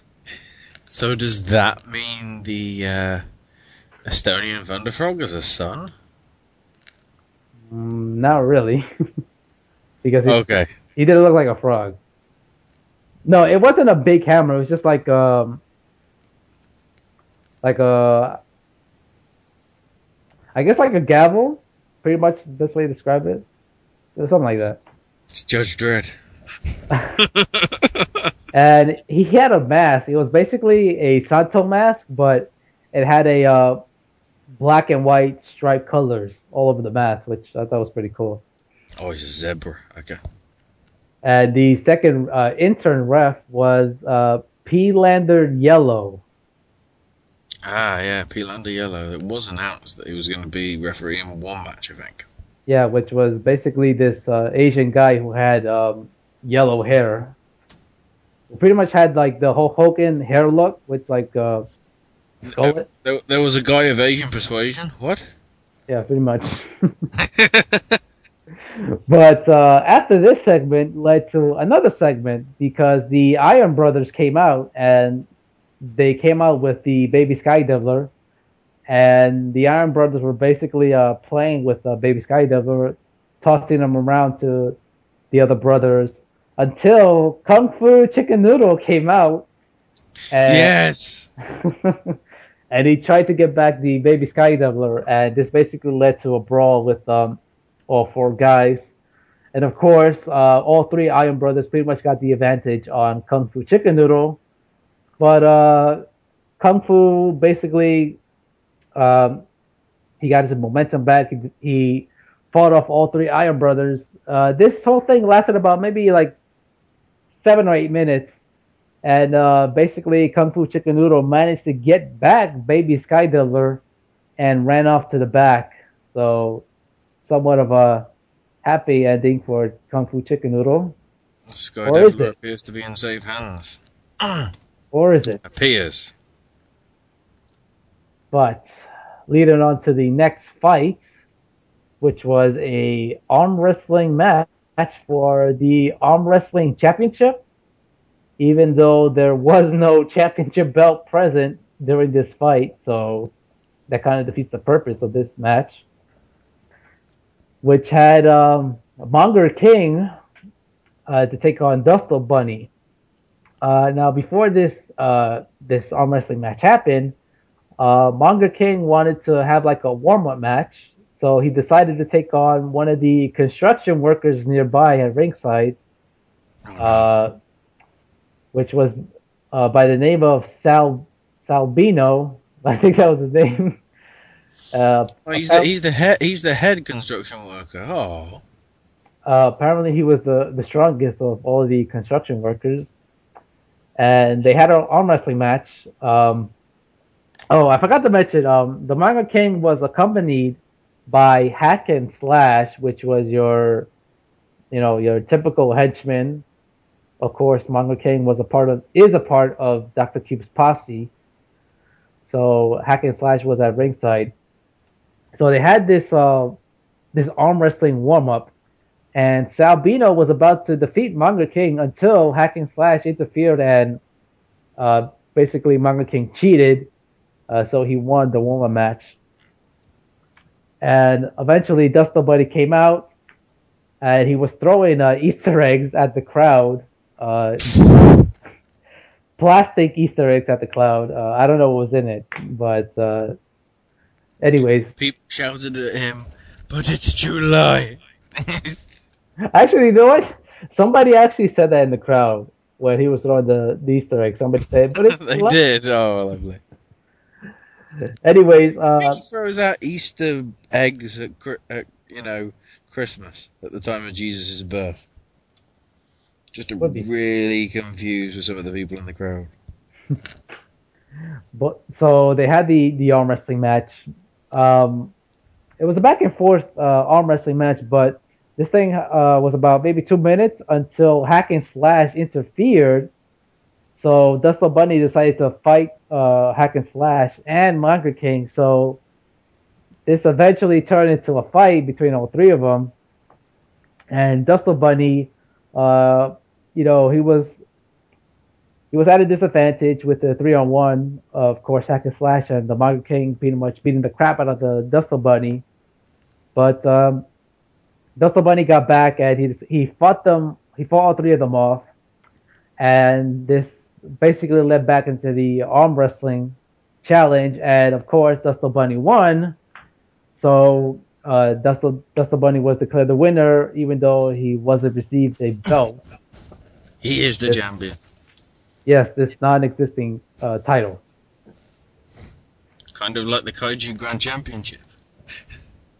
(laughs) so does that mean the uh, Estonian Thunderfrog is a son? Mm, not really, (laughs) because he, Okay. he didn't look like a frog. No, it wasn't a big hammer. It was just like um, like a, I guess like a gavel. Pretty much the best way to describe it. It was something like that. It's Judge Dredd. (laughs) and he had a mask. It was basically a Santo mask, but it had a uh, black and white striped colors all over the mask, which I thought was pretty cool. Oh, he's a zebra. Okay. And the second uh, intern ref was uh, P. Lander Yellow. Ah, yeah, Pilander Yellow. It was announced that he was going to be refereeing one match, I think. Yeah, which was basically this uh, Asian guy who had um, yellow hair. Pretty much had like the Hulk Hogan hair look with like uh, gullet. There, there was a guy of Asian persuasion. What? Yeah, pretty much. (laughs) but uh, after this segment led to another segment because the Iron Brothers came out and they came out with the Baby Sky Devil, and the Iron Brothers were basically uh, playing with uh, Baby Sky Devil, tossing them around to the other brothers until Kung Fu Chicken Noodle came out. And Yes. (laughs) and he tried to get back the baby sky Devil, and this basically led to a brawl with um, all four guys. And of course, uh, all three Iron Brothers pretty much got the advantage on Kung Fu Chicken Noodle. But uh, Kung Fu basically, um, he got his momentum back. He, he fought off all three Iron Brothers. Uh, this whole thing lasted about maybe like seven or eight minutes. And uh, basically, Kung Fu Chicken Noodle managed to get back Baby Sky and ran off to the back. So, somewhat of a happy ending for Kung Fu Chicken Noodle. Sky Or appears to be in safe hands. Or is it? Appears. But leading on to the next fight, which was a arm wrestling match for the arm wrestling championship, even though there was no (laughs) championship belt present during this fight, so that kind of defeats the purpose of this match, which had um, Monger King uh, to take on Dustle Bunny. Uh, now, before this uh, this arm wrestling match happened, uh, Manga King wanted to have like a warm up match, so he decided to take on one of the construction workers nearby at ringside, uh, which was uh, by the name of Sal Salbino. (laughs) I think that was his name. (laughs) Uh, Oh, he's the he's the head he's the head construction worker. Oh, uh, apparently he was the, the strongest of all the construction workers. And they had an arm wrestling match. Um, oh, I forgot to mention, um, the Manga King was accompanied by Hack and Slash, which was your, you know, your typical henchman. Of course, Manga King was a part of, is a part of Dr. Cube's posse. So Hack and Slash was at ringside. So they had this, uh, this arm wrestling warm up and Salbino was about to defeat Manga King until Hack and Slash interfered and uh, basically Manga King cheated, uh, so he won the warm-up match. And eventually, Dustin Buddy came out, and he was throwing uh, Easter eggs at the crowd, uh, plastic Easter eggs at the crowd. Uh, I don't know what was in it, but uh, anyways, people shouted at him, but it's July. (laughs) Actually, you know what? Somebody actually said that in the crowd when he was throwing the, the Easter egg. Somebody said, but it's (laughs) they did. Oh, lovely. (laughs) Anyways, uh, He throws out Easter eggs at, at you know Christmas at the time of Jesus' birth, just to really confuse with some of the people in the crowd. (laughs) but so they had the the arm wrestling match. Um, it was a back and forth uh, arm wrestling match, but this thing uh, was about maybe two minutes until Hack and Slash interfered. So Dustin Bunny decided to fight uh, Hack and Slash and Manga King. So this eventually turned into a fight between all three of them. And Dustin Bunny, uh, you know, he was he was at a disadvantage with the three on one. Of course, Hack and Slash and the Manga King pretty much beating the crap out of the Dustin Bunny. But um, Bunny got back and he he fought them. He fought all three of them off, and this basically led back into the arm wrestling challenge. And of course, Dustin Bunny won. So uh, Dustin Dustin Bunny was declared the winner, even though he wasn't received a belt. He is the champion. Yes, this non-existing uh, title. Kind of like the Kaiju Grand Championship.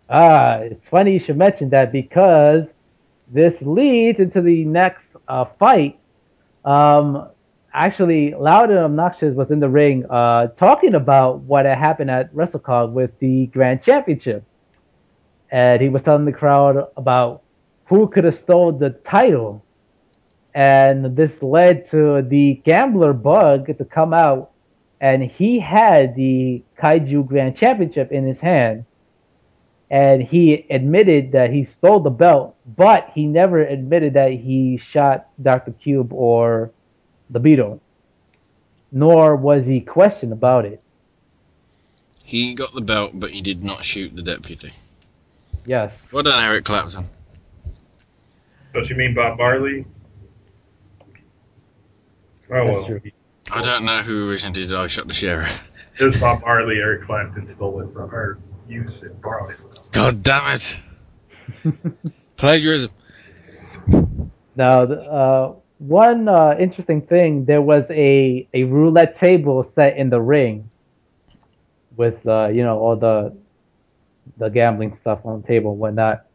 Ah, it's funny you should mention that because this leads into the next uh, fight. Um, actually, Loud and Obnoxious was in the ring uh, talking about what had happened at WrestleCon with the Grand Championship. And he was telling the crowd about who could have stole the title. And this led to the Gambler Bug to come out, and he had the Kaiju Grand Championship in his hand and he admitted that he stole the belt, but he never admitted that he shot Dr. Cube or the Beetle. Nor was he questioned about it. He got the belt, but he did not shoot the deputy. Yes. Well done, Eric Clapton. Don't you mean Bob Marley? Oh well, true. I don't know who originally did I shot the sheriff. it was Bob Marley. Eric Clapton stole it from her. Used it, borrowed it. God damn it! (laughs) Plagiarism. Now, the, uh, one uh, interesting thing, there was a, a roulette table set in the ring with, uh, you know, all the the gambling stuff on the table and whatnot.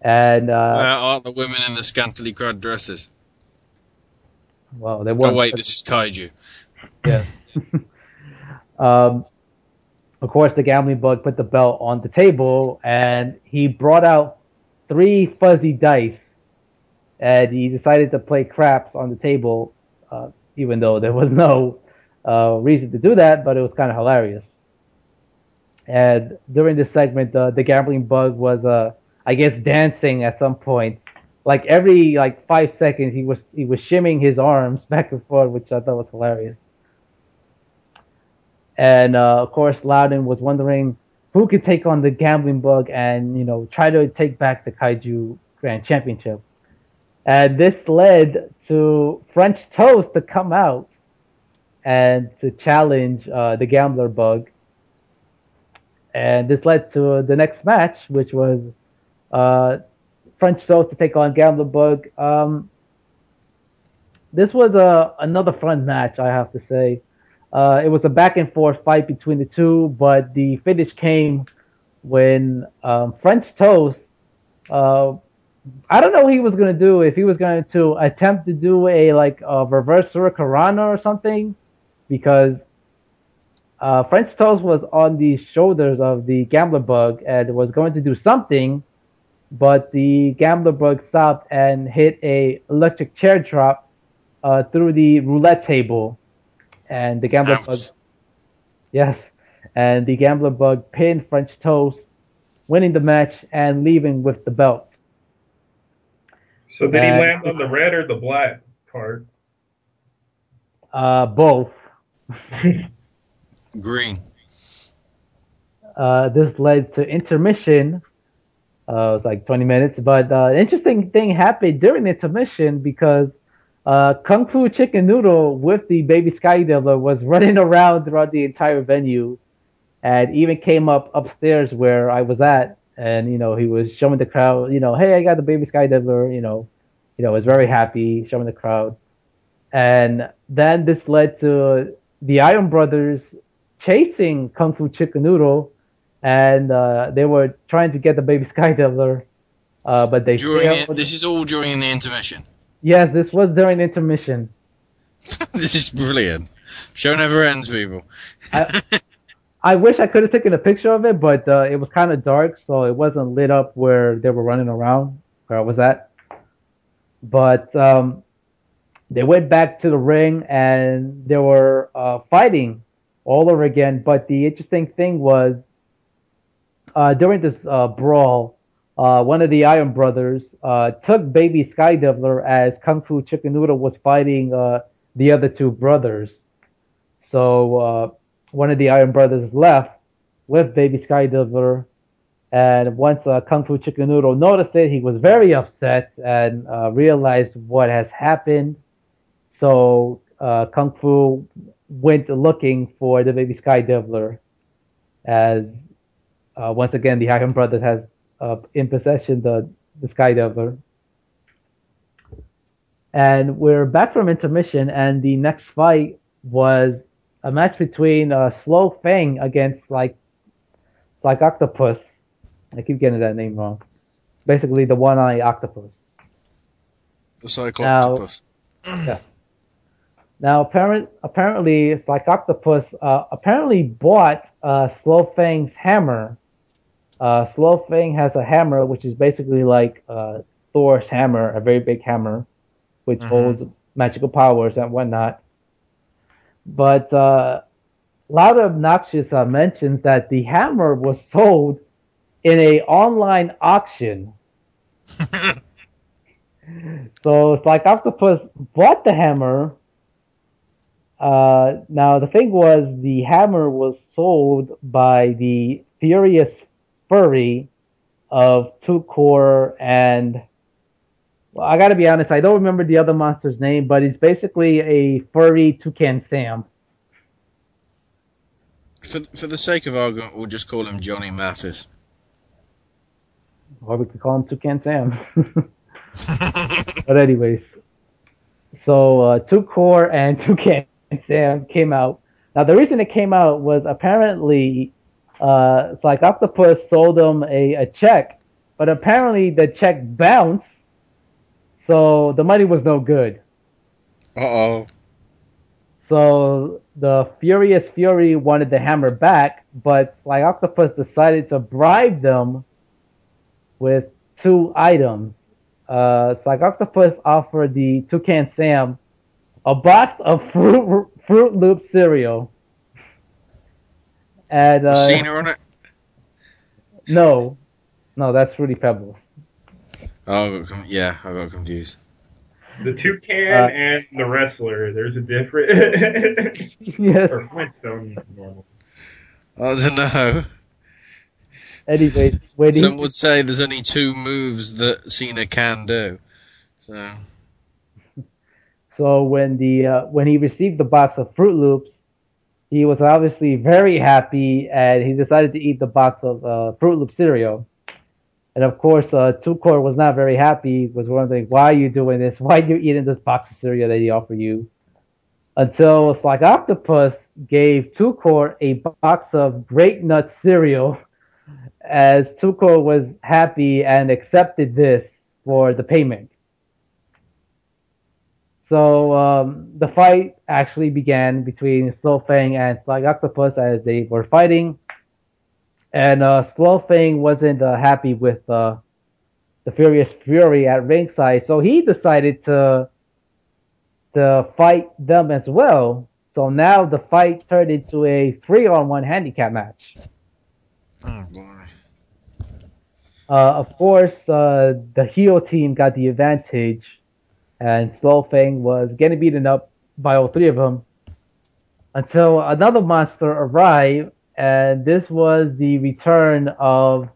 And, Where uh, are the women in the scantily clad dresses? well, they Oh weren't. wait, this is Kaiju. Yes. (laughs) um, of course, the gambling bug put the belt on the table, and he brought out three fuzzy dice, and he decided to play craps on the table, uh, even though there was (laughs) no uh, reason to do that, but it was kind of hilarious. And during this segment, uh, the gambling bug was, uh, I guess, dancing at some point. Like every like five seconds, he was he was shimming his arms (laughs) back and forth, which I thought was hilarious. And uh, of course, Loudon was wondering who could take on the gambling bug and you know try to take back the Kaiju Grand Championship. And this led to French Toast to come out and to challenge uh, the gambler bug. and this led to the next match, which was uh, French Toast to take on Gambler Bug. Um, this was a another fun match, I have to say. Uh, it was a back and forth fight between the two, but the finish came when um, French Toast. Uh, I don't know what he was gonna do if he was going to attempt to do a like a reverse Hurricanrana or something, because uh, French Toast was on the shoulders of the Gambler Bug and was going to do something, but the Gambler Bug stopped and hit a electric chair drop uh, through the roulette table, and the Gambler Bug, yes, and the Gambler Bug pinned French Toast, winning the match and leaving with the belt. So did he And- land on the red or the black card? Uh, both. (laughs) Green. Uh, this led to intermission. Uh, it was like 20 minutes, but uh, interesting thing happened during the intermission because uh, Kung Fu Chicken Noodle with the baby Sky Devil was running around throughout the entire venue, and even came up upstairs where I was at, and you know he was showing the crowd, you know, hey, I got the baby Sky Devil, you know, you know, was very happy showing the crowd, and then this led to the Iron Brothers chasing Kung Fu Chicken Noodle, and uh, they were trying to get the baby (laughs) Sky Devil, uh, but they During failed. the, this is all during the intermission. Yes, this was during intermission. (laughs) this is brilliant. Show never ends, people. I, (laughs) I wish I could have taken a picture of it, but uh, it was kind of dark, so it wasn't lit up where they were running around where I was at. But um, they went back to the ring and they were uh, fighting all over again. But the interesting thing was uh, during this uh, brawl, uh, one of the Iron Brothers uh, took Baby Sky Devil as Kung Fu Chicken Noodle was fighting uh, the other two brothers. So uh, one of the Iron Brothers left with Baby Sky Devil, and once uh, Kung Fu Chicken Noodle noticed it, he was very upset and uh, realized what has happened. So uh, Kung Fu went looking for the Baby Sky Devil, as uh, once again the Iron Brothers has uh, in possession the the Sky Devil. And we're back from intermission, and the next fight was a match between uh, Slow Fang against like like Octopus. I keep getting that name wrong. Basically, the one-eye octopus. The Cycloptopus. Yeah. Now, apparent, apparently, it's like Octopus uh, apparently bought uh, Slow Fang's hammer. Uh, Slow Fang has a hammer, which is basically like uh, Thor's hammer, a very big hammer, which holds magical powers and whatnot. But uh, a lot of obnoxious uh, mentions that the hammer was sold in a online auction. (laughs) so it's like Octopus bought the hammer. Uh, now the thing was, the hammer was sold by the Furious Furry of Two Core and. Well, I gotta be honest, I don't remember the other monster's name, but he's basically a furry toucan Sam. For, for the sake of argument, we'll just call him Johnny Mathis. Or we could call him Toucan Sam. (laughs) but anyways, so uh, Two Core and (laughs) Toucan Sam came out. Now the reason it came out was apparently uh, it's like Octopus sold them a, a check, but apparently the check bounced, so the money was no good. Uh oh. So the Furious Fury wanted the hammer back, but like Octopus decided to bribe them with two items. Uh, like Octopus offered the Toucan Sam a box of Fruit Fruit Loop cereal. And uh, Seen her on it? no, no, that's Fruity Pebbles. Oh, I got com- yeah, I got confused. The toucan Uh, and the wrestler. There's a different. (laughs) (laughs) Yes. Or Flintstone normal. I don't know. Anyways, (laughs) when he, Some would say there's only two moves that Cena can do. So, So when the uh, when he received the box of Fruit Loops, he was obviously very happy, and he decided to eat the box of uh, Fruit Loop cereal. And of course, uh, Tukor was not very happy. Was wondering why are you doing this? Why are you eating this box of cereal that he offered you? Until it's like Octopus gave Tukor a box of Grape Nut cereal, as Tukor was happy and accepted this for the payment. So um, the fight actually began between Slow Fang and Slag Octopus as they were fighting, and uh, Slow Fang wasn't uh, happy with uh, the Furious Fury at ringside, so he decided to to fight them as well. So now the fight turned into a three-on-one handicap match. Oh boy. Uh, of course, uh, the heel team got the advantage, and Slow Fang was getting beaten up by all three of them until another monster arrived, and this was the return of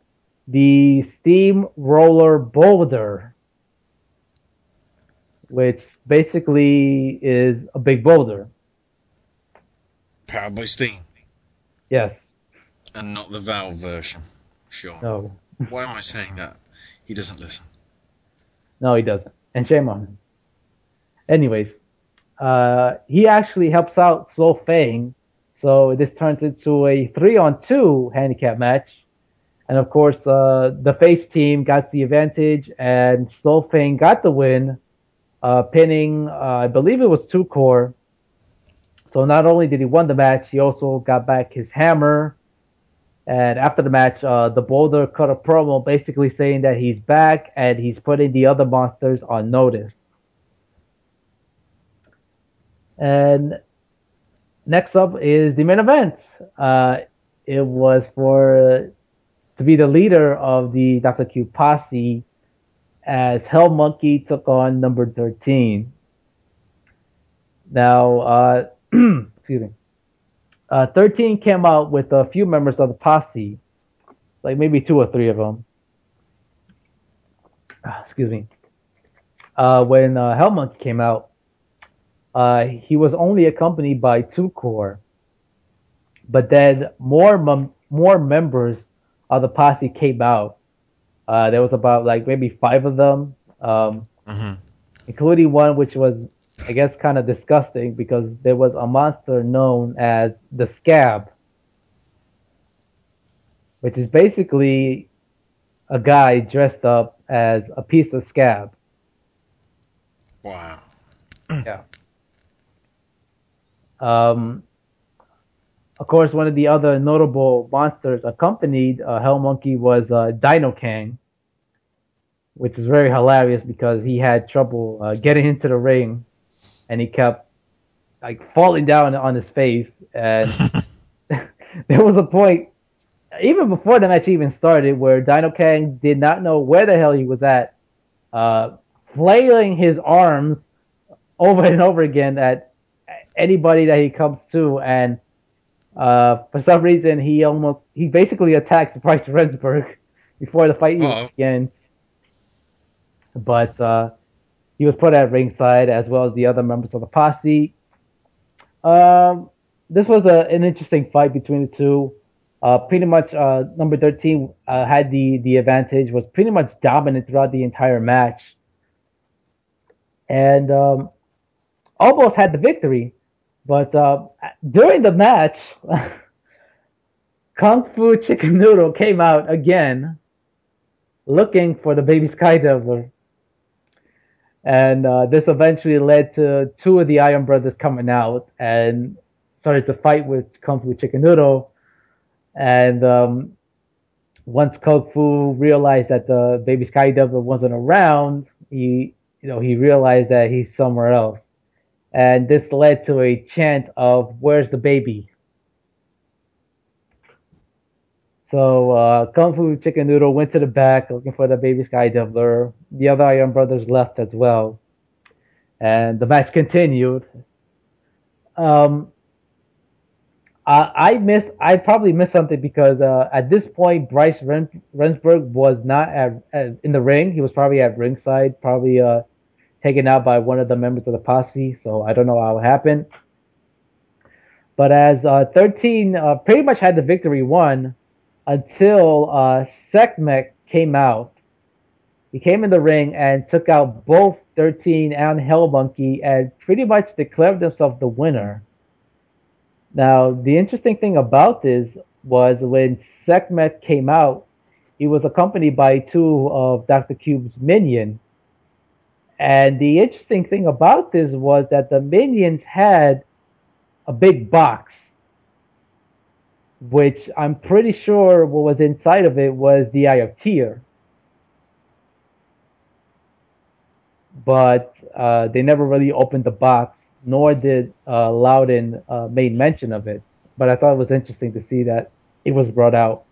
the Steamroller Boulder, which basically is a big boulder. Powered by Steam. Yes. And not the Valve version. Sure. No. Why am I saying that? He doesn't listen. No, he doesn't. And shame on him. Anyways, uh, he actually helps out Slow Fang, so this turns into a three on two handicap match. And of course, uh, the face team got the advantage, and Slow Fang got the win, uh, pinning, uh, I believe it was two core. So not only did he win the match, he also got back his hammer. And after the match, uh, the Boulder cut a promo basically saying that he's back and he's putting the other monsters on notice. And next up is the main event. Uh, it was for to be the leader of the Dr. Q posse as Hell Monkey took on number 13. Now, uh, (clears throat) excuse me. Uh, 13 came out with a few members of the posse, like maybe two or three of them. Ah, excuse me. Uh, when uh, Hell Monkey came out, uh, he was only accompanied by two core, but then more mem- more members of the posse came out. Uh, there was about like maybe five of them, um, including one which was, I guess, kind of disgusting because there was a monster known as the Scab, which is basically a guy dressed up as a piece of scab. Wow. yeah. Um, of course, one of the other notable monsters accompanied uh, Hell Monkey was uh, Dino Kang, which is very hilarious because he had trouble uh, getting into the ring, and he kept like falling down on his face. And (laughs) (laughs) there was a point, even before the match even started, where Dino Kang did not know where the hell he was at, uh, flailing his arms over and over again at anybody that he comes to, and uh, for some reason he almost he basically attacks Bryce Remsburg (laughs) before the fight even Uh-oh. begins. But uh, he was put at ringside as well as the other members of the posse. Um, this was a, an interesting fight between the two. Uh, pretty much, uh, number 13 uh, had the, the advantage, was pretty much dominant throughout the entire match, and um, almost had the victory. But uh, during the match, (laughs) Kung Fu Chicken Noodle came out again, looking for the baby Sky Devil. And uh, this eventually led to two of the Iron Brothers coming out and started to fight with Kung Fu Chicken Noodle. And um, once Kung Fu realized that the baby Sky Devil wasn't around, he you know he realized that he's somewhere else. And this led to a chant of "Where's the baby?" So uh, Kung Fu Chicken Noodle went to the back looking for the baby Sky Devil. The other Iron Brothers left as well, and the match continued. Um, I, I missed. I probably missed something because uh, at this point Bryce Ren, Remsburg was not at, at in the ring. He was probably at ringside, probably uh, taken out by one of the members of the posse. So I don't know how it happened. But as uh, 13 uh, pretty much had the victory won until uh, Sekhmet came out. He came in the ring and took out both 13 and Hell Monkey and pretty much declared himself the winner. Now, the interesting thing about this was when Sekhmet came out, he was accompanied by two of Dr. Cube's minions. And the interesting thing about this was that the minions had a big box, which I'm pretty sure what was inside of it was the Eye of Tyr. But uh, they never really opened the box, nor did uh, Louden uh, made mention of it. But I thought it was interesting to see that it was brought out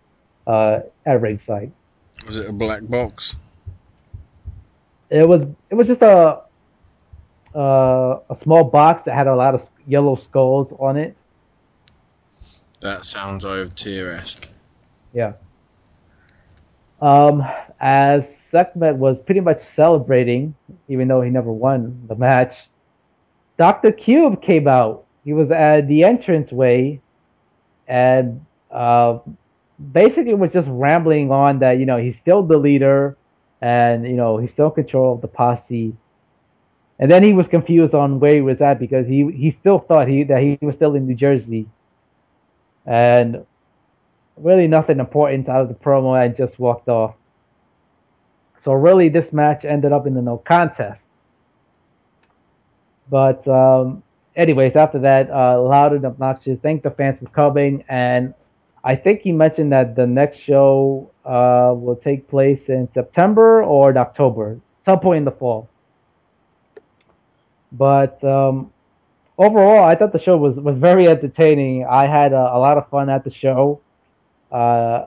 uh, at ringside. Was it a black box? It was it was just a uh, a small box that had a lot of yellow skulls on it. That sounds Tyr esque. Yeah. Um, as Sekhmet was pretty much celebrating, even though he never won the match, Dr. Cube came out. He was at the entranceway and uh, basically was just rambling on that, you know, he's still the leader and, you know, he's still in control of the posse. And then he was confused on where he was at because he, he still thought he that he was still in New Jersey. And really nothing important out of the promo and just walked off. So really this match ended up in a no contest. But um, anyways, after that, uh, Louden Noxious thanked the fans for coming, and I think he mentioned that the next show uh, will take place in September or in October, some point in the fall. But um, overall, I thought the show was, was very entertaining. I had a, a lot of fun at the show. Uh,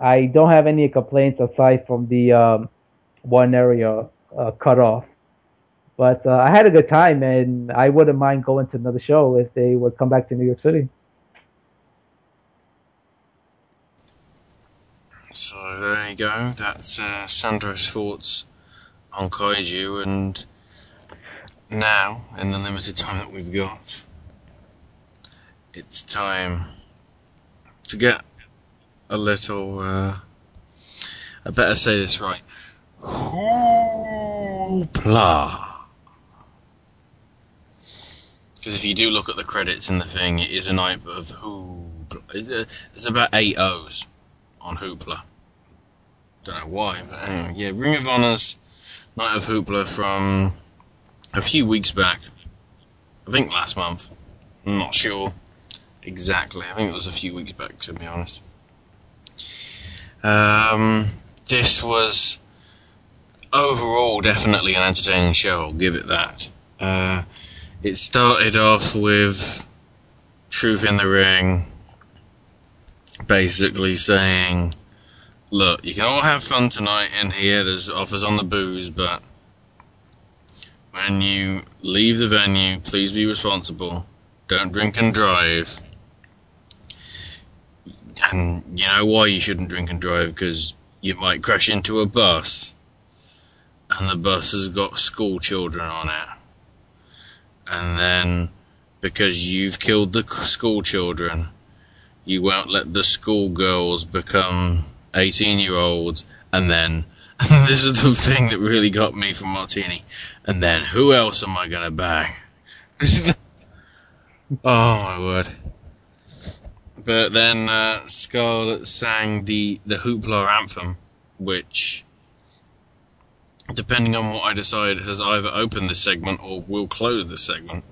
I don't have any complaints aside from the um, one area uh, cut off. But uh, I had a good time, and I wouldn't mind going to another show if they would come back to New York City. So there you go. That's uh, Sandro's thoughts on Kaiju, and now, in the limited time that we've got, it's time to get a little. Uh, I better say this right. Hoopla. Because if you do look at the credits in the thing, it is a night of hoopla. There's about eight O's on Hoopla. Don't know why, but anyway, yeah, Ring of Honor's Night of Hoopla from a few weeks back. I think last month. I'm not sure exactly. I think it was a few weeks back, to be honest. Um, this was overall definitely an entertaining show. I'll give it that. Uh, it started off with Truth in the Ring basically saying, look, you can all have fun tonight in here, there's offers on the booze, but when you leave the venue, please be responsible. Don't drink and drive. And you know why you shouldn't drink and drive? Because you might crash into a bus, and the bus has got school children on it. And then, because you've killed the school children, you won't let the schoolgirls become 18 year olds, and then, (laughs) this is the thing that really got me from Martini, and then who else am I gonna bang? (laughs) oh my word. But then uh, Scarlett sang the, the Hoopla anthem, which, depending on what I decide, has either opened this segment or will close this segment.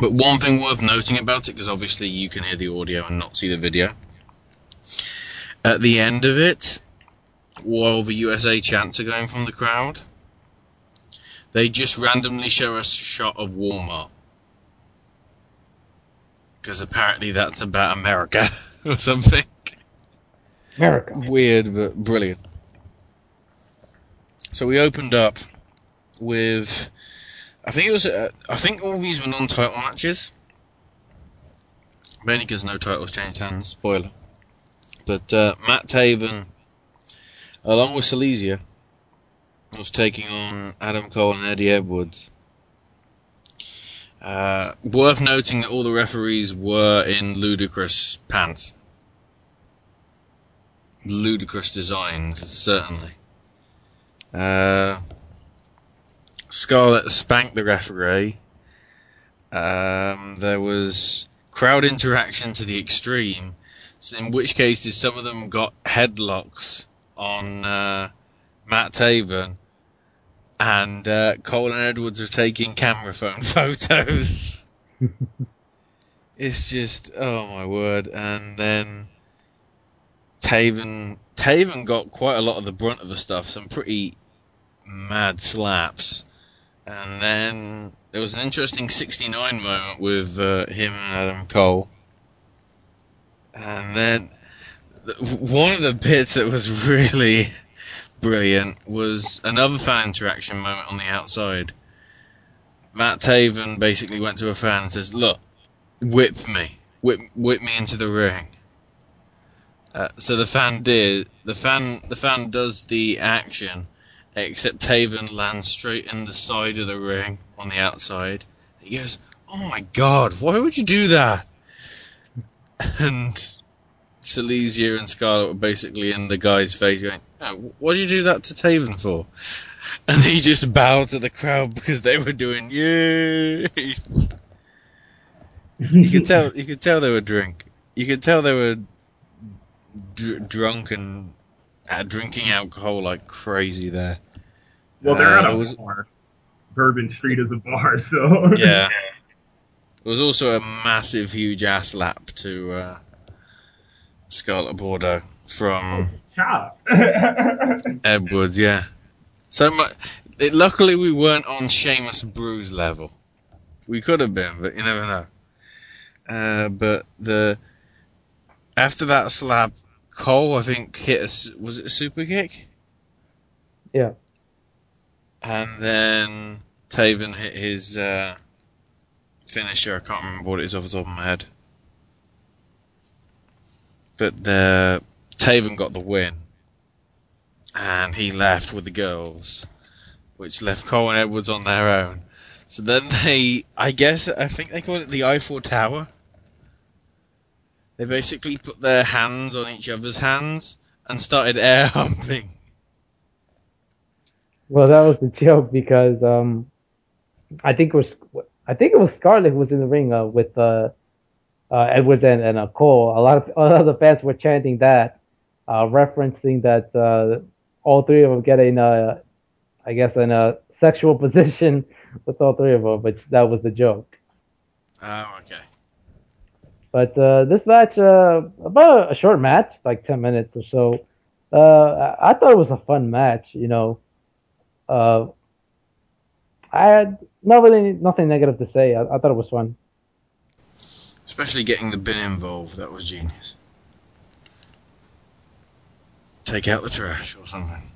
But one thing worth noting about it, because obviously you can hear the audio and not see the video. At the end of it, while the USA chants are going from the crowd, they just randomly show us a shot of Walmart. Because apparently that's about America (laughs) or something. America. Weird, but brilliant. So we opened up with I think it was. Uh, I think all these were non-title matches. Mainly because no titles changed hands. Spoiler. But uh, Matt Taven, along with Seleziya, was taking on Adam Cole and Eddie Edwards. Uh, worth noting that all the referees were in ludicrous pants. Ludicrous designs, certainly. Uh, Scarlett spanked the referee. Um, there was crowd interaction to the extreme, in which cases some of them got headlocks on uh, Matt Taven, and uh, Cole and Edwards were taking camera phone (laughs) photos. (laughs) it's just oh my word! And then Taven Taven got quite a lot of the brunt of the stuff. Some pretty mad slaps, and then there was an interesting 69 moment with uh, him and Adam Cole. And then th- one of the bits that was (laughs) really brilliant was another fan interaction moment on the outside. Matt Taven basically went to a fan and says, "Look, whip me, whip whip me into the ring." Uh, so the fan did. The fan the fan does the action, except Taven lands straight in the side of the ring on the outside. He goes, "Oh my god, why would you do that?" And Seleziya and Scarlett were basically in the guy's face going, ah, oh, "What do you do that to Taven for?" And he just bowed to the crowd because they were doing yay. you could tell. You could tell they were drunk. You could tell they were dr- drunk and drinking alcohol like crazy there. Well, they're Uh, at a was- bar. Bourbon Street is a bar, so yeah. (laughs) There was also a massive, huge ass lap to uh, Scarlett Bordeaux from Chop. (laughs) Edwards. Yeah. So much. It, luckily, we weren't on Seamus Bruce level. We could have been, but you never know. Uh, but the after that slap, Cole I think hit a was it a super kick, Yeah. and then Taven hit his uh, finisher. I can't remember what it is off the top of my head. But the Taven got the win, and he left with the girls, which left Cole and Edwards on their own. So then they, I guess, I think they call it the Eiffel Tower. They basically put their hands on each other's hands and started air (laughs) humping. Well, that was a joke because um, I think it was I think it was Scarlett who was in the ring uh, with uh, uh, Edwards and, and uh, Cole. A lot of a lot of the fans were chanting that, uh, referencing that uh, all three of them getting, uh, I guess in a sexual (laughs) position with all three of them, but that was the joke. Oh, okay. But uh, this match, uh, about a short match, like ten minutes or so. Uh, I I thought it was a fun match. You know, uh, I had not really nothing negative to say. I, I thought it was fun. Especially getting the bin involved, that was genius. Take out the trash or something.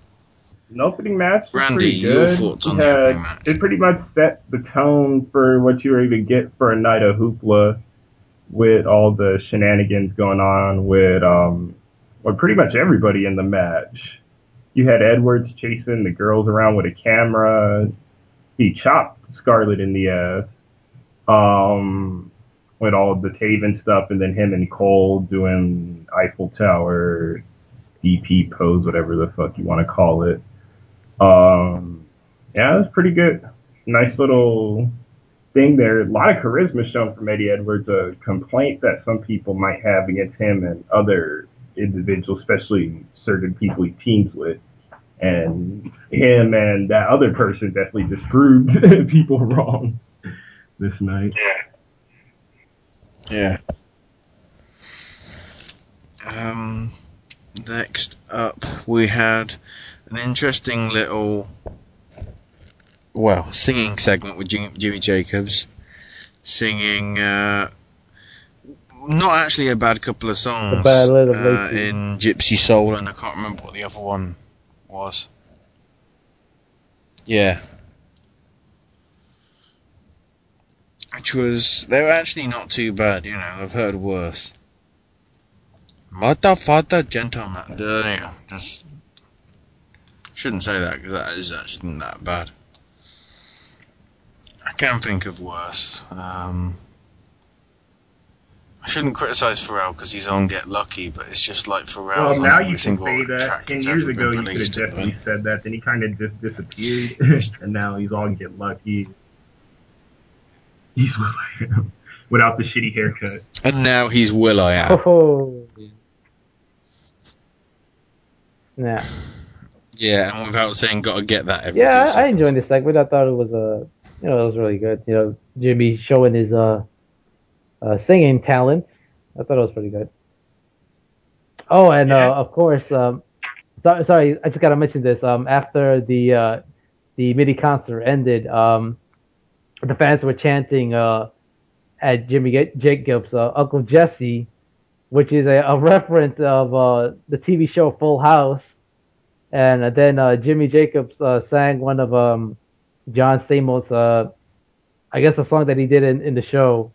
An opening match was Randy, pretty your good. thoughts on It the opening match? It pretty much set the tone for what you were going to get for a night of hoopla with all the shenanigans going on with um, well, pretty much everybody in the match. You had Edwards chasing the girls around with a camera. He chopped Scarlett in the ass. Um, with all the Taven stuff, and then him and Cole doing Eiffel Tower, DP pose, whatever the fuck you want to call it. Um, yeah, it was pretty good. Nice little thing there. A lot of charisma shown from Eddie Edwards. A complaint that some people might have against him and other individuals, especially certain people he teams with. And him and that other person definitely just proved (laughs) people wrong this night. Yeah. Um, next up, we had an interesting little, well, singing segment with Jim, Jimmy Jacobs, singing uh, not actually a bad couple of songs A bad little uh, in Gypsy Soul, and I can't remember what the other one was. Yeah. Which was, they were actually not too bad, you know, I've heard worse. Motherfucker gentleman. Uh, yeah, just, shouldn't say that because that is actually not that bad. I can't think of worse. Um, I shouldn't criticize Pharrell because he's on Get Lucky, but it's just like Pharrell's Well, now on you can say that. Ten years ago, you could have released. definitely said that. Then he kind of just disappeared, (laughs) and now he's on Get Lucky. He's Will I Am without the shitty haircut. And now he's Will I Am. Oh. Yeah. (sighs) Yeah, and without saying "gotta get that" every Yeah, two I, I enjoyed this segment. I thought it was uh, you know, it was really good. You know, Jimmy showing his uh, uh singing talent. I thought it was pretty good. Oh, and uh, of course, um, sorry, sorry, I just gotta mention this. Um, after the uh, the MIDI concert ended, um, the fans were chanting uh, at Jimmy Ga- Jacobs' uh, Uncle Jesse, which is a, a reference of uh, the TV show Full House. And then uh, Jimmy Jacobs uh, sang one of um, John Stamos, uh, I guess a song that he did in, in the show.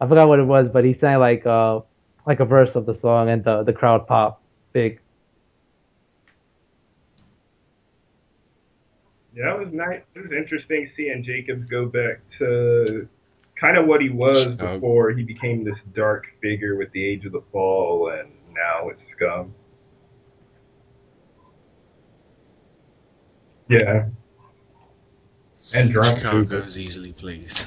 I forgot what it was, but he sang like uh, like a verse of the song, and the the crowd popped big. Yeah, it was nice. It was interesting seeing Jacobs go back to kind of what he was before he became this dark figure with the Age of the Fall, and now it's Scum. Yeah. And drunk. Chicago's easily pleased. (laughs)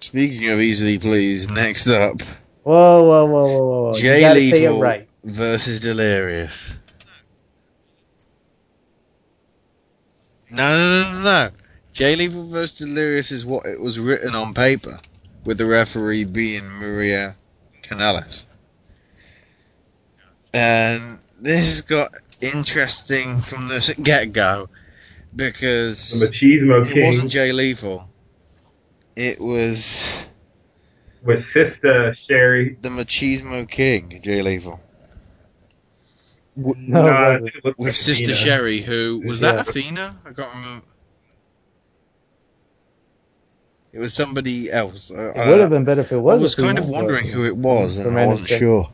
Speaking of easily pleased, next up, Whoa, whoa, whoa, whoa, whoa! whoa. You Jay gotta say it Lethal right. versus Delirious. No, no, no, no, no. Jay Lethal versus Delirious is what it was written on paper, with the referee being Maria Kanellis. And this has got interesting from the get go because The Machismo it King. wasn't Jay Lethal. It was with Sister Sherri. The Machismo King, Jay Lethal. No, Nah, it wasn't. it looked With like Sister Athena. Sherry, who was Yeah. that Athena? I can't remember. It was somebody else. Uh, It would have been better if it was. I was kind of wondering who it was, and I wasn't pick. sure.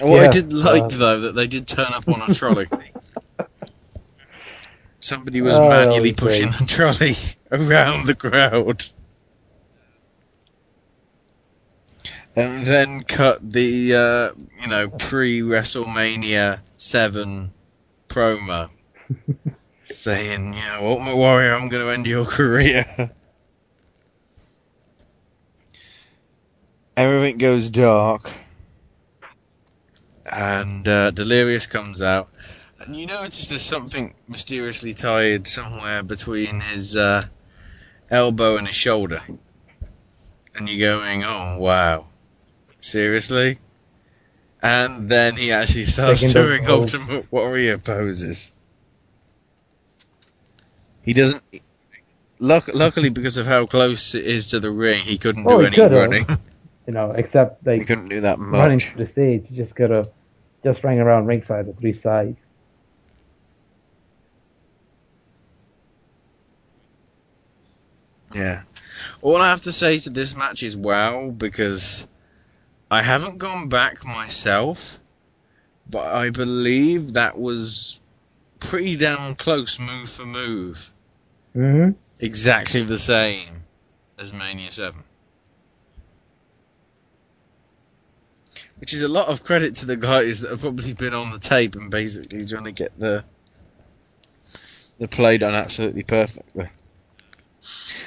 What I did like uh, though that they did turn up on a trolley. Somebody was Oh, manually pushing the trolley (laughs) around the crowd. And then cut the, uh, you know, pre WrestleMania 7 promo (laughs) saying, you know, Ultimate Warrior, I'm going to end your career. Everything goes dark. And uh, Delirious comes out. And you notice there's something mysteriously tied somewhere between his uh, elbow and his shoulder. And you're going, oh, wow. Seriously? And then he actually starts Taking the doing pose. Ultimate Warrior poses. He doesn't. Luck, luckily, because of how close it is to the ring, he couldn't Oh, do he any could've. running. (laughs) You know, except like he couldn't do that much. running to the stage, you just have just ran around ringside the three sides. Yeah. All I have to say to this match is wow, because I haven't gone back myself, but I believe that was pretty damn close move for move. Mm-hmm. Exactly the same as Mania 7. Which is a lot of credit to the guys that have probably been on the tape and basically trying to get the the play done absolutely perfectly.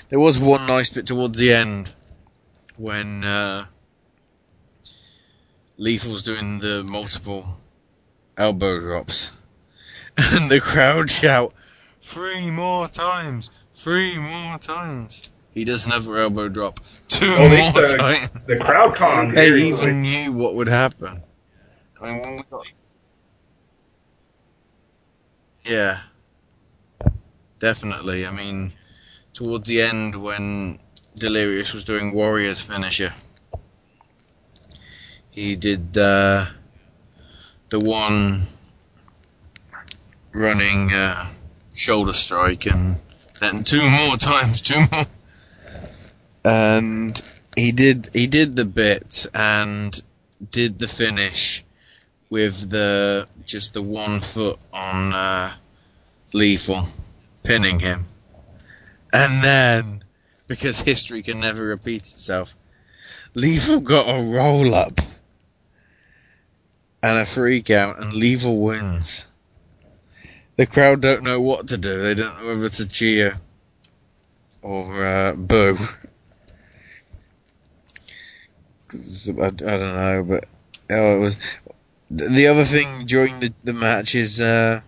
There was one nice bit towards the end when uh, Lethal's doing the multiple elbow drops, (laughs) and the crowd shout, three more times! Three more times!" He does another elbow drop. (laughs) Two Well, more said times. the crowd calmed They even knew what would happen. I mean, when we got yeah, definitely. I mean, towards the end when Delirious was doing Warrior's finisher, he did uh, the one running uh, shoulder strike, and then two more (laughs) times, two more, and he did he did the bit and did the finish with the just the one foot on uh, Lethal, pinning him, and then because history can never repeat itself, Lethal got a roll up and a freak out, and Lethal wins. The crowd don't know what to do. They don't know whether to cheer or uh, boo. I, I don't know, but oh, it was. th- The other thing during the, the match is uh,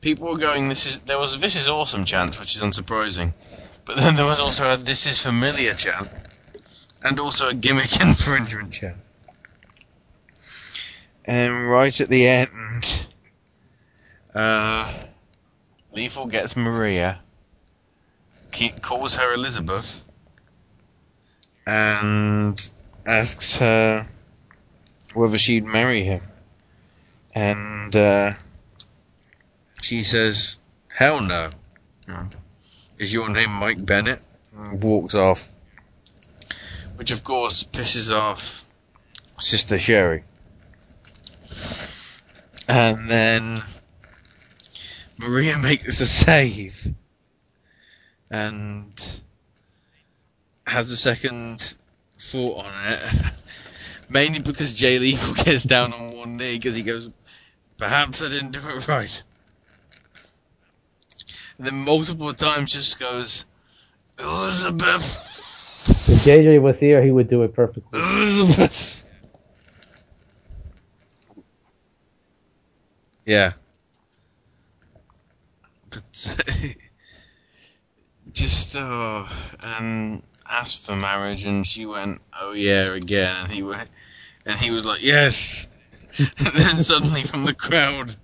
people were going. This is there was this is awesome chant, which is unsurprising, but then there was also a this is familiar chant, and also a gimmick (laughs) infringement chant. And right at the end, uh, Lethal gets Maria, calls her Elizabeth, and asks her whether she'd marry him. And uh, she says, Hell no. Is your name Mike Bennett? And walks off. Which, of course, pisses off Sister Sherri. And then Maria (laughs) makes a save and has a second thought on it. Mainly because Jay Lethal (laughs) gets down on one knee because he goes, perhaps I didn't do it right. And then multiple times just goes, Elizabeth, If JJ was here, he would do it perfectly. Elizabeth. Yeah. But (laughs) just uh, and asked for marriage, and she went, "Oh yeah," again, and he went, and he was like, "Yes." (laughs) and then suddenly from the crowd,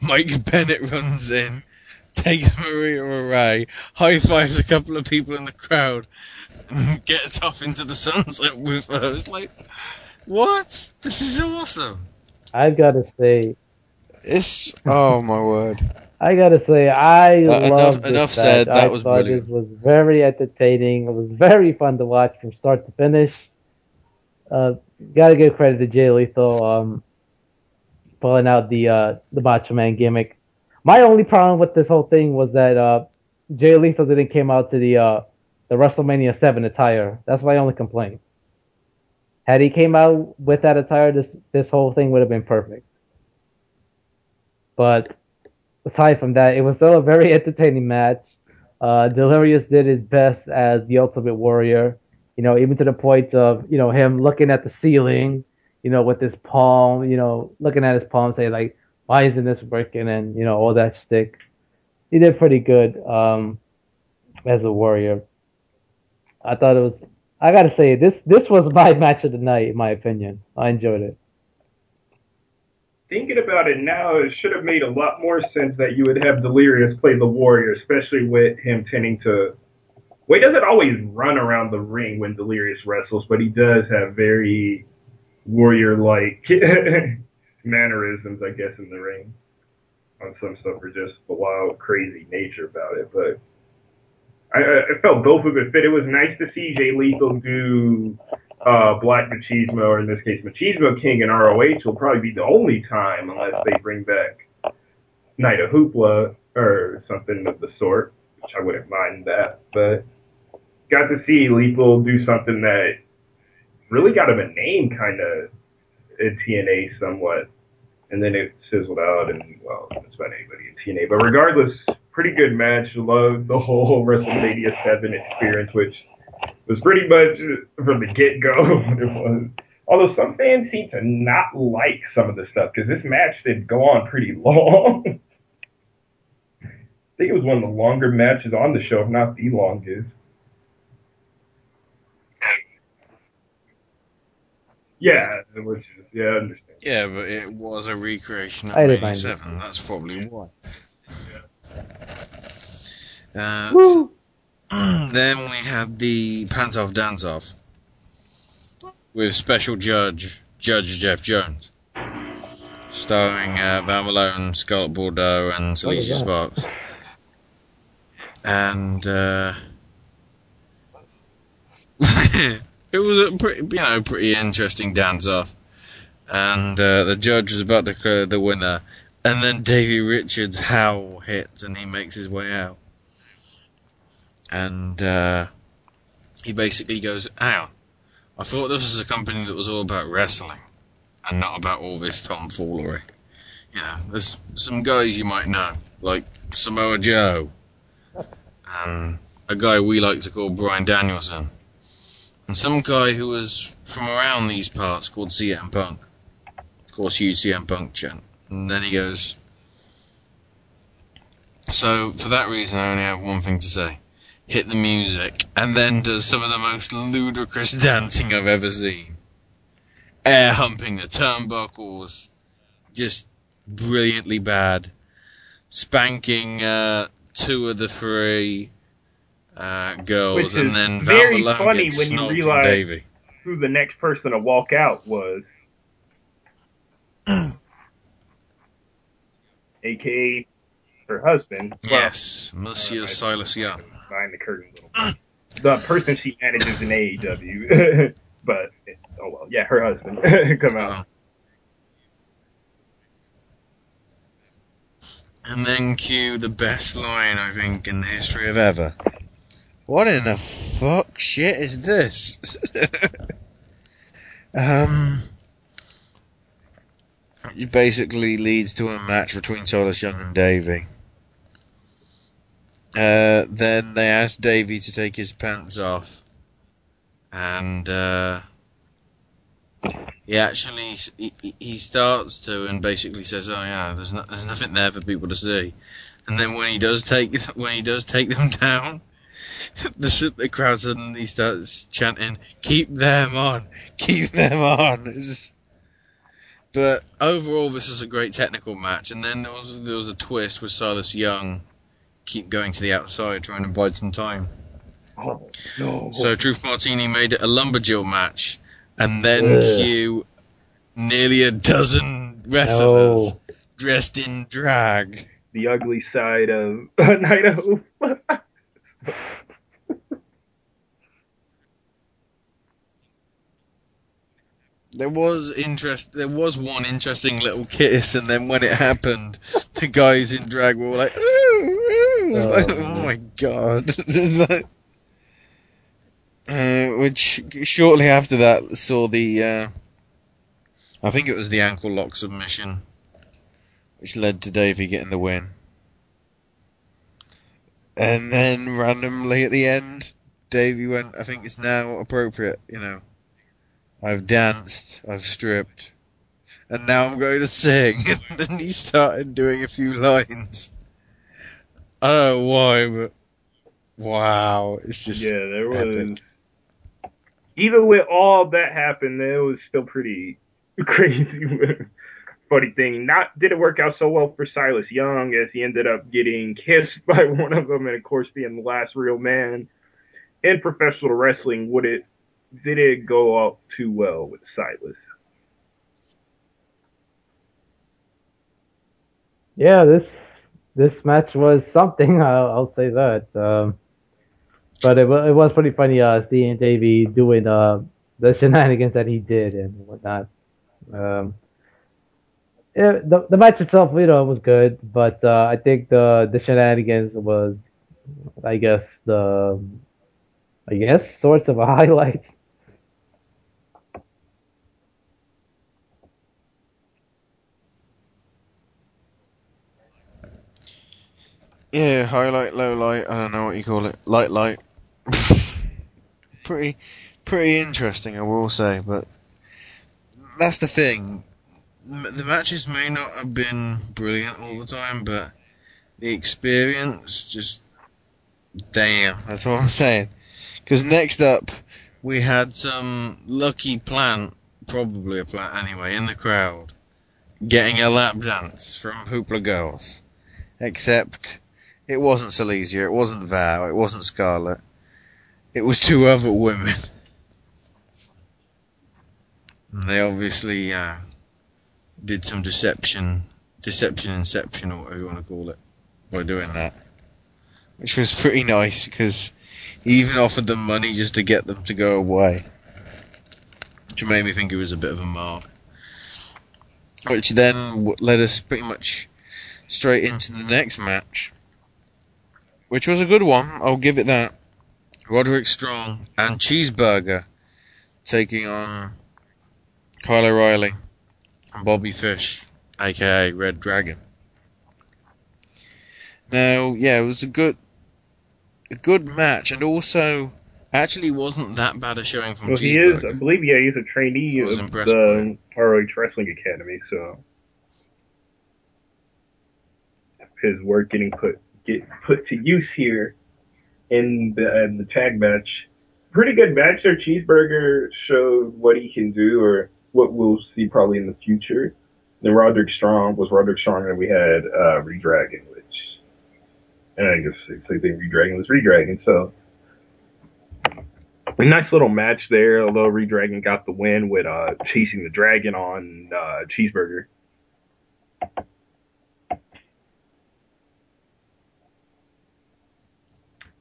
Mike Bennett runs in, takes Maria away, high fives a couple of people in the crowd, and (laughs) gets off into the sunset with her. It's like, what? This is awesome. I've gotta say, It's oh my word. I gotta say, I Uh, enough- love this enough said, that I was thought brilliant. This was very entertaining. It was very fun to watch from start to finish. Uh, gotta give credit to Jay Lethal, um, pulling out the uh, the Macho Man gimmick. My only problem with this whole thing was that uh, Jay Lethal didn't came out to the uh, the WrestleMania Seven attire. That's my only complaint. Had he came out with that attire, this this whole thing would have been perfect. But aside from that, it was still a very (laughs) entertaining match. Uh, Delirious did his best as the Ultimate Warrior. You know, even to the point of you know him looking at the ceiling, you know, with his palm, you know, looking at his palm, saying like, "Why isn't this working?" and you know all that stick. He did pretty good um, as a warrior. I thought it was. I gotta say this. This was my (laughs) match of the night, in my opinion. I enjoyed it. Thinking about it now, it should have made a lot more sense that you would have Delirious play the Warrior, especially with him tending to. Well, he doesn't always run around the ring when Delirious wrestles, but he does have very warrior-like (laughs) mannerisms, I guess, in the ring. On some stuff, or just the wild, crazy nature about it. But I, I I felt both of it fit. It was nice to see Jay Lethal do uh, Black Machismo, or in this case, Machismo King and ROH will probably be the only time, unless they bring back Night of Hoopla or something of the sort, which I wouldn't mind that. But got to see Lethal do something that really got him a name, kind of in TNA somewhat, and then it sizzled out, and well, it's about anybody in TNA. But regardless, pretty good match. Loved the whole (laughs) WrestleMania Seven experience, which was pretty much from the get go (laughs) what it was. Although some fans seem to not like some of the stuff because this match did go on pretty (laughs) long. I think it was one of the longer matches on the show, if not the longest. Yeah, which is yeah, I understand. Yeah, but it was a recreation of I didn't mind 87. That's probably why. Uh, Woo! (clears throat) then we had the Pants Off Dance Off with special judge Judge Jeff Jones, starring uh, Val Malone, Scarlett Bordeaux, and Alicia that? Sparks. And uh, (laughs) it was a pretty, you know, pretty interesting dance off. and uh, the judge was about to declare the winner, and then Davey Richards' howl hits, and he makes his way out, and uh, he basically goes, "Ow! I thought this was a company that was all about wrestling, and not about all this tomfoolery." You know, there's some guys you might know, like Samoa Joe, and a guy we like to call Bryan Danielson, and some guy who was from around these parts called CM Punk. Of course, huge CM Punk chant. And then he goes, So, for that reason, I only have one thing to say. Hit the music, and then does some of the most ludicrous dancing I've ever seen. Air humping the turnbuckles, just brilliantly bad. Spanking uh, two of the three uh, girls, and then Val very Malone funny when you realize who the next person to walk out was. (clears throat) AKA her husband. Well, Yes, Monsieur Silas Young. Behind the curtain a little bit. The person she manages in AAW. (laughs) but, oh well, yeah, her husband. (laughs) Come out. And then cue the best line, I think, in the history of ever. What in the fuck shit is this? (laughs) um, it basically leads to a match between Silas Young and Davey. Uh, then they ask Davey to take his pants off, and uh, he actually he, he- he starts to and basically says, "Oh yeah, there's no, there's nothing there for people to see." And then when he does take when he does take them (laughs) down, the the crowd suddenly starts chanting, "Keep them on, keep them on." Just- but overall, this is a great technical match. And then there was there was a twist with Silas Young keep going to the outside, trying to bide some time. Oh, no. So Truth Martini made it a lumberjill match, and then Ugh. cue nearly a dozen wrestlers dressed in drag. The ugly side of (laughs) Night (laughs) There was interest. There was one interesting little kiss, and then when it happened, the guys in drag were like, "Ooh, ooh!" It's Oh, like, man. oh my god! (laughs) Like- uh, which shortly after that saw the, uh, I think it was the ankle lock submission, which led to Davey getting the win. And then randomly at the end, Davey went, I think it's now appropriate, you know. I've danced, I've stripped, and now I'm going to sing. (laughs) And then he started doing a few lines. I don't know why, but wow, it's just yeah, there was. epic. Even with all that happened, it was still pretty (laughs) crazy. Funny thing, not did it work out so well for Silas Young as he ended up getting kissed (laughs) by one of them, and of course being the last real man in professional wrestling. Would it did it go out too well with Silas? Yeah, this this match was something. (laughs) I'll, I'll say that. Um, but it, it was pretty funny uh, seeing Davey doing uh, the (laughs) shenanigans that he did and whatnot. Um, the the match itself, you know, was good, but uh, I think the the shenanigans was, I guess the, I guess (laughs) sorts of a highlight. Yeah, highlight, low light, I don't know what you call it. Light light. (laughs) pretty pretty interesting I will say, but that's the thing. The matches may not have been brilliant all the time, but the experience just damn, that's what I'm saying. Cuz next up we had some lucky plant, probably a plant anyway, in the crowd getting a lap dance from Hoopla Girls. Except it wasn't Seleziya, it wasn't Val, it wasn't Scarlett. It was two other women. And they obviously uh, did some deception, deception inception, or whatever you want to call it, by doing that. Which was pretty nice because he even offered them money just to get them to go away. Which made me think it was a bit of a mark. which then led us pretty much straight into the next match, which was a good one. I'll give it that. Roderick Strong and Cheeseburger taking on Kyle O'Reilly and Bobby Fish, aka Red Dragon. Now, yeah, it was a good, a good match, and also actually wasn't that bad a showing from Well, he is, I believe, yeah, he's a trainee of the ROH Wrestling Academy, so his work getting put get put to use here in the in the tag match. Pretty good match there. Cheeseburger showed what he can do, or what we'll see probably in the future. Then Roderick Strong was Roderick Strong, and we had uh, Redragon, which and I guess the same thing. Redragon was Redragon, so a nice little match there. Although Redragon got the win with uh, chasing the dragon on uh, Cheeseburger.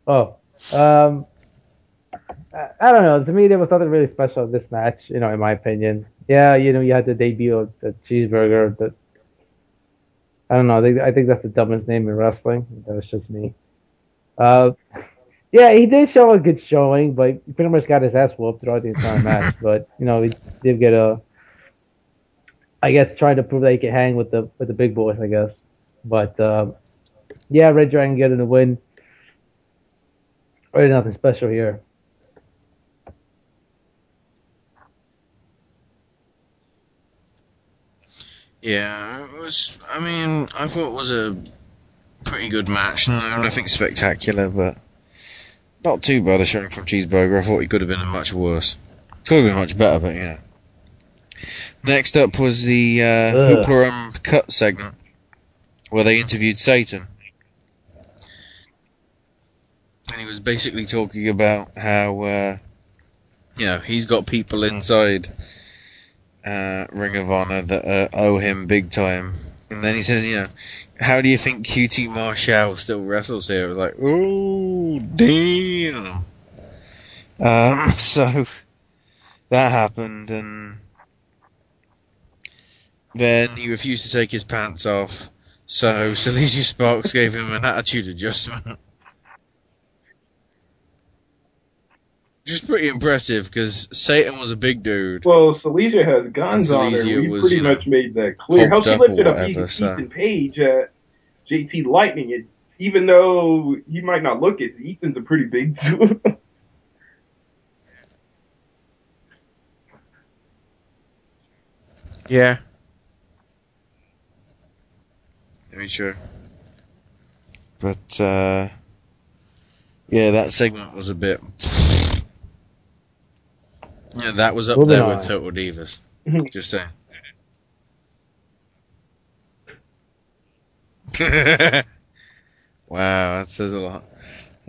Oh, um, I, I don't know. To me, there was nothing really special in this match. You know, in my opinion. Yeah, you know, you had the debut of the cheeseburger. The I don't know. I think, I think that's the dumbest name in wrestling. That was just me. Uh, yeah, he did show a good showing, but he pretty much got his ass whooped throughout the entire (laughs) match. But you know, he did get a. I guess trying to prove that he could hang with the with the big boys. I guess, but uh, yeah, Red Dragon getting the win. Really nothing special here. Yeah, it was. I mean, I thought it was a pretty good match. No, nothing spectacular, but not too bad a showing from Cheeseburger. I thought he could have been much worse. Could have been much better, but yeah. Next up was the uh, and Cut segment, where they interviewed Ethan. And he was basically talking about how, uh, you know, he's got people inside uh, Ring of Honor that uh, owe him big time. And then he says, you know, how do you think QT Marshall still wrestles here? I was like, oh, damn. Um, (laughs) so that happened, and then he refused to take his pants off. So (laughs) Seleziya Sparks gave him an attitude adjustment. Which is pretty impressive because Ethan was a big dude. Well, Seleziya has guns And on her. Seleziya We was, pretty you know, much made that clear. How hulked she up or lifted up whatever, Ethan, so- Ethan Page at JT Lightning, it, even though he might not look it, Ethan's a pretty big dude. (laughs) Yeah. Very sure. But, uh, yeah, that segment was a bit. Yeah, that was up Moving there on. with Total Divas. Just saying. (laughs) wow, that says a lot.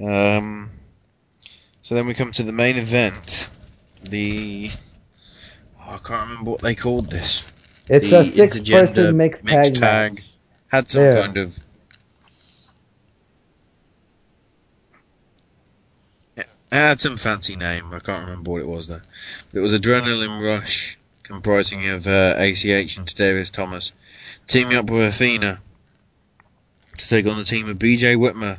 Um, so then we come to the main event. The. oh, I can't remember what they called this. It's the a six-person mixed tag tag. Had some Yeah. kind of. Had some fancy name. I can't remember what it was though. But it was Adrenaline Rush, comprising of uh, ACH and Davis Thomas, teaming up with Athena to take on the team of BJ Whitmer,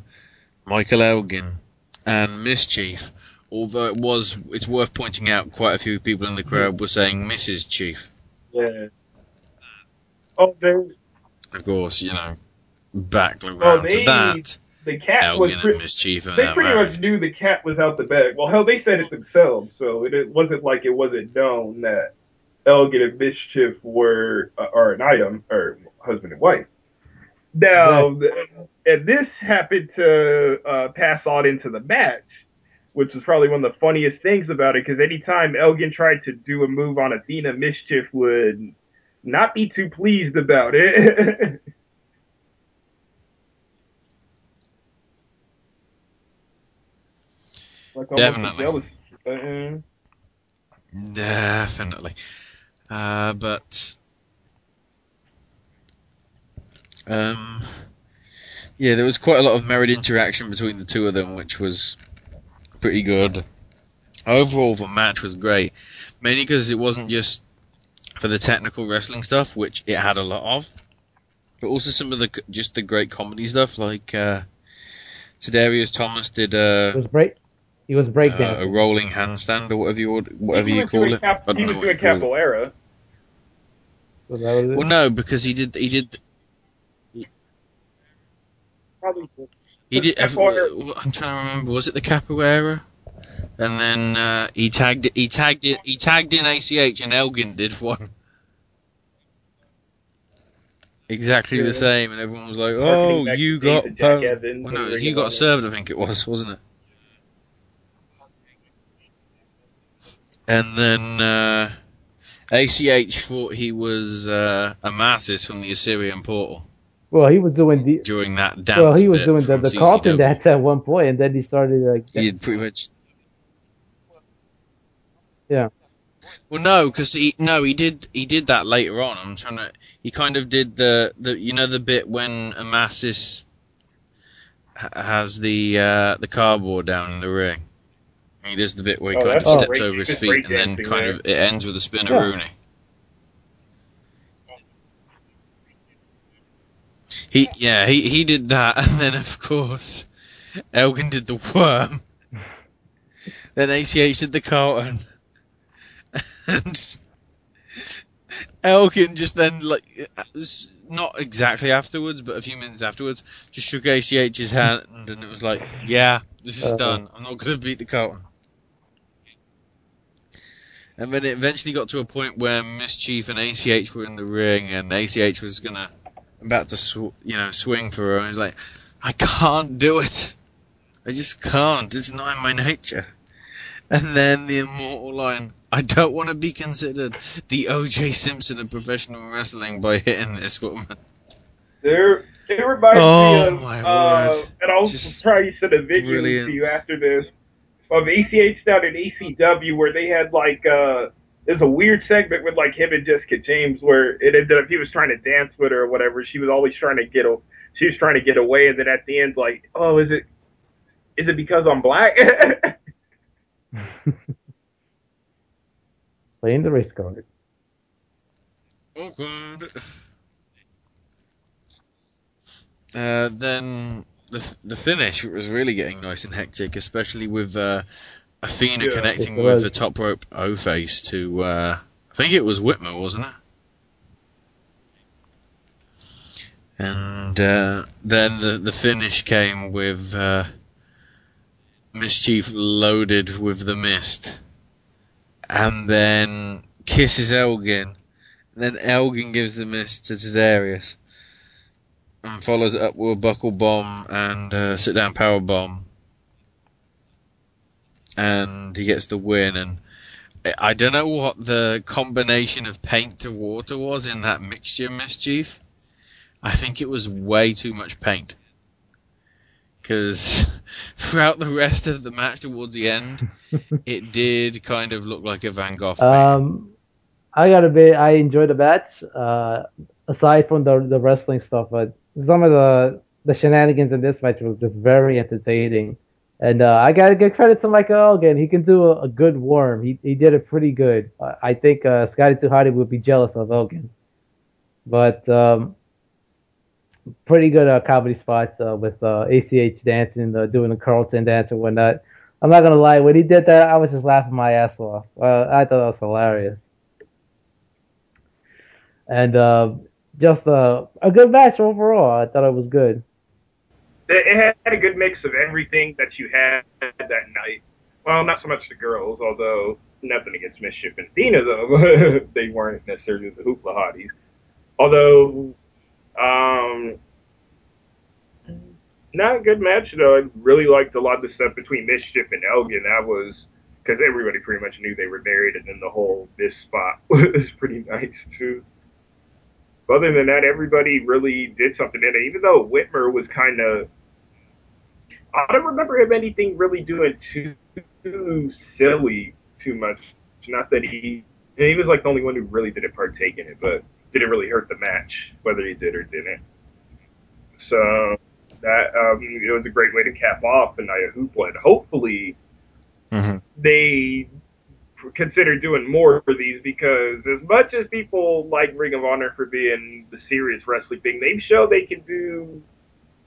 Michael Elgin, and Mischief. Although it was, it's worth pointing out, quite a few people in the crowd were saying Mrs. Chief. yeah. Oh, they, Of course, you know, back around oh, to that. The cat was Elgin pre- and Mischief and they that pretty married. much knew the cat was out the bag. Well, hell, they said it themselves, so it, it wasn't like it wasn't known that Elgin and Mischief were uh, are an item or husband and wife. Now, th- and this happened to uh, pass on into the match, which was probably one of the funniest things about it. Because anytime Elgin tried to do a move on Athena, Mischief would not be too pleased about it. (laughs) like Definitely. jealousy. Uh, Definitely. Uh, but um, yeah, there was quite a lot of married interaction between the two of them, which was pretty good. Overall, the match was great, mainly because it wasn't just for the technical wrestling stuff, which it had a lot of, but also some of the just the great comedy stuff, like uh, Tadarius Thomas did It uh, was break. He was uh, a rolling handstand or whatever you whatever you call it. Cap- I he don't was know what doing you capoeira. Was that what it is? Well, no, because he did he did Probably. He did. Capoeira. I'm trying to remember. Was it the capoeira? And then uh, he tagged. He tagged it. He tagged in ACH, and Elgin did one. Exactly Yeah. the same, and everyone was like, "Oh, you got and po- well, no, Ring he of got served. I think it was, wasn't it?" And then uh, ACH thought he was uh, Amasis from the Osirian Portal Well, he was doing the. during that dance. Well, he was doing the, the (laughs) dance at one point, and then he started like. He pretty much Yeah. Well, no, because he no he did he did that later on. I'm trying to. He kind of did the the you know the bit when Amasis ha- has the uh, the cardboard down in the ring. He does the bit where he Oh, kind of steps over his feet and then kind there. of it ends with a spin Yeah. Rooney. He yeah he he did that (laughs) and then of course Elgin did the worm. then ACH did the Carlton. (laughs) and Elgin just then like not exactly afterwards, but a few minutes afterwards, just shook ACH's hand and it was like, yeah, this is Uh-huh. done. I'm not going to beat the Carlton. And then it eventually got to a point where Mischief and ACH were in the ring, and ACH was gonna about to sw- you know swing for her, and he's like, I can't do it. I just can't. It's not in my nature. And then the immortal line, I don't want to be considered the O.J. Simpson of professional wrestling by hitting this woman. There, it reminds Oh, me of, my uh, word. and I'll Just try to send a video brilliant. to you after this, of ACH down at ECW where they had like, uh, there's a weird segment with like him and Jessica James where it ended up he was trying to dance with her or whatever. She was always trying to get, a, she was trying to get away, and then at the end, like, oh, is it, is it because I'm black? (laughs) Playing the race card. Awkward. Uh, then the the finish was really getting nice and hectic, especially with uh, Athena Yeah. connecting with was. the top rope O face to uh, I think it was Whitmer, wasn't it? And uh, then the the finish came with uh, Mischief loaded with the mist, and then kisses Elgin. Then Elgin gives the mist to Tadarius and follows it up with a buckle bomb and uh, sit down power bomb. And he gets the win. And I- I don't know what the combination of paint to water was in that mixture, Mischief. I think it was way too much paint. Because (laughs) throughout the rest of the match towards the end, (laughs) it did kind of look like a Van Gogh. Um, I gotta be. I enjoyed the match. Uh, aside from the the wrestling stuff, but some of the the shenanigans in this match was just very entertaining. And uh, I gotta give credit to Michael Elgin. He can do a, a good worm. He he did it pretty good. I, I think uh, Scotty Hotty would be jealous of Elgin. But um, pretty good uh, comedy spots uh, with uh, ACH dancing, uh, doing the Carlton dance and whatnot. I'm not gonna lie, when he did that, I was just laughing my ass off. Uh, I thought that was hilarious and uh, just uh, a good match overall. I thought it was good. it had a good mix of everything that you had that night. Well, not so much the girls, although nothing against Mischief and Athena, though. (laughs) they weren't necessarily the hoopla hotties. Although, um, not a good match, though. I really liked a lot of the stuff between Mischief and Elgin. That was because everybody pretty much knew they were married, and then the whole this spot (laughs) was pretty nice, too. But other than that, everybody really did something in it. Even though Whitmer was kind of I don't remember him anything really doing too, too silly too much. Not that he he was like the only one who really didn't partake in it, but didn't really hurt the match whether he did or didn't. So that um, it was a great way to cap off the night of Hoopla. And hopefully Mm-hmm. they consider doing more for these because as much as people like Ring of Honor for being the serious wrestling thing, they've shown they can do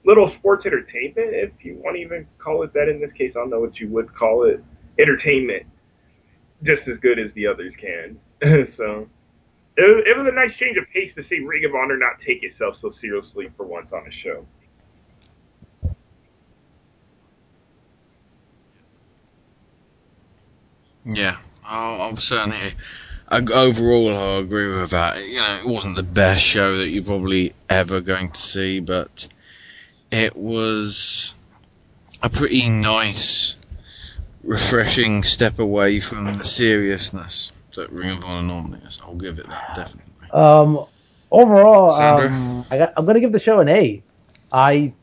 little sports entertainment, if you want to even call it that in this case. I don't know what you would call it. Entertainment. Just as good as the others can. (laughs) so it was, it was a nice change of pace to see Ring of Honor not take itself so seriously for once on a show. Yeah, I'll, I'll certainly. I, overall, I agree with that. You know, it wasn't the best show that you're probably ever going to see, but it was a pretty nice, refreshing step away from the seriousness that Ring of Honor normally is. I'll give it that, definitely. Um, overall, um, I I'm going to give the show an A. I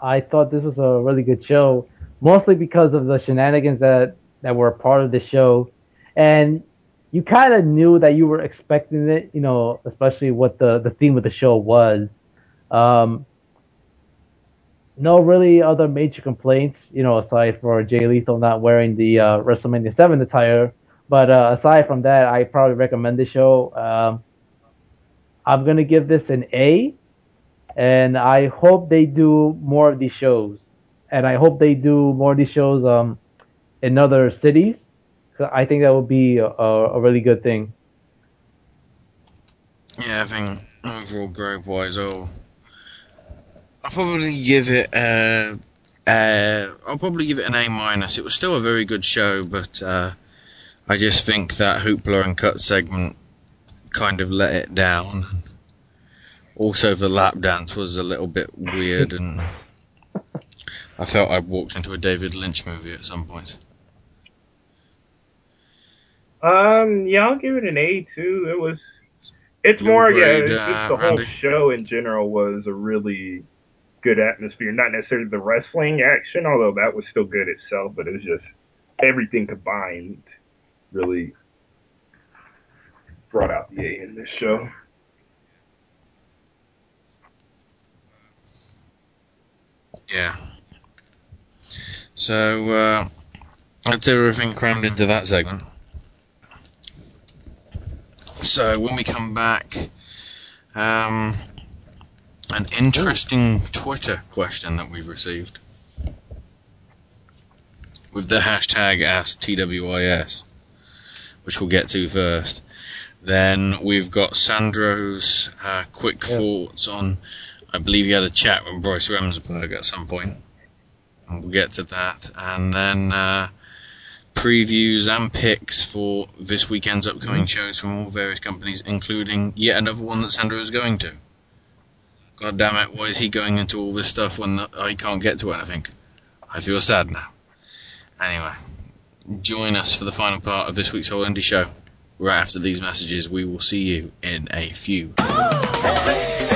I thought this was a really good show, mostly because of the shenanigans that that were a part of the show, and you kind of knew that you were expecting it. You know, especially what the the theme of the show was. Um, no really other major complaints, you know, aside for Jay Lethal not wearing the uh, WrestleMania 7 attire. But uh, aside from that, I probably recommend the show. Um, I'm going to give this an A, and I hope they do more of these shows. And I hope they do more of these shows um, in other cities. I think that would be a, a really good thing. Yeah, I think overall grade wise, I'll, I'll probably give it a, uh, I'll probably give it an A minus. It was still a very good show, but uh, I just think that Hoopla and Cut segment kind of let it down. Also, the lap dance was a little bit weird, and (laughs) I felt I walked into a David Lynch movie at some point. Um, yeah, I'll give it an A too. It was, it's Your more, yeah, it's uh, just the whole show in general was a really good atmosphere. Not necessarily the wrestling action, although that was still good itself, but it was just everything combined really brought out the A in this show. Yeah. So, uh, that's everything crammed into that segment. So, when we come back, um, an interesting Twitter question that we've received with the hashtag AskTWIS, which we'll get to first. Then we've got Sandro's uh, quick thoughts on. I believe he had a chat with Bryce Remsburg at some point. And we'll get to that. And then uh, previews and picks for this weekend's upcoming mm. shows from all various companies, including yet another one that Sandro is going to. God damn it, why is he going into all this stuff when I can't get to anything? I feel sad now. Anyway, join us for the final part of this week's Whole Indy Show. Right after these messages, we will see you in a few. Oh!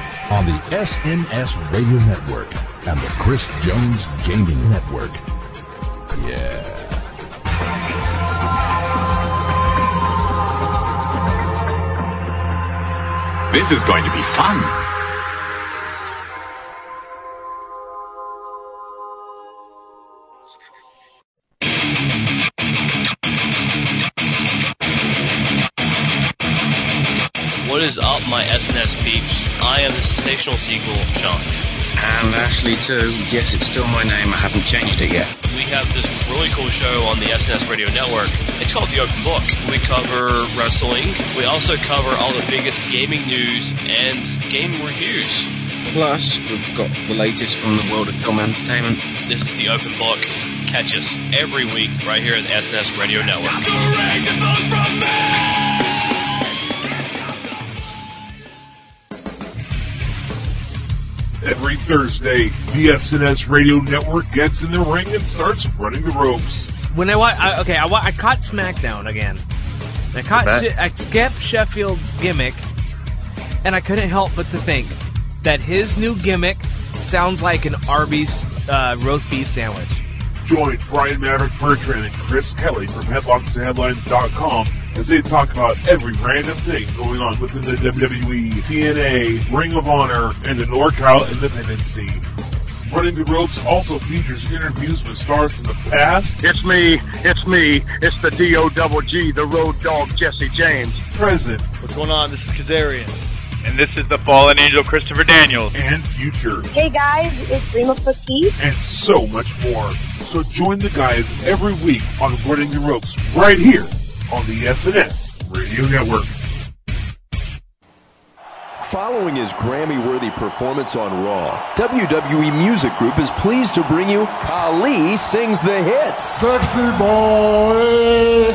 on the SNS Radio Network and the Chris Jones Gaming Network. Yeah. This is going to be fun. Is up, my SNS peeps? I am the sensational sequel, Sean. And Ashley too. Yes, it's still my name. I haven't changed it yet. We have this really cool show on the SNS Radio Network. It's called The Open Book. We cover wrestling. We also cover all the biggest gaming news and game reviews. Plus, we've got the latest from the world of film entertainment. This is The Open Book. Catch us every week right here at the SNS Radio Network. Every Thursday, the SNS Radio Network gets in the ring and starts running the ropes. When I, wa- I okay, I, wa- I caught SmackDown again. I caught Bet. She- I skipped Sheffield's gimmick, and I couldn't help but to think that his new gimmick sounds like an Arby's uh, roast beef sandwich. Join Brian Maverick Bertrand and Chris Kelly from HeadlocksandHeadlines.com as they talk about every random thing going on within the WWE, TNA, Ring of Honor, and the NorCal independent scene. Running the Ropes also features interviews with stars from the past, It's me, it's me, it's the D-O-double-G, the road dog Jesse James. present, What's going on? This is Kazarian. And this is the fallen angel Christopher Daniels. and future, Hey guys, it's Rima Fakih. and so much more. So join the guys every week on Running the Ropes right here on the SNS Radio Network. Following his Grammy worthy performance on Raw, WWE Music Group is pleased to bring you Khali Sings the Hits. Sexy boy.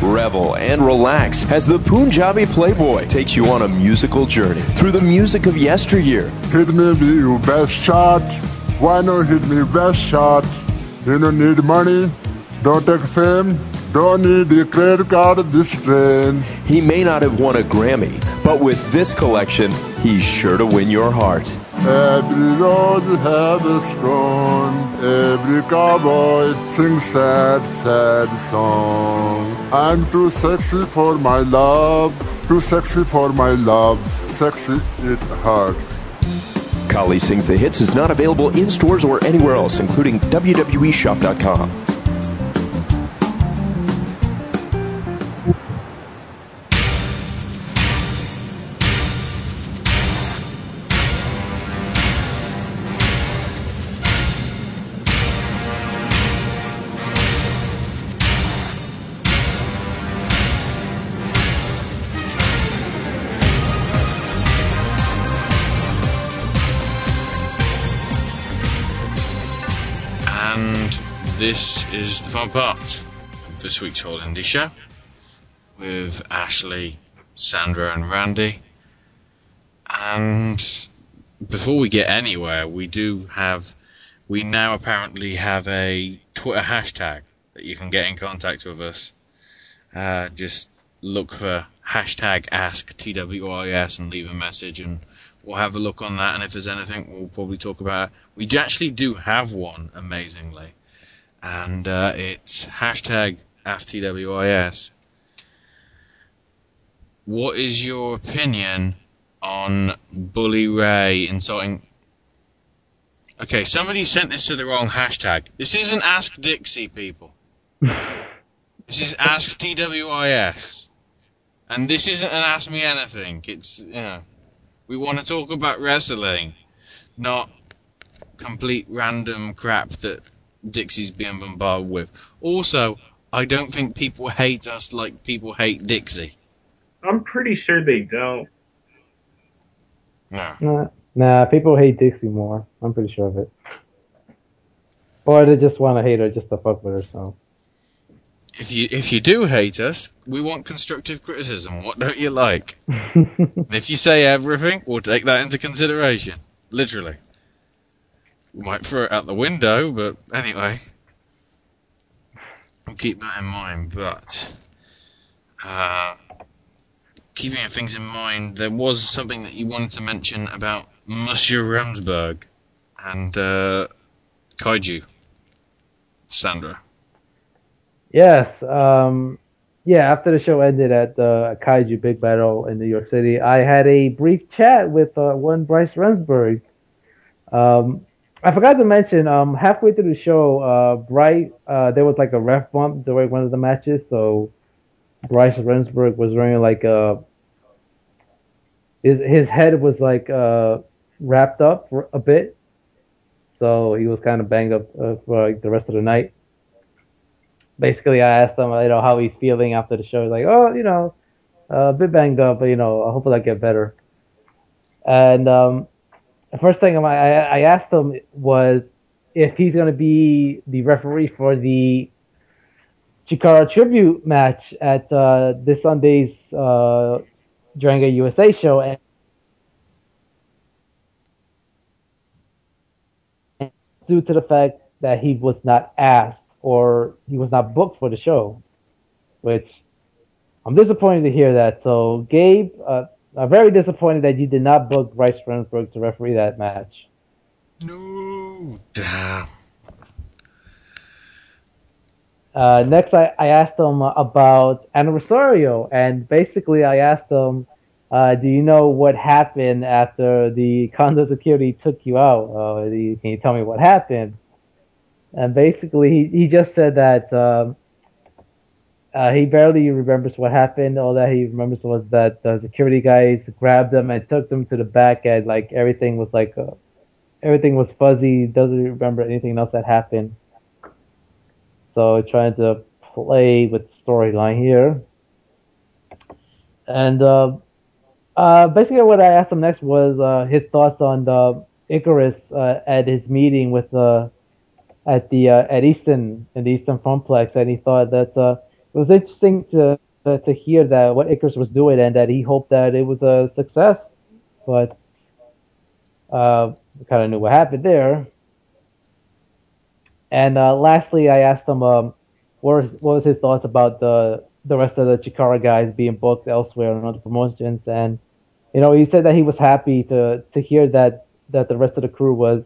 Revel and relax as the Punjabi Playboy takes you on a musical journey through the music of yesteryear. Hit me be your best shot. Why not hit me best shot? You don't need money. Don't take fame. Don't need the credit card this train. He may not have won a Grammy, but with this collection, he's sure to win your heart. Every road have a stone. Every cowboy sings sad, sad song. I'm too sexy for my love. Too sexy for my love. Sexy it hurts. Khali Sings the Hits is not available in stores or anywhere else, including WWEshop.com. is the fun part of this week's Whole Indy Show with Ashley, Sandro, and Randy. And before we get anywhere, we do have, we now apparently have a Twitter hashtag that you can get in contact with us. Uh, just look for hashtag ask TWIS and leave a message and we'll have a look on that and if there's anything we'll probably talk about it. We actually do have one, amazingly. And uh, it's hashtag ask TWIS. What is your opinion on Bully Ray insulting Okay, somebody sent this to the wrong hashtag. This isn't Ask Dixie, people. this is Ask TWIS. And this isn't an Ask Me Anything. It's, you know, we want to talk about wrestling, not complete random crap that Dixie's being bombarded with. Also, I don't think people hate us like people hate Dixie. I'm pretty sure they don't. No. Nah, nah, people hate Dixie more. I'm pretty sure of it. Or they just want to hate her just to fuck with her. So If you if you do hate us, we want constructive criticism. What don't you like? (laughs) if you say everything, we'll take that into consideration. Literally. Might throw it out the window, but anyway. We'll keep that in mind, but uh, keeping things in mind, there was something that you wanted to mention about Monsieur Remsburg and uh, Kaiju. Sandro. yes, um, yeah. After the show ended at the Kaiju Big Battel in New York City, I had a brief chat with uh, one Bryce Remsburg. Um, I forgot to mention, um, halfway through the show, uh, Bryce, uh, there was like a ref bump during one of the matches, so Bryce Remsburg was wearing like a his his head was like uh, wrapped up for a bit, so he was kind of banged up uh, for like the rest of the night. Basically, I asked him, you know, how he's feeling after the show. He's like, oh, you know, uh, a bit banged up, but you know, hopefully I get better. And um, the first thing I, I asked him was if he's going to be the referee for the Chikara tribute match at uh, this Sunday's uh, Dragon USA show, and due to the fact that he was not asked or he was not booked for the show, which I'm disappointed to hear that. So, Gabe, uh, I'm very disappointed that you did not book Bryce Remsburg to referee that match. No, damn. Uh, next, I, I asked him about Ana Rosario, and basically, I asked him, uh, "Do you know what happened after the (laughs) condo security took you out? Uh, you- can you tell me what happened?" And basically, he, he just said that um, uh, he barely remembers what happened. All that he remembers was that the security guys grabbed him and took them to the back, and like everything was like uh, everything was fuzzy. Doesn't remember anything else that happened. So trying to play with storyline here. And uh, uh, basically, what I asked him next was uh, his thoughts on the Icarus uh, at his meeting with uh, at the at Easton in the Easton Complex, and he thought that uh, it was interesting to uh, to hear that what Icarus was doing, and that he hoped that it was a success. But uh, kind of knew what happened there. And uh, lastly, I asked him um, what, was, what was his thoughts about the the rest of the Chikara guys being booked elsewhere on other promotions, and you know he said that he was happy to to hear that that the rest of the crew was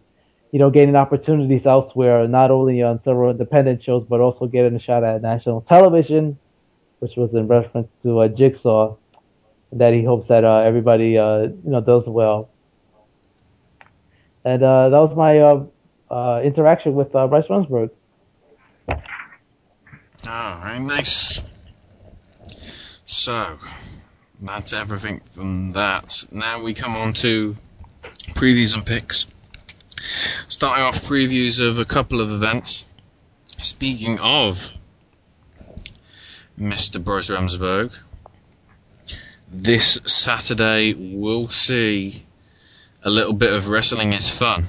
you know gaining opportunities elsewhere, not only on several independent shows but also getting a shot at national television, which was in reference to uh, Jigsaw. That he hopes that uh, everybody uh, you know does well. And uh, that was my uh, uh, interaction with Bryce Remsburg. Oh, nice. So, that's everything from that. Now we come on to previews and picks. Starting off previews of a couple of events. Speaking of Mr. Bryce Remsburg, this Saturday we'll see a little bit of wrestling is fun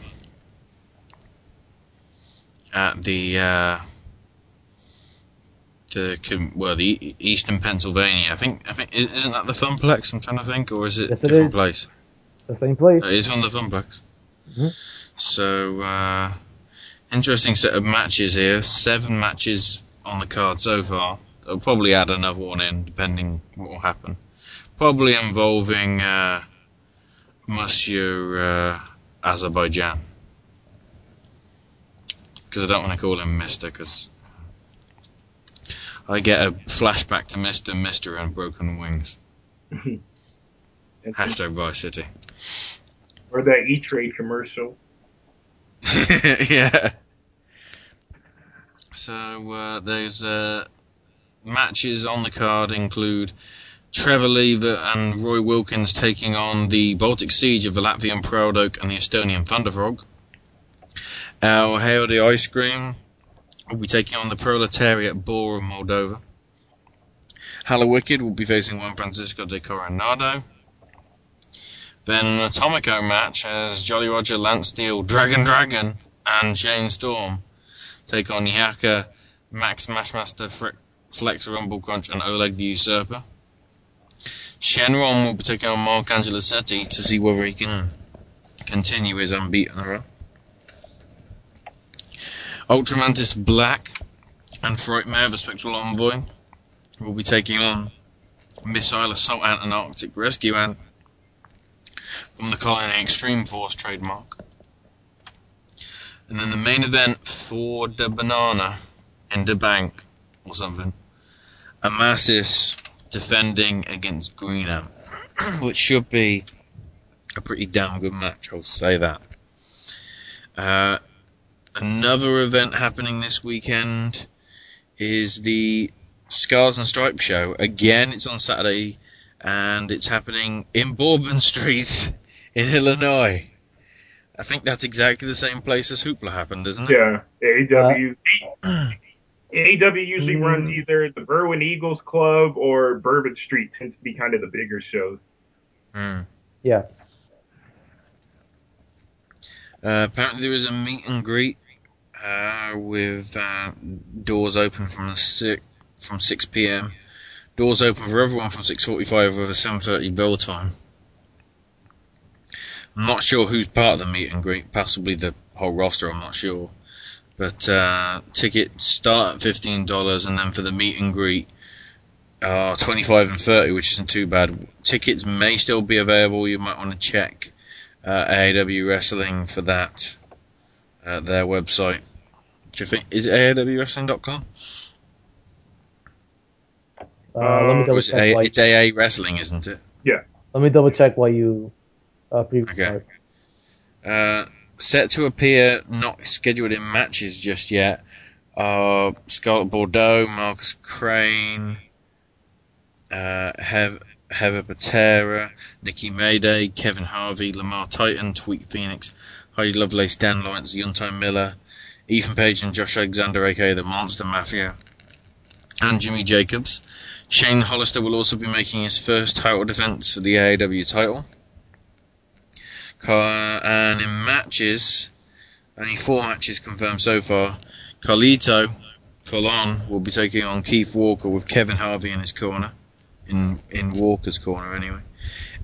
at the uh, the well the Eastern Pennsylvania. I think I think isn't that the Funplex? I'm trying to think, or is it Yes, a different is. place? The same place. Uh, it's on the Funplex. Mhm. So uh, interesting set of matches here. Seven matches on the card so far. They'll probably add another one in depending what will happen. Probably involving uh, Monsieur uh, Azerbaijan. Because I don't want to call him Mister, because I get a flashback to Mister, Mister, and Broken Wings. (laughs) Hashtag Vice City. Or that E Trade commercial. (laughs) yeah. So uh, those uh, matches on the card include Trevor Lever and Roy Wilkins taking on the Baltic Siege of the Latvian Proud Oak and the Estonian Thunderfrog. Our Hail the Ice Cream will be taking on the Proletariat Boar of Moldova. Hallowicked will be facing Juan Francisco de Coronado. Then an Atomico match as Jolly Roger, Lance Steele, Dragon Dragon, and Shane Storm take on Jaka, Max Smashmaster, Fre- Flex Rumble Crunch, and Oleg the Usurper. Shynron will be taking on Mark Angelosetti to see whether he can continue his unbeaten run. Ultramantis Black and Frightmare, the Spectral Envoy, will be taking on Missile Assault Ant and Arctic Rescue Ant from the Colony Extreme Force trademark. And then the main event for the banana in the bank or something. Amasis defending against Green Ant, (clears throat) which should be a pretty damn good match, I'll say that. Uh, another event happening this weekend is the Scars and Stripes show. Again, it's on Saturday and it's happening in Bourbon Street (laughs) in Illinois. I think that's exactly the same place as Hoopla happened, isn't it? Yeah, AAW. Uh, AAW usually Mm. runs either the Berwyn Eagles Club or Bourbon Street tends to be kind of the bigger shows. Hmm. Yeah. Uh, apparently, there is a meet and greet uh, with uh, doors open from the six from 6 p.m. Doors open for everyone from 6:45 with a 7:30 bell time. I'm not sure who's part of the meet and greet. Possibly the whole roster. I'm not sure. But uh, tickets start at fifteen dollars, and then for the meet and greet, uh, twenty-five and thirty, which isn't too bad. Tickets may still be available. You might want to check uh, AAW Wrestling for that. Uh, their website. Do you think is it AAWWrestling.com? Uh, let me double is check. A- Why, it's AA Wrestling, isn't it? Yeah. let me double check why you. Uh, pre- Okay. Uh, set to appear, not scheduled in matches just yet. Uh, Scarlett Bordeaux, Marcus Crane, uh, Hev- Heather Patera, Nikki Mayday, Kevin Harvey, Lamar Titan, Tweek Phoenix, Heidi Lovelace, Dan Lawrence, Yuntai Miller, Ethan Page and Josh Alexander, aka the Monster Mafia, and Jimmy Jacobs. Shane Hollister will also be making his first title defense for the AAW title. Car- and in matches, only four matches confirmed so far. Carlito, full on, will be taking on Keith Walker with Kevin Harvey in his corner. In in Walker's corner, anyway.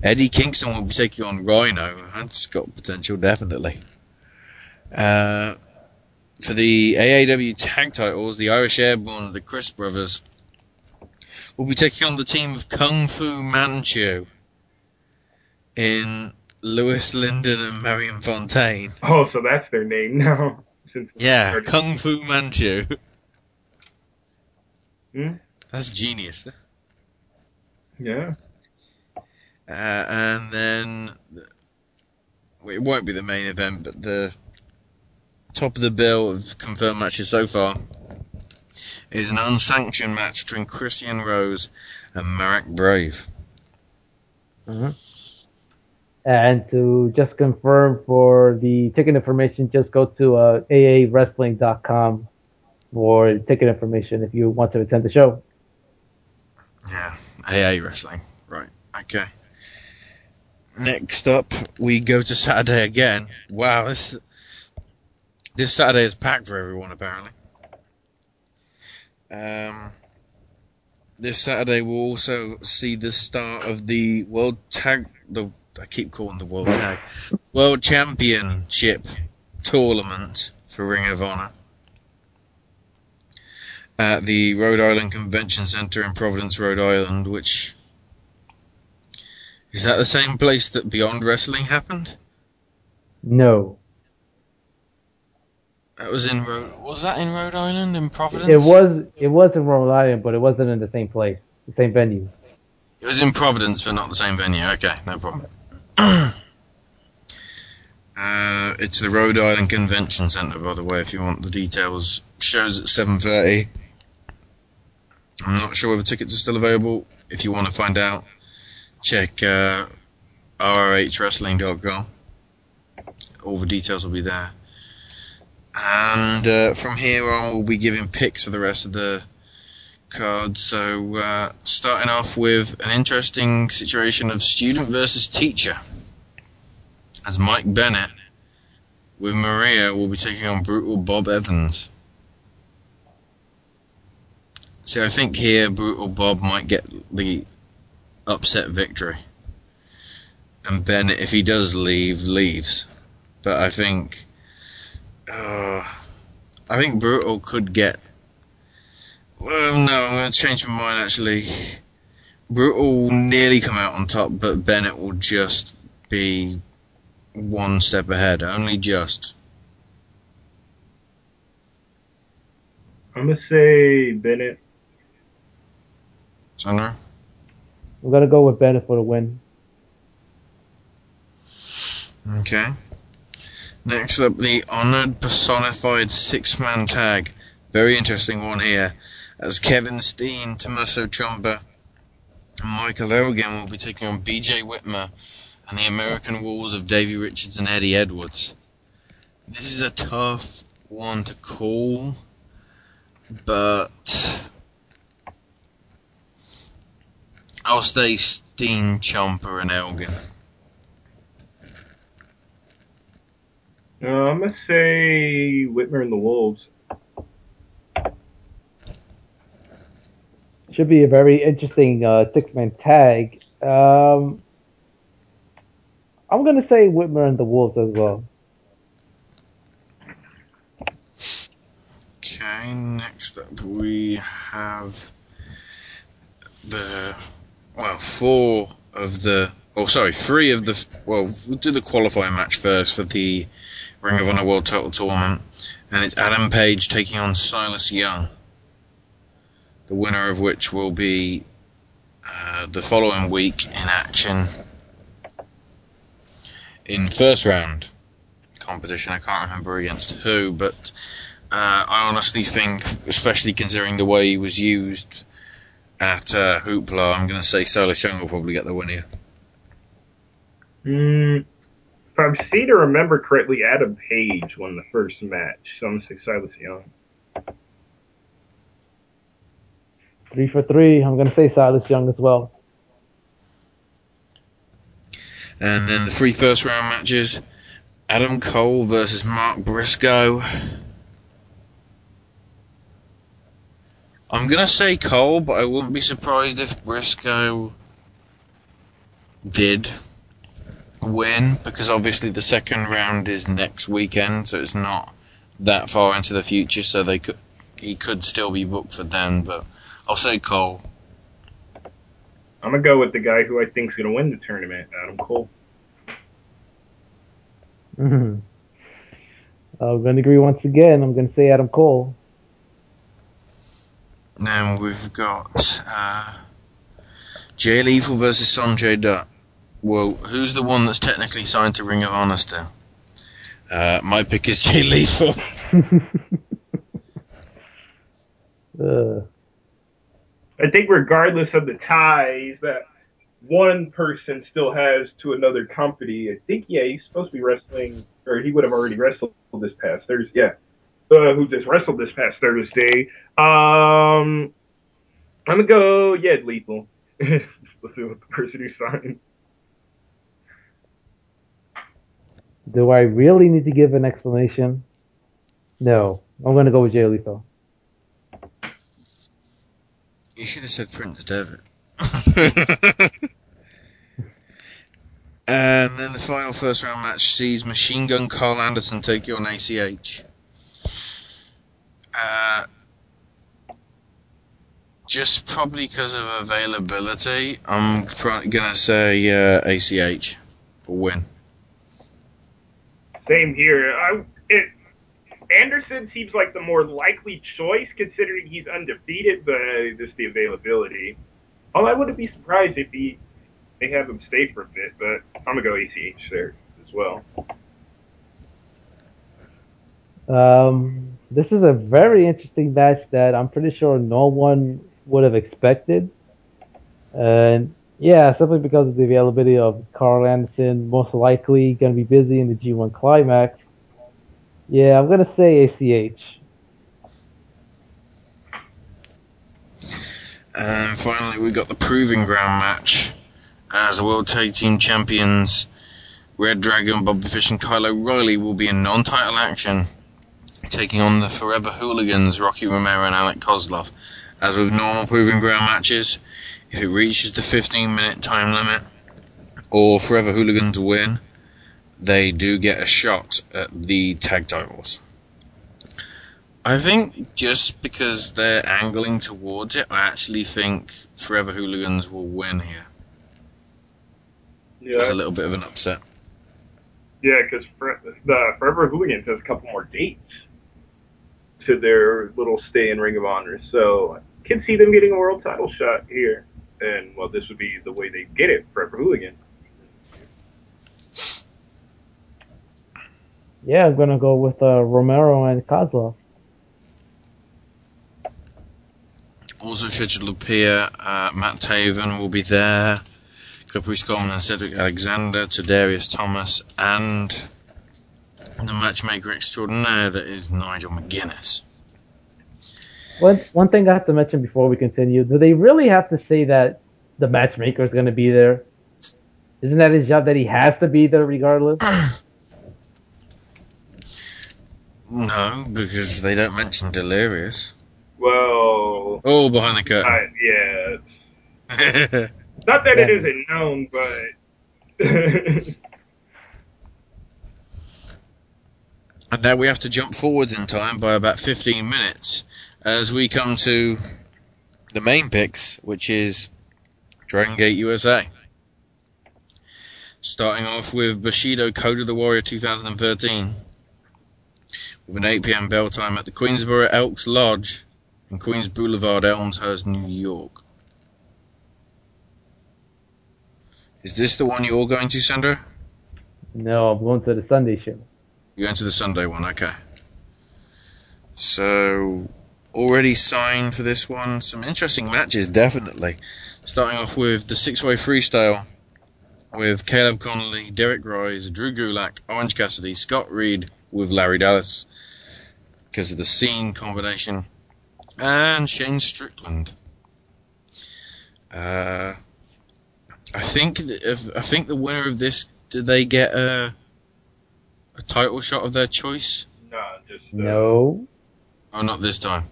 Eddie Kingston will be taking on Rhino. That's got potential, definitely. Uh, for the AAW tag titles, the Irish Airborne, of the Crist brothers, will be taking on the team of Kung Fu Manchu in Louis Lyndon and Marion Fontaine. Oh, so that's their name now. (laughs) Since Yeah, Kung Fu Manchu. Hmm? That's genius. Yeah. Uh, and then well, it won't be the main event, but the top of the bill of confirmed matches so far is an unsanctioned match between Christian Rose and Marek Brave. And to just confirm for the ticket information, just go to uh, aawrestling.com for ticket information if you want to attend the show. Yeah, AA Wrestling. Right, okay. Next up, we go to Saturday again. Wow, this this Saturday is packed for everyone apparently. Um, this Saturday we'll also see the start of the World Tag. The I keep calling the World Tag World Championship tournament for Ring of Honor at the Rhode Island Convention Center in Providence, Rhode Island, which is that the same place that Beyond Wrestling happened? No. That was in Rhode. Was that in Rhode Island in Providence? It was it was in Rhode Island, but it wasn't in the same place, the same venue. It was in Providence, but not the same venue. Okay, no problem. (clears throat) uh, it's the Rhode Island Convention Center, by the way. If you want the details, shows at seven thirty. I'm not sure whether tickets are still available. If you want to find out, check uh, rhwrestling.com. All the details will be there. And uh, from here on, we'll be giving picks for the rest of the card. So, uh, starting off with an interesting situation of student versus teacher. As Mike Bennett with Maria will be taking on Brutal Bob Evans. See, I think here Brutal Bob might get the upset victory. And Bennett, if he does leave, leaves. But I think. Uh, I think Brutal could get well, no, I'm going to change my mind actually. Brutal will nearly come out on top, but Bennett will just be one step ahead, only just. I'm gonna say Bennett. Sandra? I'm gonna go with Bennett for the win. Okay. Next up, the Honored Personified Six Man Tag. Very interesting one here. As Kevin Steen, Tommaso Ciampa, and Michael Elgin will be taking on BJ Whitmer and the American Wolves of Davey Richards and Eddie Edwards. This is a tough one to call, but I'll stay Steen, Ciampa, and Elgin. Uh, I'm gonna say Whitmer and the Wolves. Should be a very interesting uh, six-man tag. Um, I'm gonna say Whitmer and the Wolves as well. Okay, next up we have the well four of the oh sorry three of the well we'll do the qualifying match first for the Ring of Honor World Title Tournament, and it's Adam Page taking on Silas Young. The winner of which will be uh, the following week in action in first round competition. I can't remember against who, but uh, I honestly think, especially considering the way he was used at uh, Hoopla, I'm going to say Silas Young will probably get the win here. Mm, I seem to remember correctly, Adam Page won the first match, so I'm gonna say Silas Young. Three for three. I'm gonna say Silas Young as well. And then the three first round matches Adam Cole versus Mark Briscoe. I'm going to say Cole, but I wouldn't be surprised if Briscoe did win, because obviously the second round is next weekend, so it's not that far into the future, so they could he could still be booked for then, but I'll say Cole. I'm gonna go with the guy who I think's gonna win the tournament, Adam Cole. Mhm. I'm gonna agree once again. I'm gonna say Adam Cole. Then we've got uh, Jay Lethal versus Sanjay Dutt. Well, who's the one that's technically signed to Ring of Honor still? Uh, my pick is (laughs) Jay Lethal. (laughs) Uh, I think regardless of the ties that one person still has to another company, I think yeah, he's supposed to be wrestling, or he would have already wrestled this past Thursday. Yeah, uh, who just wrestled this past Thursday? Um, I'm gonna go yeah, lethal. (laughs) Let's see what the person who signed. Do I really need to give an explanation? No. I'm gonna go with Jay Lethal. You should have said Prince Devitt. (laughs) and then the final first round match sees Machine Gun Carl Anderson take on ACH. Uh, just probably because of availability, I'm gonna say uh, ACH will win. Same here. I, it, Anderson seems like the more likely choice considering he's undefeated, but just the availability. Well, I wouldn't be surprised if he they have him stay for a bit, but I'm gonna go ACH there as well. Um, this is a very interesting match that I'm pretty sure no one would have expected. And yeah, simply because of the availability of Carl Anderson, most likely going to be busy in the G1 climax. Yeah, I'm going to say ACH. And finally, we got the Proving Ground match as World Tag Team Champions Red Dragon, Bobby Fish, and Kyle O'Reilly will be in non title action, taking on the Forever Hooligans, Rocky Romero and Alex Koslov. As with normal Proving Ground matches, if it reaches the 15 minute time limit, or Forever Hooligans win, they do get a shot at the tag titles. I think just because they're angling towards it, I actually think Forever Hooligans will win here. Yeah, There's a little bit of an upset. yeah, because the Forever Hooligans has a couple more dates to their little stay in Ring of Honor, so I can see them getting a world title shot here. And well, this would be the way they get it, Forever Hooligan. Yeah, I'm going to go with uh, Romero and Koslov. Also scheduled to appear, uh, Matt Taven will be there, Caprice Coleman and Cedric Alexander, TaDarius Thomas, and the matchmaker extraordinaire that is Nigel McGuinness. One one thing I have to mention before we continue: Do they really have to say that the matchmaker is going to be there? Isn't that his job that he has to be there regardless? (sighs) No, because they don't mention Delirious. Well, Oh, behind the curtain. I, yeah. (laughs) Not that it isn't known, but (laughs) And now we have to jump forward in time by about 15 minutes as we come to the main picks, which is Dragon Gate USA. Starting off with Bushido Code of the Warrior 2013 with an 8 p.m. bell time at the Queensboro Elks Lodge in Queens Boulevard, Elmhurst, New York. Is this the one you're going to, Sandra? no, I'm going to the Sunday show. You're going to the Sunday one, okay. So, already signed for this one. Some interesting matches, definitely. Starting off with the six way freestyle with Caleb Konley, Derek Rise, Drew Gulak, Orange Cassidy, Scott Reed with Larry Dallas because of the scene combination, and Shane Strickland. Uh, I think if, I think the winner of this did they get a a title shot of their choice? no, just No. Oh, not this time.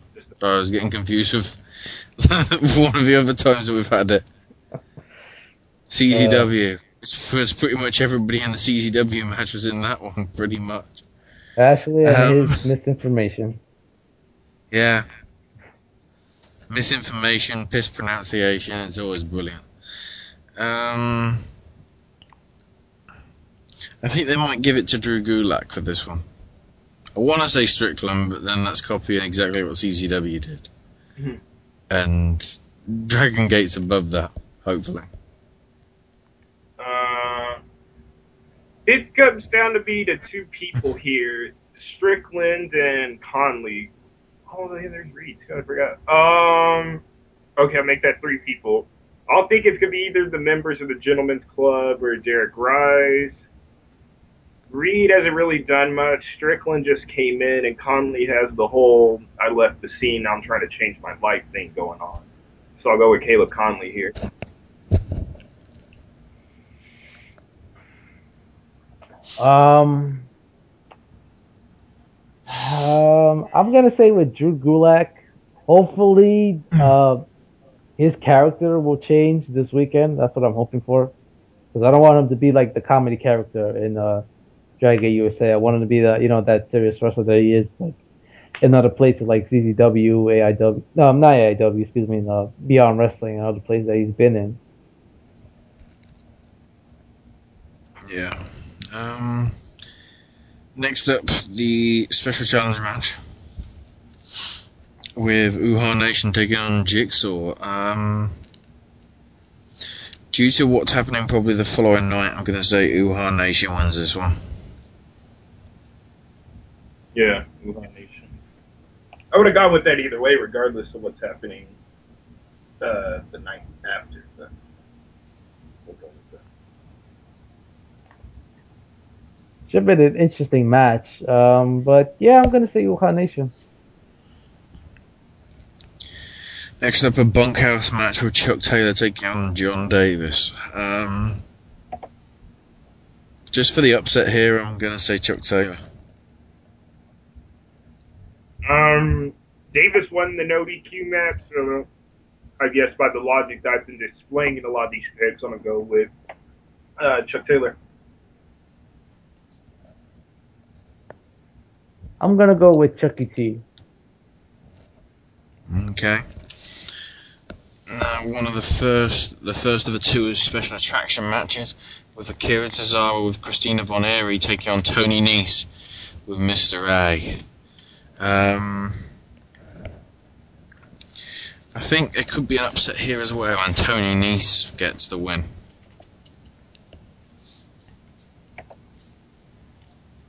I was getting confused with (laughs) one of the other times that we've had it. CZW. It's, it's pretty much everybody in the CZW match was in that one, pretty much. Actually, that Um, is misinformation. (laughs) Yeah. Misinformation, piss pronunciation, it's always brilliant. Um, I think they might give it to Drew Gulak for this one. I want to say Strickland, but then that's copying exactly what CZW did. Mhm. And Dragon Gate's above that, hopefully. Uh, it comes down to be the two people here, Strickland and Konley. Oh, yeah, there's Reed. too, I forgot. Um, okay, I'll make that three people. I'll think it's gonna be either the members of the Gentlemen's Club or Derek Rise. Reed hasn't really done much. Strickland just came in, and Konley has the whole "I left the scene, now I'm trying to change my life" thing going on. So I'll go with Caleb Konley here. Um, um, I'm gonna say with Drew Gulak. Hopefully, uh, his character will change this weekend. That's what I'm hoping for. Because I don't want him to be like the comedy character in uh, Dragon USA. I wanted to be the you know that serious wrestler that he is like in other places like CZW, AIW. No, I'm not AIW. Excuse me. Beyond Wrestling and other places that he's been in. Yeah. Um, next up, the special challenge match with Uhaa Nation taking on Jigsaw. Um, due to what's happening probably the following night, I'm going to say Uhaa Nation wins this one. Yeah, Uhaa Nation. I would have gone with that either way, regardless of what's happening uh, the night after. But we'll go with that. Should have been an interesting match. Um, but yeah, I'm gonna say Uhaa Nation. Next up, a bunkhouse match with Chuck Taylor taking on John Davis. Um, just for the upset here, I'm going to say Chuck Taylor. Um, Davis won the no DQ match, so I guess by the logic that I've been displaying in a lot of these picks, I'm gonna go with uh, Chuck Taylor. I'm gonna go with Chucky T. Okay. Now, one of the first, the first of the two is special attraction matches with Akira Tozawa with Christina Von Eerie taking on Tony Nese with Mr. A. Um, I think it could be an upset here as well, and Tony Nese gets the win.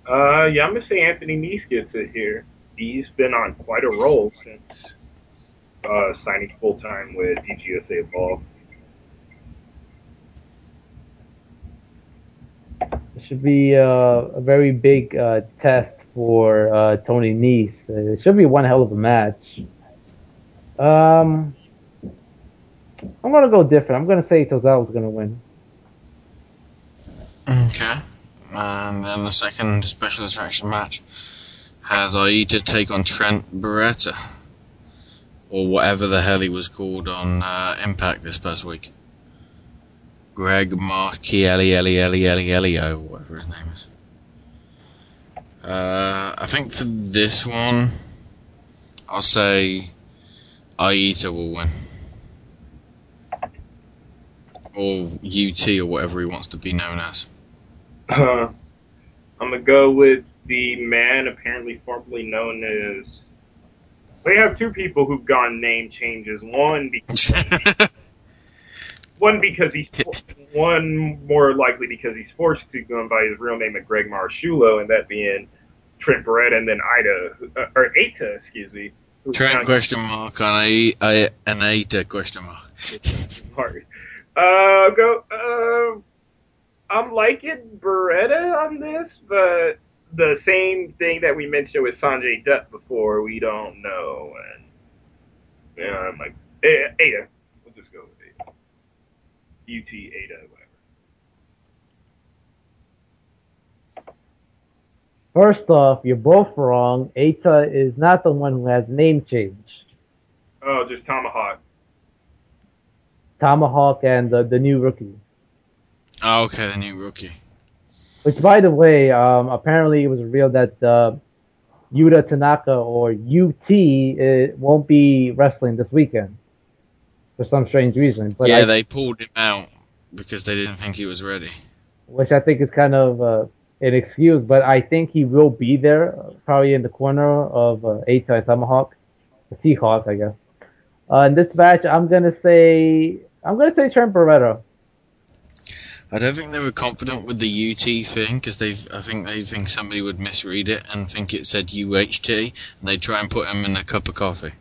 Uh, yeah, I'm gonna say Anthony Nese gets it here. He's been on quite a roll since uh, signing full time with DGSA Evolve. It should be uh, a very big uh, test for uh, Tony Nese. It should be one hell of a match. Um, I'm gonna go different. I'm gonna say Tozawa's gonna win. Okay. And then the second special attraction match has Aita take on Trent Barreta. Or whatever the hell he was called on uh, Impact this past week. Greg Marasciulo, Ellie, Elio, whatever his name is. Uh, I think for this one, I'll say Aita will win. Or UT or whatever he wants to be known as. Uh, I'm gonna go with the man apparently formerly known as. We have two people who've gone name changes. One because (laughs) one because he's one more likely because he's forced to go by his real name of Greg Marasciulo, and that being Trent Barreta, and then Ida uh, or Ata, excuse me. Trent question mark on a, a an Aita question mark. (laughs) Sorry. Uh, go. Uh, I'm liking Barreta on this, but the same thing that we mentioned with Sanjay Dutt before, we don't know. And yeah, I'm like Ada. We'll just go with Ada. UT Ada, whatever. First off, you're both wrong. Ata is not the one who has name change. Oh, just Tomahawk. Tomahawk and the, the new rookie. Oh, okay, the new rookie. Which, by the way, um, apparently it was revealed that uh, Yuta Tanaka or UT uh, won't be wrestling this weekend for some strange reason. But yeah, I, they pulled him out because they didn't think he was ready. which I think is kind of uh, an excuse, but I think he will be there, uh, probably in the corner of uh, Ata and Tomahawk, the Seahawk, I guess. Uh, in this match, I'm gonna say I'm gonna say Trent Barreta. I don't think they were confident with the UT thing because they, I think they think somebody would misread it and think it said UHT, and they'd try and put him in a cup of coffee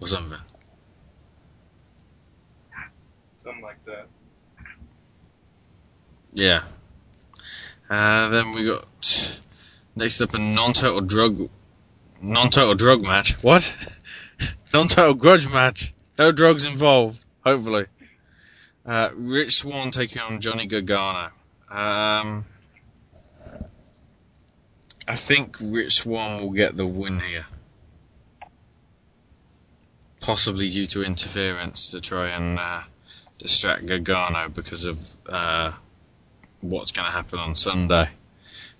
or. Something like that. Yeah. Uh, then we got next up a non-total drug, non-total drug match. What? (laughs) non-total grudge match. No drugs involved. Hopefully. Uh, Rich Swann taking on Johnny Gargano. Um, I think Rich Swann will get the win here. Possibly due to interference to try and uh, distract Gargano because of uh, what's going to happen on Sunday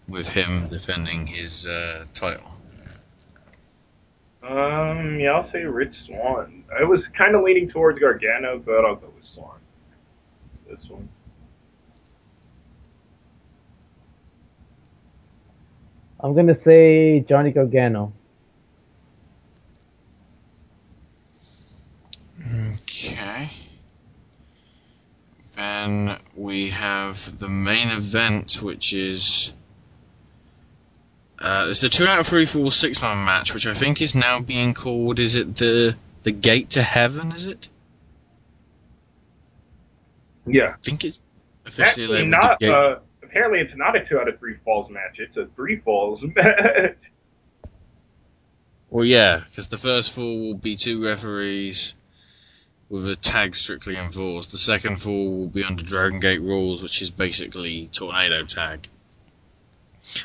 with him defending his uh, title. Um, yeah, I'll say Rich Swann. I was kind of leaning towards Gargano, but I'll go with Swann. This one. I'm gonna say Johnny Gargano. Okay. Then we have the main event, which is. Uh, it's the two out of three full six man match, which I think is now being called. Is it the the Gate to Heaven? Is it? Yeah. I think it's officially Actually, not. the Gate. Uh, apparently, it's not a two out of three falls match. It's a three falls (laughs) match. Well, yeah, because the first four will be two referees with a tag strictly enforced. The second four will be under Dragon Gate rules, which is basically tornado tag.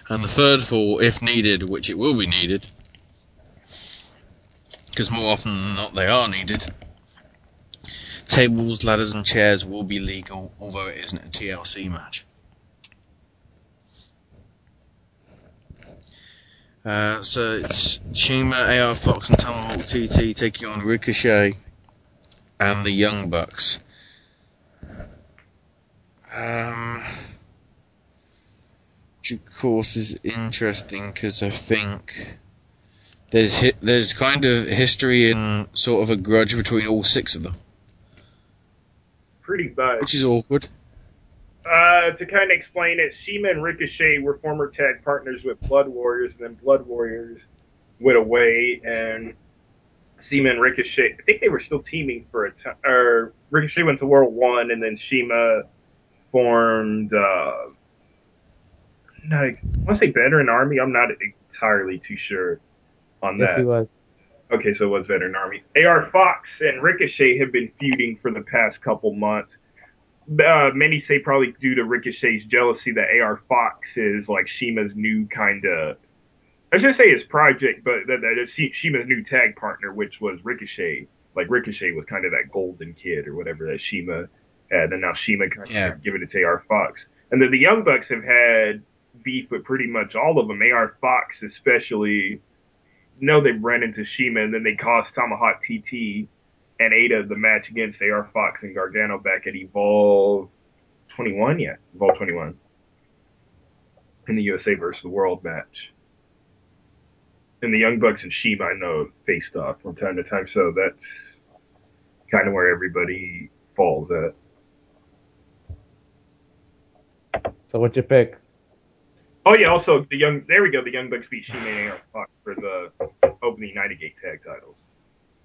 And the third four, if needed, which it will be needed, because more often than not they are needed, tables, ladders, and chairs will be legal, although it isn't a TLC match. Uh, so it's CIMA, AR Fox, and Tomahawk TT taking on Ricochet and the Young Bucks. Um, which of course is interesting because I think there's hi- there's kind of history and sort of a grudge between all six of them, Pretty much. which is awkward. Uh, to kind of explain it, CIMA and Ricochet were former tag partners with Blood Warriors, and then Blood Warriors went away, and CIMA and Ricochet. I think they were still teaming for a time. Or Ricochet went to World One, and then CIMA formed. Uh, no, I want to say Veteran Army. I'm not entirely too sure on Yes, that. was. Okay, so it was Veteran Army. AR Fox and Ricochet have been feuding for the past couple months. Uh, many say probably due to Ricochet's jealousy that AR Fox is like CIMA's new kind of. I should say his project, but that, that CIMA's new tag partner, which was Ricochet. Like Ricochet was kind of that golden kid or whatever that CIMA had, and now CIMA kind of Yeah. giving it to AR Fox. And then the Young Bucks have had beef with pretty much all of them. AR Fox especially know they ran into CIMA and then they cost Tomahawk TT and Ada the match against AR Fox and Gargano back at Evolve 21, yeah, Evolve 21 in the USA versus the World match. And the Young Bucks and CIMA, I know, faced off from time to time, so that's kind of where everybody falls at. So what's your pick? Oh yeah, also the young there we go, the Young Bucks beat CIMA and Fox for the opening United Gate tag titles.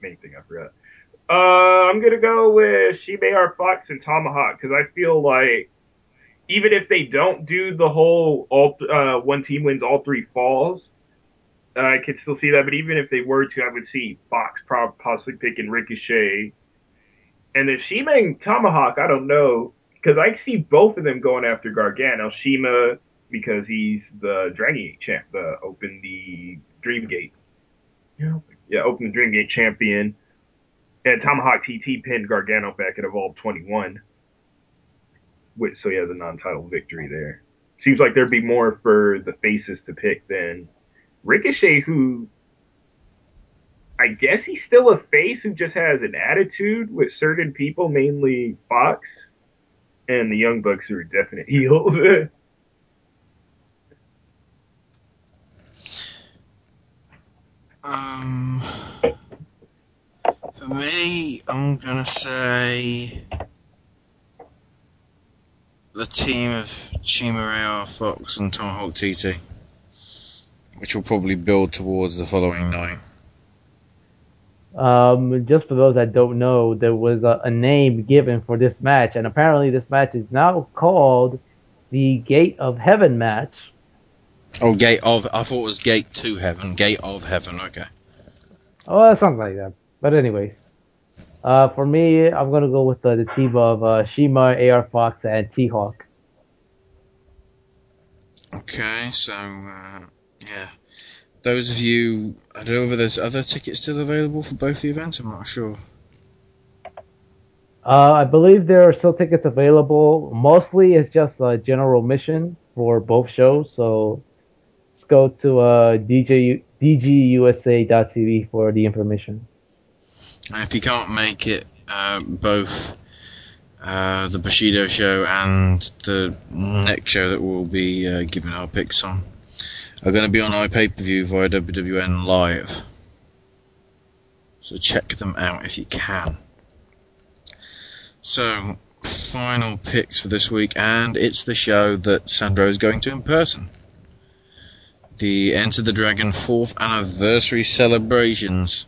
Main thing I forgot. Uh, I'm gonna go with CIMA AR Fox and Tomahawk because I feel like even if they don't do the whole all uh, one team wins all three falls, I could still see that. But even if they were to, I would see Fox prob- possibly picking Ricochet, and then CIMA and Tomahawk. I don't know because I see both of them going after Gargano. CIMA because he's the Dragon Gate champ, the open the Dream Gate. Yeah, yeah, open the Dream Gate champion. And Tomahawk TT pinned Gargano back at Evolve 21. Which, so he has a non-title victory there. Seems like there'd be more for the faces to pick than Ricochet, who I guess he's still a face who just has an attitude with certain people, mainly Fox, and the Young Bucks who are definite heels. (laughs) Um, for me, I'm gonna say the team of CIMA AR Fox and Tomahawk TT, which will probably build towards the following night. Um, just for those that don't know, there was a, a name given for this match, and apparently this match is now called the Gate of Heaven match. Oh, Gate of. I thought it was Gate to Heaven. Gate of Heaven. Okay. Oh, something like that. But anyway, uh, for me, I'm gonna go with uh, the team of uh, CIMA, AR Fox, and T Hawk. Okay, so uh, yeah, those of you, I don't know whether there's other tickets still available for both the events. I'm not sure. Uh, I believe there are still tickets available. Mostly, it's just a general mission for both shows. So, let's go to uh, DJ DGUSA.tv for the information. And if you can't make it, uh, both uh, the Bushido show and the next show that we'll be uh, giving our picks on are going to be on iPay per view via WWN Live. So check them out if you can. So, final picks for this week, and it's the show that Sandro is going to in person. The Enter the Dragon 4th anniversary celebrations.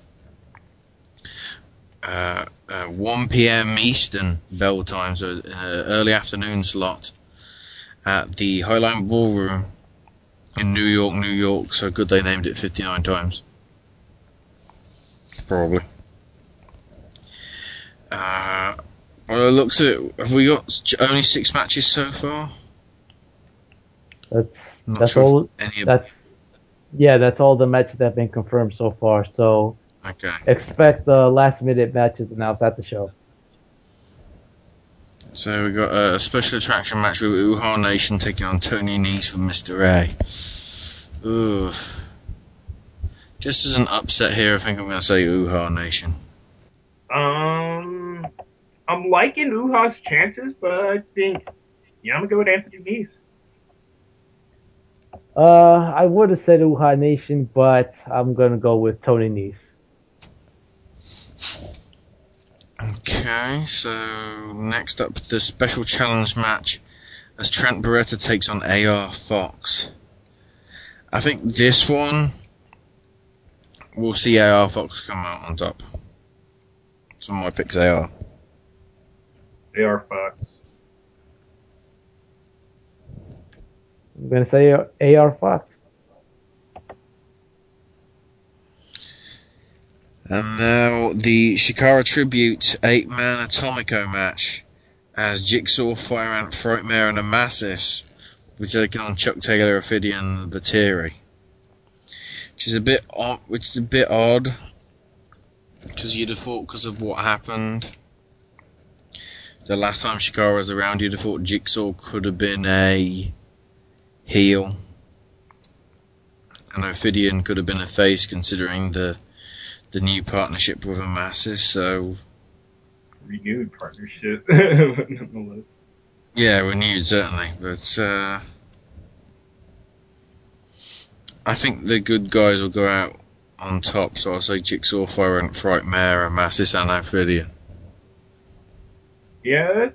Uh, uh, 1 p.m. Eastern bell time, so an early afternoon slot at the Highline Ballroom in New York, New York. So good they named it 59 times. Probably. Uh, well, it looks at have we got only six matches so far? That's Not that's sure all. any of- That's yeah, that's all the matches that have been confirmed so far. So Okay. expect the last minute matches announced at the show. So we got a special attraction match with Uhaa Nation taking on Tony Nese from Mr. A. Ooh. Just as an upset here, I think I'm going to say Uhaa Nation. Um, I'm liking Uhaa's chances, but I think yeah, I'm gonna go with Anthony Nese. Uh, I would have said Uha Nation, but I'm gonna go with Tony Nese. Okay, so next up, the special challenge match as Trent Barreta takes on AR Fox. I think this one we'll see AR Fox come out on top. Some of my picks AR. AR Fox. I'm gonna say AR Fox. And now the Chikara Tribute eight man Atomico match as Jigsaw, Fire Ant, Frightmare, and Amasis will be taking on Chuck Taylor, Ophidian, and Batiri. Which is a bit odd, which is a bit odd because you'd have thought because of what happened the last time Chikara was around, you'd have thought Jigsaw could have been a heel, and Ophidian could have been a face, considering the the new partnership with Amasis. So Renewed partnership. (laughs) Nonetheless. yeah, renewed certainly, but uh, I think the good guys will go out on top. So I'll say Jigsaw, Fire Ant Frightmare, Amasis, and Ophidian. Yeah,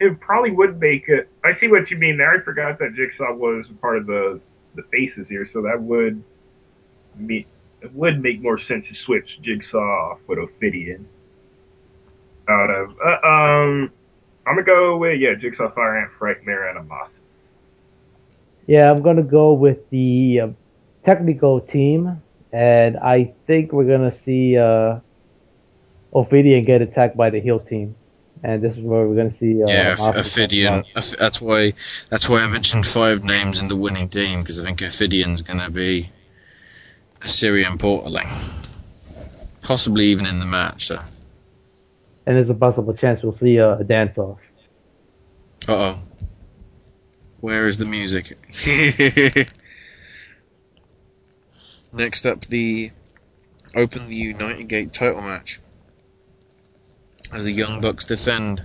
it probably would make it. I see what you mean there. I forgot that Jigsaw was part of the the faces here, so that would me it would make more sense to switch Jigsaw off with Ophidian. Out of uh, um, I'm gonna go with yeah, Jigsaw, Fire Ant, Frightmare, and Amasis. Yeah, I'm gonna go with the uh, technical team, and I think we're gonna see uh, Ophidian get attacked by the heel team, and this is where we're gonna see. Uh, Yeah, Amasis Ophidian. Oph- That's why. That's why I mentioned five names in the winning team because I think Ophidian's going to be Osirian portaling, possibly even in the match. So, and there's a possible chance we'll see uh, a dance off. Uh oh, where is the music? (laughs) Next up, the Open the United Gate title match as the Young Bucks defend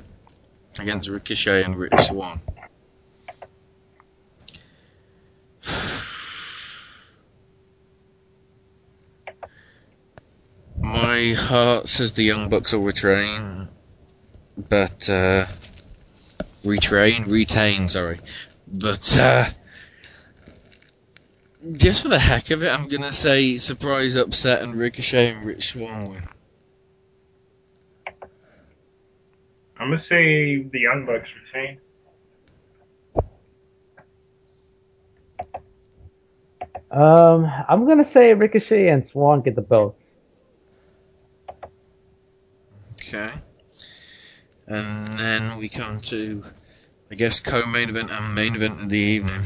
against Ricochet and Rich Swann. My heart says the Young Bucks will retrain, but uh, retrain, retain, sorry, but uh, just for the heck of it, I'm gonna say surprise upset and Ricochet and Rich Swann win. I'm gonna say the Young Bucks retain. Um, I'm gonna say Ricochet and Swann get the belt. Okay. And then we come to, I guess, co-main event and main event of the evening.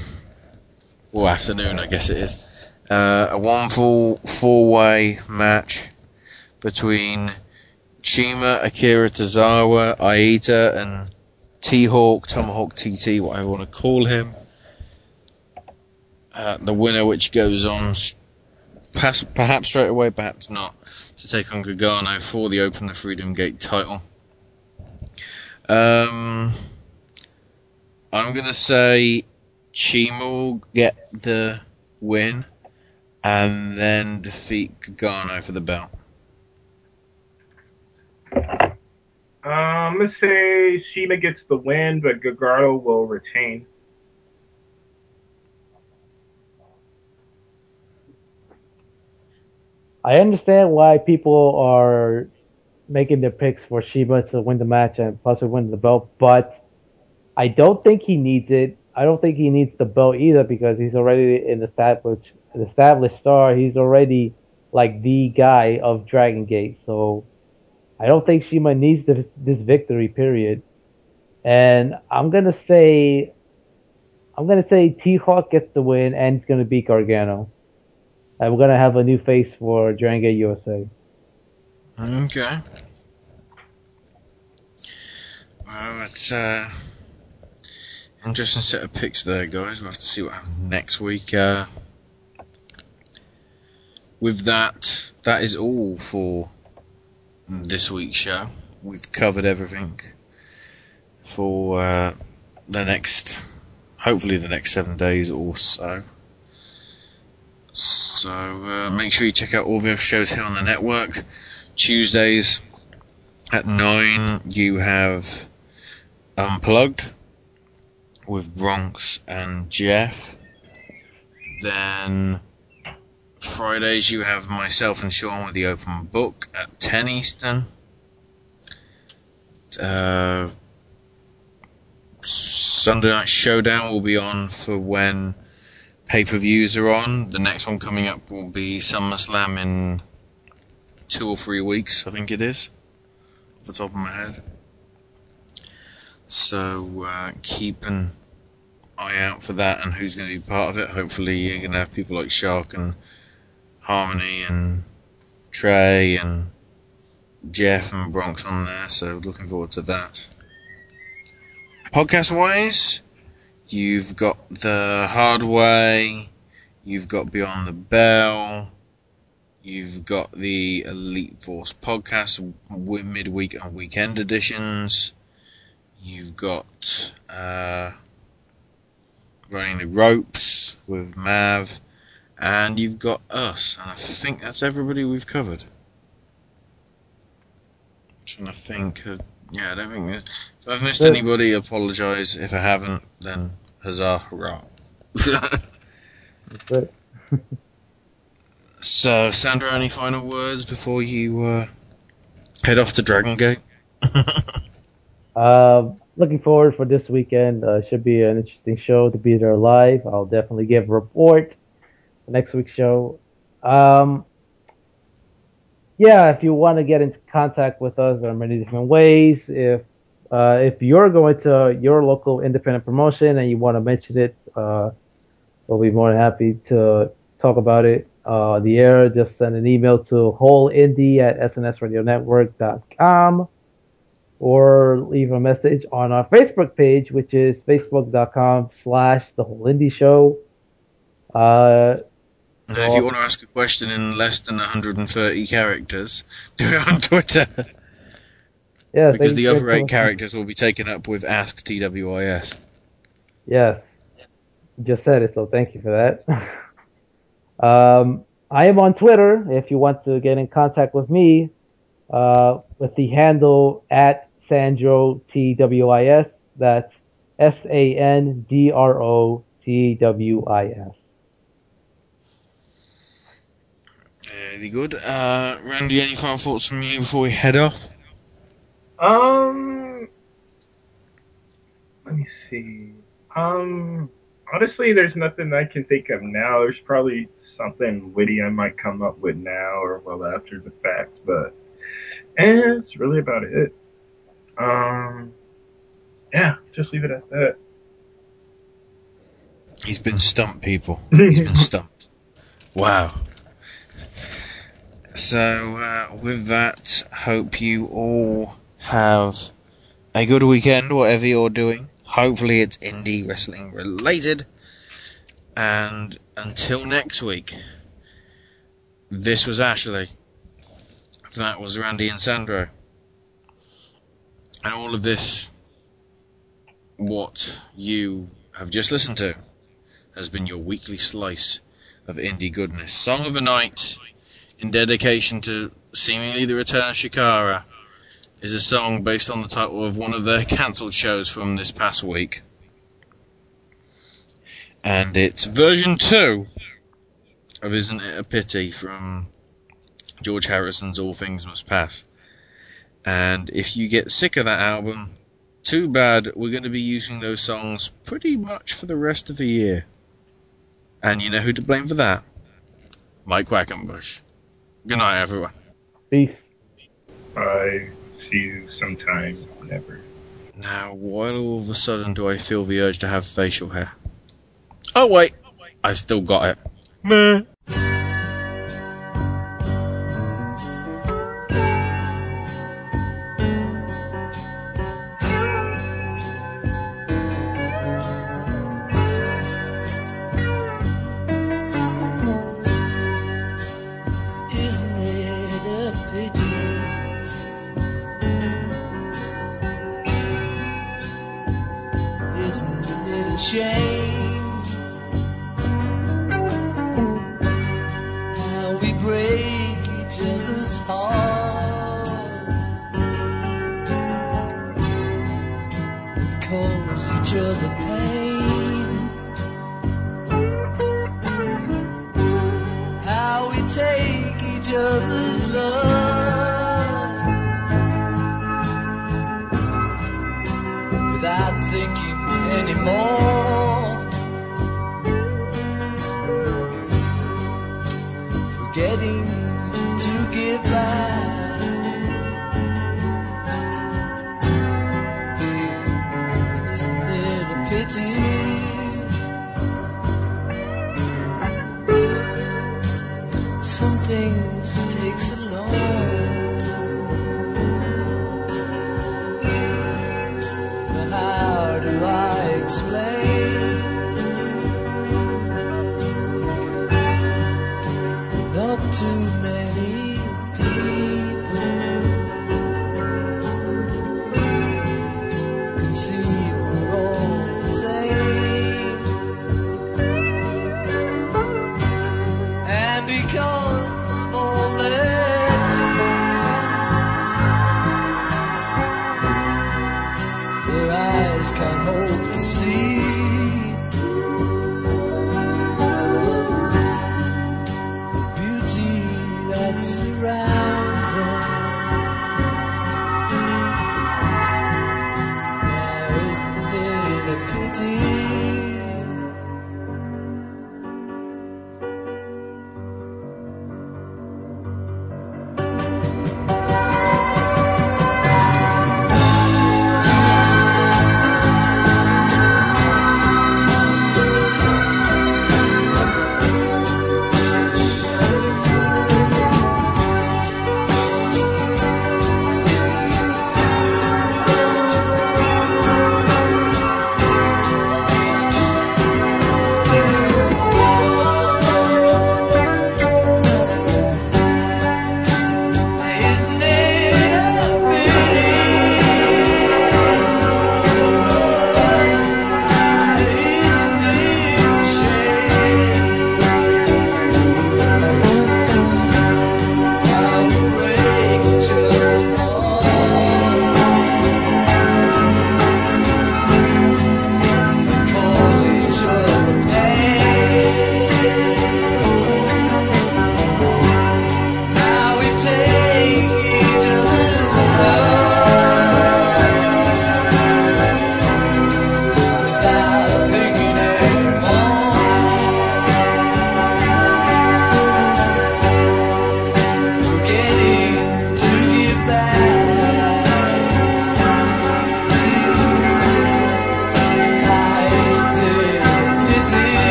Or afternoon, I guess it is. Uh, a one full four-way match between CIMA, Akira Tozawa, Aita, and T-Hawk, Tomahawk TT, whatever you want to call him. Uh, the winner, which goes on perhaps straight away, perhaps not, to take on Gargano for the Open the Freedom Gate title. Um, I'm gonna say CIMA will get the win and then defeat Gargano for the belt. I'm gonna say CIMA gets the win, but Gargano will retain. I understand why people are making their picks for CIMA to win the match and possibly win the belt, but I don't think he needs it. I don't think he needs the belt either because he's already an established an established star. He's already like the guy of Dragon Gate. So I don't think CIMA needs this, this victory. Period. And I'm gonna say I'm gonna say T Hawk gets the win and it's gonna beat Gargano. We're gonna have a new face for Dragon Gate USA. Okay. Well, it's uh, interesting set of picks there, guys. We'll have to see what happens next week. Uh, with that, that is all for this week's show. We've covered everything for uh, the next, hopefully, the next seven days or so. So uh, make sure you check out all the shows here on the network. Tuesdays at 9, you have Unplugged with Bronx and Jeff. Then Fridays you have myself and Sean with the open book at 10 Eastern. Uh, Sunday Night Showdown will be on for when pay per views are on. The next one coming up will be SummerSlam in two or three weeks, I think it is, off the top of my head. So uh, keep an eye out for that and who's going to be part of it. Hopefully, you're going to have people like Shark and Harmony and Trey and Jeff and Bronx on there. So looking forward to that. Podcast wise, you've got the Hard Way, you've got Beyond the Bell, you've got the Elite Force podcast with midweek and weekend editions. You've got uh, running the ropes with Mav, and you've got us, and I think that's everybody we've covered. trying to think. Uh, yeah, I don't think. If I've missed anybody, apologise. If I haven't, then huzzah, hurrah. So, Sandro, any final words before you uh, head off to Dragon Gate? (laughs) Uh, looking forward for this weekend. Uh, should be an interesting show to be there live. I'll definitely give a report for next week's show. Um, yeah, if you want to get into contact with us, there are many different ways. If uh, if you're going to your local independent promotion and you want to mention it, uh, we'll be more than happy to talk about it. Uh, the air, just send an email to wholeindie at snsradionetwork.com or leave a message on our Facebook page, which is facebook.com slash the whole indie show. Uh, And if you want to ask a question in less than 130 characters, do it on Twitter. (laughs) yeah, because the other eight characters will be taken up with Ask TWIS. Yes. Just said it, so thank you for that. (laughs) um, I am on Twitter if you want to get in contact with me uh, with the handle at Sandro TWIS. That's S A N D R O T W I S. Very good. Uh, Randy, any final thoughts from you before we head off? Um, let me see. Um, honestly, there's nothing I can think of now. There's probably something witty I might come up with now or well after the fact, but eh, it's really about it. Um, yeah, just leave it at that. He's been stumped, people. He's been (laughs) stumped. Wow. So, uh, with that, hope you all have a good weekend, whatever you're doing. Hopefully, it's indie wrestling related. And until next week, this was Ashley. That was Randy and Sandro. And all of this, what you have just listened to, has been your weekly slice of indie goodness. Song of the night, in dedication to seemingly the return of Chikara, is a song based on the title of one of their cancelled shows from this past week. And it's version 2 of Isn't It a Pity from George Harrison's All Things Must Pass. And if you get sick of that album, too bad, we're going to be using those songs pretty much for the rest of the year. And you know who to blame for that? Mike Quackenbush. Good night, everyone. Peace. I see you sometime, whenever. Now, why all of a sudden do I feel the urge to have facial hair? Oh, wait. I've still got it. Meh.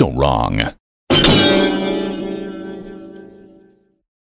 So wrong.